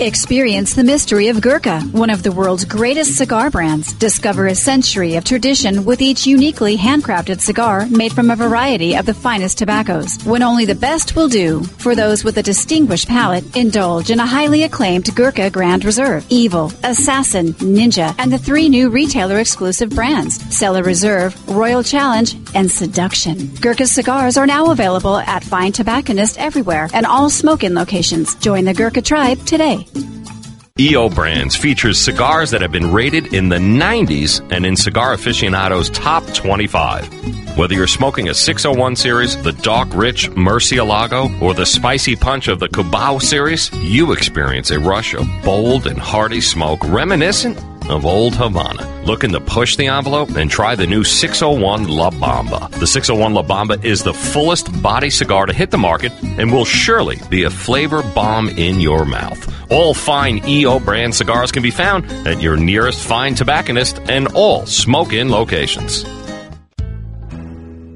S22: Experience the mystery of Gurkha, one of the world's greatest cigar brands. Discover a century of tradition with each uniquely handcrafted cigar made from a variety of the finest tobaccos. When only the best will do. For those with a distinguished palate, indulge in a highly acclaimed Gurkha Grand Reserve, Evil, Assassin, Ninja, and the three new retailer exclusive brands, Cellar Reserve, Royal Challenge, and Seduction. Gurkha cigars are now available at fine tobacconists everywhere and all Smoke Inn locations. Join the Gurkha tribe today.
S1: EO Brands features cigars that have been rated in the 90s and in Cigar Aficionado's top 25. Whether you're smoking a 601 series, the dark rich Murcielago, or the spicy punch of the Cubao series, you experience a rush of bold and hearty smoke reminiscent of Old Havana. Looking to push the envelope and try the new 601 La Bamba. The 601 La Bamba is the fullest body cigar to hit the market and will surely be a flavor bomb in your mouth. All fine EO brand cigars can be found at your nearest fine tobacconist and all Smoke Inn locations.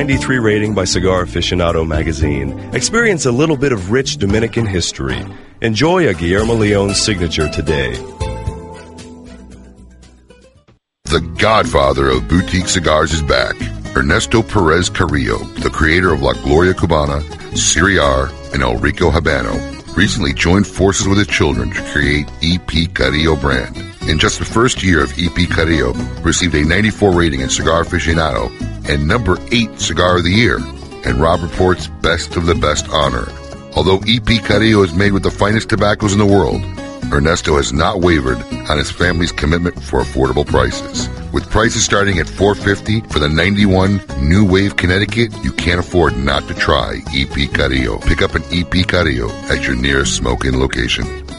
S36: 93 rating by Cigar Aficionado magazine. Experience a little bit of rich Dominican history. Enjoy a Guillermo Leon signature today.
S12: The godfather of boutique cigars is back. Ernesto Perez Carrillo, the creator of La Gloria Cubana, Siriar, and El Rico Habano, recently joined forces with his children to create EP Carrillo brand. In just the first year of EP Carrillo, received a 94 rating in Cigar Aficionado and number 8 Cigar of the Year, and Robb Report's Best of the Best honor. Although EP Carrillo is made with the finest tobaccos in the world, Ernesto has not wavered on his family's commitment for affordable prices. With prices starting at 450 for the 91 New Wave Connecticut, you can't afford not to try EP Carrillo. Pick up an EP Carrillo at your nearest smoking location.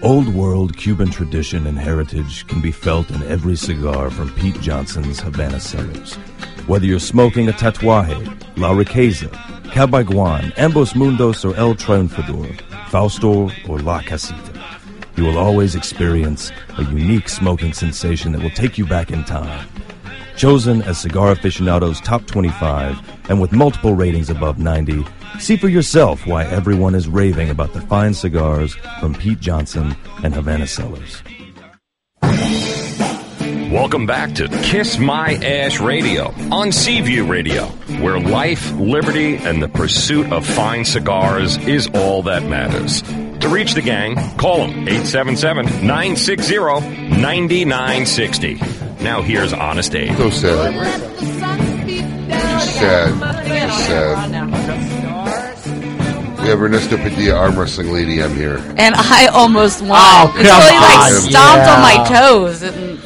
S36: Old world Cuban tradition and heritage can be felt in every cigar from Pete Johnson's Havana Cellars. Whether you're smoking a Tatuaje, La Riqueza, Cabaiguan, Ambos Mundos, or El Triunfador, Fausto, or La Casita, you will always experience a unique smoking sensation that will take you back in time. Chosen as Cigar Aficionado's top 25 and with multiple ratings above 90, see for yourself why everyone is raving about the fine cigars from Pete Johnson and Havana Cellars.
S1: Welcome back to Kiss My Ash Radio on Seaview Radio, where life, liberty, and the pursuit of fine cigars is all that matters. To reach the gang, call them 877-960-9960. Now here's Honest Abe.
S12: So sad. Just sad. Just sad. We have Ernesto Padilla, arm wrestling lady. I'm here.
S14: And I almost won.
S15: Oh,
S14: Until
S15: come
S14: he like
S15: on.
S14: stomped
S15: Yeah.
S14: on my toes. And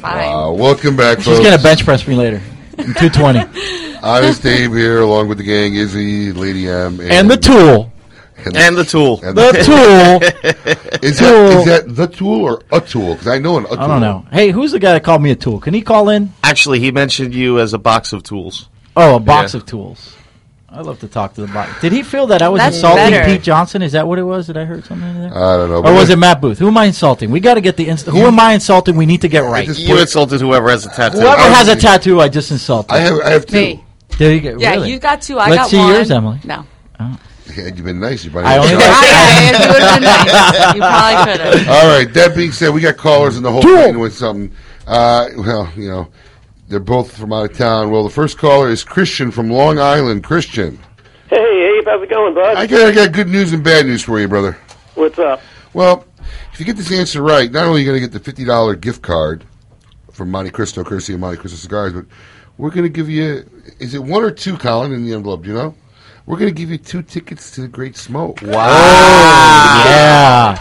S14: fine.
S12: Uh, welcome back,
S15: She's
S12: folks.
S15: gonna bench press me later. in 220.
S12: Honest Dave here, along with the gang, Izzy, Lady M,
S15: And the tool.
S13: And the tool.
S12: and
S15: The tool.
S12: is,
S15: Tool.
S12: That, is that the tool or a tool? Because I know an a tool.
S15: I don't know. Hey, who's the guy that called me a tool? Can he call in?
S13: Actually, he mentioned you as a box of tools.
S15: Oh, a box
S13: Yeah.
S15: of tools. I'd love to talk to the box. Did he feel that I was
S14: That's
S15: insulting
S14: better.
S15: Pete Johnson? Is that what it was? Did I heard something there?
S12: I don't know.
S15: or was it Matt Booth? Who am I insulting? We got to get the inst- Who am I insulting? We need to get right.
S12: this
S13: You insulted whoever has a tattoo.
S15: Whoever has a tattoo, I just insulted.
S12: I have, I have two.
S14: Me.
S15: There you go.
S14: Yeah,
S15: Really?
S14: you got two. I
S15: Let's
S14: got
S15: see
S14: one.
S15: yours, Emily.
S14: No.
S12: Had you been nice, you might
S15: I
S12: have
S15: only
S12: tried.
S15: got-
S14: Yeah, yeah, you would've been nice. You probably could have.
S12: All right. That being said, we got callers in the whole thing with something. Uh, well, you know, they're both from out of town. Well, the first caller is Christian from Long Island. Christian,
S45: Hey, Abe, how's it going, bud?
S12: I got, I got good news and bad news for you, brother.
S45: What's up?
S12: Well, if you get this answer right, not only are you going to get the fifty dollar gift card from Montecristo, courtesy of Montecristo cigars, but we're going to give you is it one or two, Colin, in the envelope? Do you know? We're going to give you two tickets to the Great Smoke.
S15: Oh, yeah.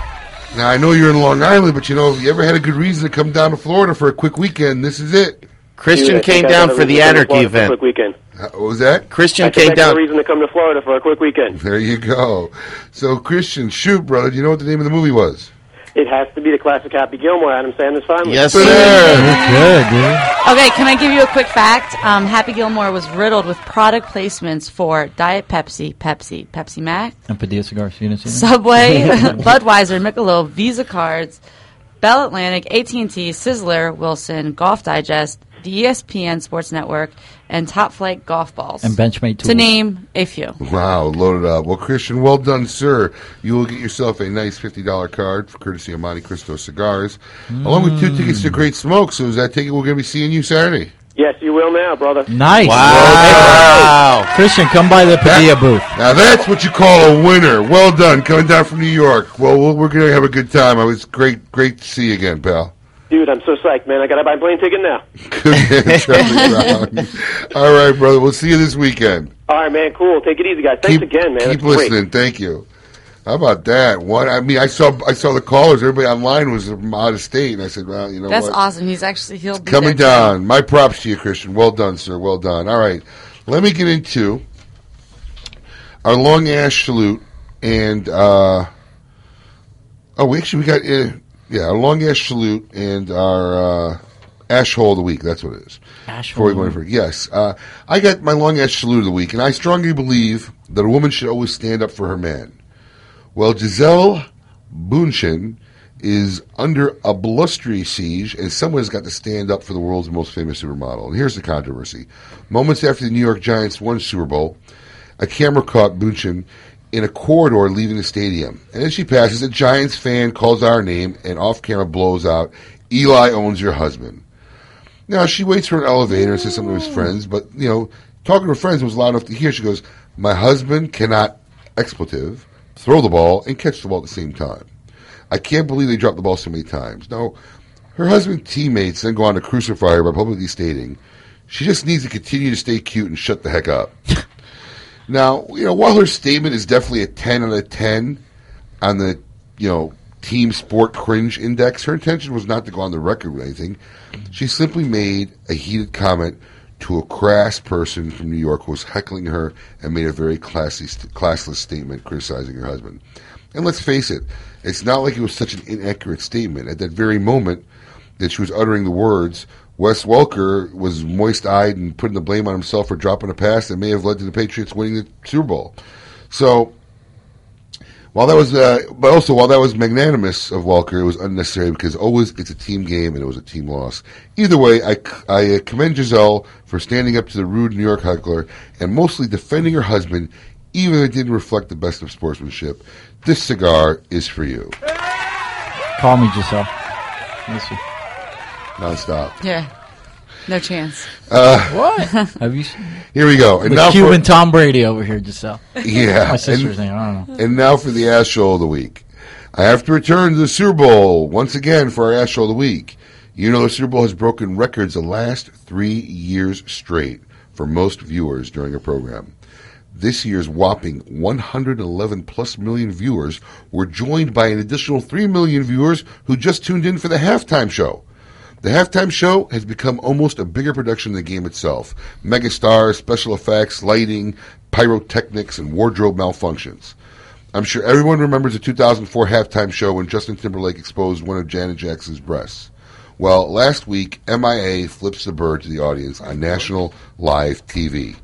S12: Now I know you're in Long Island, but you know, if you ever had a good reason to come down to Florida for a quick weekend, this is it.
S13: Christian
S45: Dude, I
S13: came down for the
S45: reason to come to
S13: anarchy
S45: for
S13: event.
S45: Quick weekend.
S12: Uh, What was that?
S13: Christian
S45: I
S13: came down.
S45: a reason to come to Florida for a quick weekend.
S12: There you go. So Christian, shoot, brother. Do you know what the name of the movie was?
S45: It has to be the classic Happy Gilmore, Adam Sandler's family.
S13: Yes, sir.
S15: Good, dude.
S14: Okay, can I give you a quick fact? Um, Happy Gilmore was riddled with product placements for Diet Pepsi, Pepsi, Pepsi Max,
S15: And Padilla cigars. You didn't see?
S14: Subway, Budweiser, Michelob, Visa cards, Bell Atlantic, AT&T, Sizzler, Wilson, Golf Digest, the ESPN Sports Network, and Top-Flite golf balls.
S15: And Benchmade Tools.
S14: To name a few.
S12: Wow, loaded up. Well, Christian, well done, sir. You will get yourself a nice $50 card for courtesy of Montecristo Cigars, along with two mm. tickets to Great Smoke. So, is that ticket we're going to be seeing you Saturday?
S45: Yes, you will now, brother.
S15: Nice.
S12: Wow. wow.
S15: Christian, come by the Padilla booth.
S12: Now, that's what you call a winner. Well done, coming down from New York. Well, we'll- we're going to have a good time. It was great, great to see you again, pal.
S45: Dude, I'm so psyched, man. I gotta buy a plane ticket now.
S12: Good man, Charlie Brown. All right, brother. We'll see you this weekend.
S45: All right, man. Cool. Take it easy, guys. Thanks again, man.
S12: Keep
S45: That's great.
S12: listening. Thank you. How about that? What I mean, I saw I saw the callers. Everybody online was from out of state, and I said, "Well, you know
S14: That's
S12: what?
S14: awesome. He's actually he'll be
S12: Coming
S14: there tonight.
S12: down. My props to you, Christian. Well done, sir. Well done. All right, let me get into our long ash salute and uh, oh, we actually we got uh, yeah, our long ash salute and our uh, ash hole of the week. That's what it is.
S15: Ash
S12: Before we go any further, yes, uh, I got my long ash salute of the week, and I strongly believe that a woman should always stand up for her man. Well, Gisele Bundchen is under a blustery siege, and someone has got to stand up for the world's most famous supermodel. And here's the controversy. Moments after the New York Giants won Super Bowl, a camera caught Bundchen in a corridor leaving the stadium. And as she passes, a Giants fan calls out her name and off camera blows out, Eli owns your husband. Now, she waits for an elevator and says something to his friends, but, you know, talking to her friends was loud enough to hear. She goes, My husband cannot, expletive, throw the ball and catch the ball at the same time. I can't believe they dropped the ball so many times. Now, her husband's teammates then go on to crucify her by publicly stating she just needs to continue to stay cute and shut the heck up. now, you know, while her statement is definitely a 10 out of 10 on the, you know, team sport cringe index, her intention was not to go on the record with anything. She simply made a heated comment to a crass person from New York who was heckling her and made a very classy, classless statement criticizing her husband. And let's face it, it's not like it was such an inaccurate statement. At that very moment that she was uttering the words, Wes Welker was moist eyed and putting the blame on himself for dropping a pass that may have led to the Patriots winning the Super Bowl. So, while that was, uh, but also while that was magnanimous of Welker, it was unnecessary because always it's a team game and it was a team loss. Either way, I, I uh, commend Gisele for standing up to the rude New York heckler and mostly defending her husband, even if it didn't reflect the best of sportsmanship. This cigar is for you.
S15: Call me, Gisele. You.
S12: Nonstop.
S14: Yeah. No chance.
S12: Uh,
S15: What? Have you?
S12: Here we go. And
S15: the
S12: now
S15: Cuban
S12: for,
S15: Tom Brady over here, Giselle.
S12: Yeah.
S15: my sister's
S12: and,
S15: name. I don't know.
S12: And now for the Ash Show of the Week. I have to return to the Super Bowl once again for our Ash Show of the Week. You know, the Super Bowl has broken records the last three years straight for most viewers during a program. This year's whopping 111 plus million viewers were joined by an additional 3 million viewers who just tuned in for the halftime show. The halftime show has become almost a bigger production than the game itself. Megastars, special effects, lighting, pyrotechnics, and wardrobe malfunctions. I'm sure everyone remembers the 2004 halftime show when Justin Timberlake exposed one of Janet Jackson's breasts. Well, last week, MIA flips the bird to the audience on national live TV.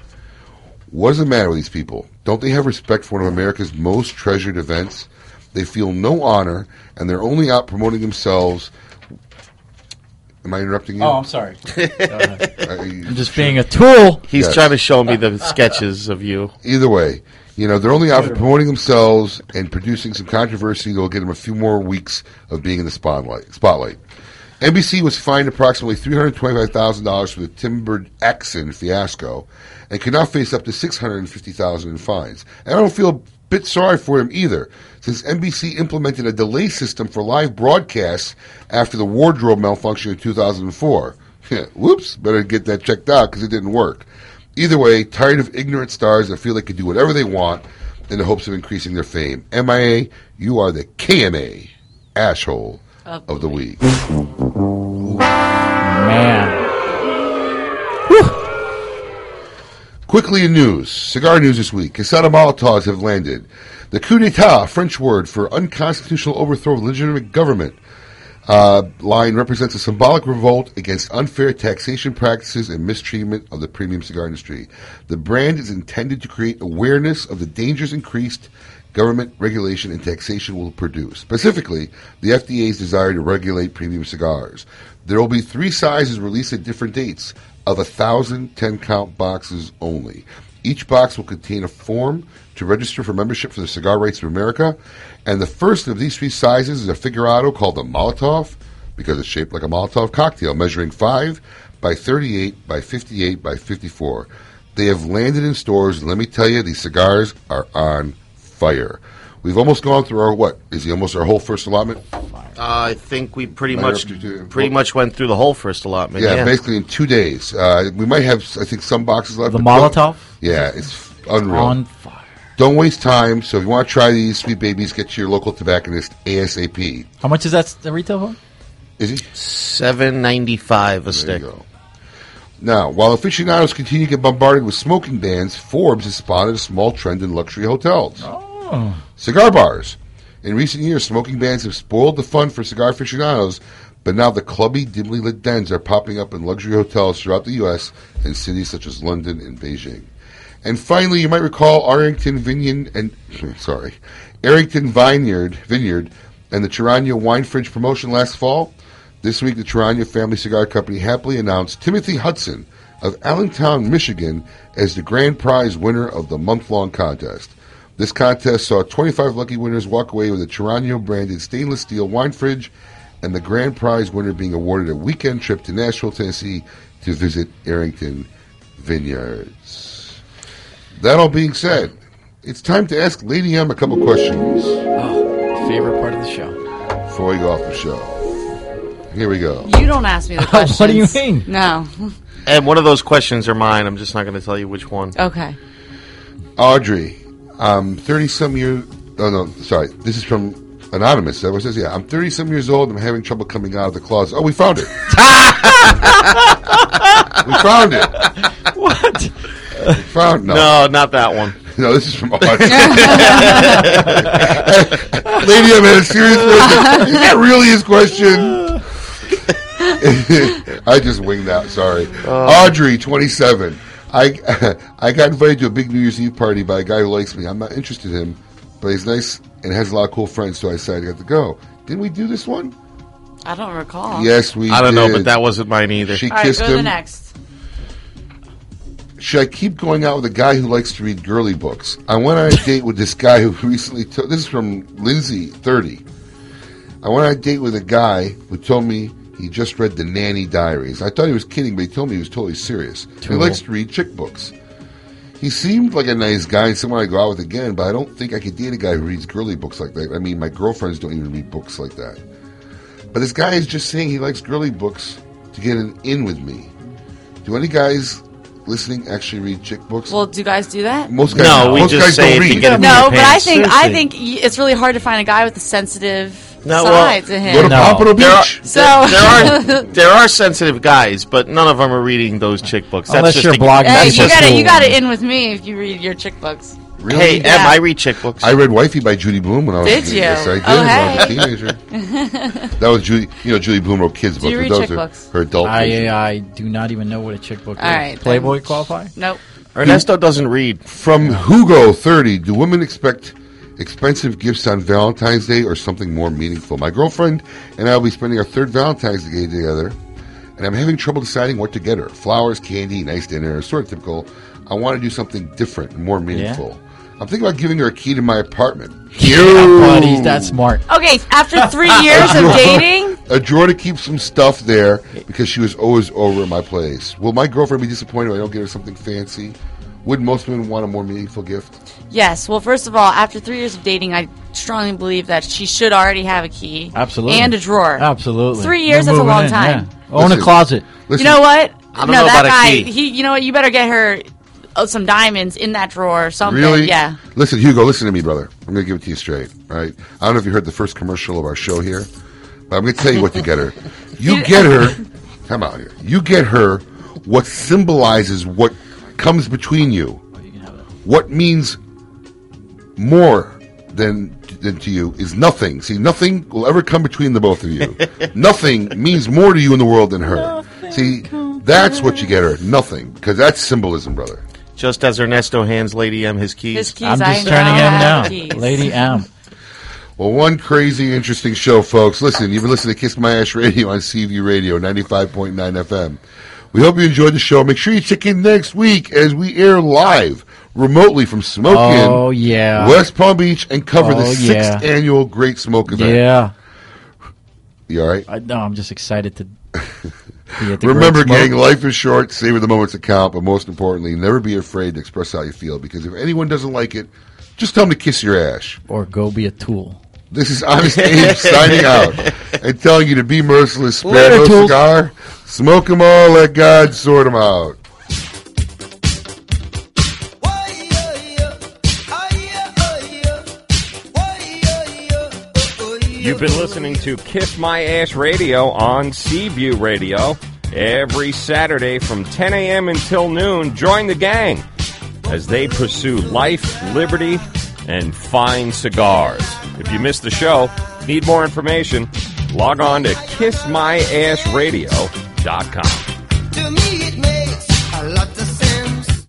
S12: What is the matter with these people? Don't they have respect for one of America's most treasured events? They feel no honor, and they're only out promoting themselves. Am I interrupting you?
S15: Oh, I'm sorry.
S12: Uh, I'm
S15: just being a tool.
S46: He's trying to show me uh, the sketches of you.
S12: Either way, you know, they're only out for promoting themselves and producing some controversy that will get them a few more weeks of being in the spotlight. Spotlight. NBC was fined approximately $325,000 for the Timbered Axon fiasco and could now face up to 650,000 in fines. And I don't feel a bit sorry for him either, since NBC implemented a delay system for live broadcasts after the wardrobe malfunction in 2004. Whoops, better get that checked out because it didn't work. Either way, tired of ignorant stars that feel they can do whatever they want in the hopes of increasing their fame. MIA, you are the KMA asshole oh, of the week.
S15: Man.
S12: Quickly in news, cigar news this week. Casada Molotovs have landed. The coup d'etat, French word for unconstitutional overthrow of legitimate government, uh, line represents a symbolic revolt against unfair taxation practices and mistreatment of the premium cigar industry. The brand is intended to create awareness of the dangers increased government regulation and taxation will produce. Specifically, the FDA's desire to regulate premium cigars. There will be three sizes released at different dates of a thousand 10 count boxes only. Each box will contain a form to register for membership for the Cigar Rights of America, and the first of these three sizes is a figurado called the Molotov because it's shaped like a Molotov cocktail, measuring 5 by 38 by 58 by 54. They have landed in stores, let me tell you, these cigars are on fire. We've almost gone through our what? Is he almost our whole first allotment?
S13: Uh, I think we pretty
S12: Right
S13: much
S12: up to-
S13: pretty much went through the whole first allotment.
S12: Yeah,
S13: Yeah,
S12: basically in two days. Uh, we might have, I think, some boxes left.
S15: The
S12: but don't-
S15: Molotov?
S12: Yeah, it's unreal.
S15: on
S12: fire. Don't waste time. So if you want to try these sweet babies, get to your local tobacconist ASAP.
S15: How much is that the retail for?
S12: Is he?
S13: seven ninety five a stick.
S12: Now, while aficionados continue to get bombarded with smoking bans, Forbes has spotted a small trend in luxury hotels.
S15: Oh.
S12: Cigar bars. In recent years, smoking bans have spoiled the fun for cigar aficionados, but now the clubby, dimly lit dens are popping up in luxury hotels throughout the U.S. and cities such as London and Beijing. And finally, you might recall Arrington Vineyard and sorry, Arrington Vineyard Vineyard and the Torano Wine Fridge promotion last fall. This week, the Torano Family Cigar Company happily announced Timothy Hudson of Allentown, Michigan, as the grand prize winner of the month-long contest. This contest saw 25 lucky winners walk away with a Torano branded stainless steel wine fridge, and the grand prize winner being awarded a weekend trip to Nashville, Tennessee to visit Arrington Vineyards. That all being said, it's time to ask Lady M a couple questions.
S15: Oh, favorite part of the show.
S12: Before we go off the show. Here we go.
S14: You don't ask me the questions.
S15: What do you mean?
S14: No.
S13: And one of those questions are mine. I'm just not going to tell you which one.
S14: Okay.
S12: Audrey, Um, I'm 30 some years. Oh, no, sorry. This is from Anonymous. That was says, yeah, I'm 30 some years old. I'm having trouble coming out of the closet. Oh, we found it. we found it.
S15: What?
S12: We found no.
S13: No, not that one.
S12: No, this is from Audrey. Lady, I'm had a serious question. Is that really his question? I just winged that. Sorry, uh, Audrey, 27. I I got invited to a big New Year's Eve party by a guy who likes me. I'm not interested in him, but he's nice and has a lot of cool friends, so I decided I got to go. Didn't we do this one?
S14: I don't recall.
S12: Yes, we.
S13: I don't know, but that wasn't mine either.
S12: She
S14: All right,
S12: kissed
S14: go to the next.
S12: Should I keep going out with a guy who likes to read girly books? I went on a date with this guy who recently took. This is from Lindsay, thirty. I went on a date with a guy who told me he just read the Nanny Diaries. I thought he was kidding, but he told me he was totally serious. He likes to read chick books. He seemed like a nice guy someone I'd go out with again, but I don't think I could date a guy who reads girly books like that. I mean, my girlfriends don't even read books like that. But this guy is just saying he likes girly books to get an in with me. Do any guys listening actually read chick books?
S14: Well, do you guys do that?
S12: Most guys,
S13: No, we
S12: most
S13: just
S12: guys
S13: say
S12: don't read.
S13: get him in
S14: No, but I
S13: pants.
S14: think I think it's really hard to find a guy with a sensitive
S13: No,
S14: side
S13: well,
S14: to him.
S12: Go to
S15: No.
S12: Pompano
S13: There are,
S12: Beach.
S14: So-
S13: there, there are there are sensitive guys, but none of them are reading those chick books. That's
S15: Unless
S13: just
S15: you're
S13: a-
S15: blogging
S14: Hey,
S15: people
S14: you got to
S15: school.
S14: you got to in with me if you read your chick books.
S12: Really?
S13: Hey,
S14: Yeah.
S13: Em, I read chick books.
S12: I read Wifey by Judy Blume when I was
S14: Did
S12: a
S14: you?
S12: Yes, I oh, did.
S14: Oh,
S12: when I was a
S14: hey.
S12: teenager. that was Judy. You know, Judy Blume wrote kids'
S14: Do
S12: books.
S14: you
S12: but
S14: read
S12: those
S14: chick
S12: are
S14: books?
S12: Her adult. version.
S15: I I do not even know what a chick book
S14: All
S15: is.
S14: right,
S15: Playboy
S14: then.
S15: qualify?
S14: Nope.
S13: Ernesto doesn't read.
S12: From Hugo thirty, do women expect expensive gifts on Valentine's Day or something more meaningful? My girlfriend and I will be spending our third Valentine's Day together, and I'm having trouble deciding what to get her. Flowers, candy, nice dinner, sort of typical. I want to do something different, and more meaningful. I'm thinking about giving her a key to my apartment.
S15: Yeah, buddy, that's smart.
S14: Okay, after three years of dating,
S12: a drawer to keep some stuff there because she was always over at my place. Will my girlfriend be disappointed if I don't get her something fancy? Would most women want a more meaningful gift?
S14: yes. Well, first of all, after three years of dating, I strongly believe that she should already have a key,
S15: Absolutely.
S14: and a drawer.
S15: Absolutely.
S14: Three years,
S15: You're
S14: that's a long
S15: in,
S14: time.
S15: yeah. Own a closet.
S12: Listen,
S14: You know what?
S13: I don't
S14: no,
S13: know
S14: that
S13: about a
S14: guy.
S13: key.
S14: He, you know what? You better get her uh, some diamonds in that drawer or something.
S12: Really?
S14: Yeah.
S12: Listen, Hugo, listen to me, brother. I'm going to give it to you straight, right? I don't know if you heard the first commercial of our show here, but I'm going to tell you what to get her. You get her, come out here. You get her what symbolizes what comes between you. What means more than than to you is nothing. See, nothing will ever come between the both of you. nothing means more to you in the world than her. See, that's what you get her. Nothing, because that's symbolism, brother.
S46: Just as Ernesto hands Lady M his keys.
S14: His keys,
S15: I'm just
S14: now
S15: turning him down. Lady M.
S12: Well, one crazy, interesting show, folks. Listen, you've been listening to Kiss My Ash Radio on Seaview Radio 95.9 FM. We hope you enjoyed the show. Make sure you check in next week as we air live remotely from Smoke Inn,
S15: Oh, yeah.
S12: West Palm Beach, and cover the
S15: Oh,
S12: sixth
S15: yeah.
S12: annual Great Smoke event.
S15: Yeah.
S12: You all right?
S15: I, no, I'm just excited to the
S12: Remember, gang, life is short. Savor the moments that count, but most importantly, never be afraid to express how you feel. Because if anyone doesn't like it, just tell them to kiss your ash.
S15: Or go be a tool.
S12: This is Honest Abe signing out and telling you to be merciless, spare
S15: Later,
S12: no
S15: tools.
S12: cigar, them all, let God sort them out.
S1: You've been listening to Kiss My Ash Radio on Seaview Radio. Every Saturday from 10 a.m. until noon, join the gang as they pursue life, liberty, and fine cigars. If you missed the show, need more information, log on to kissmyashradio.com.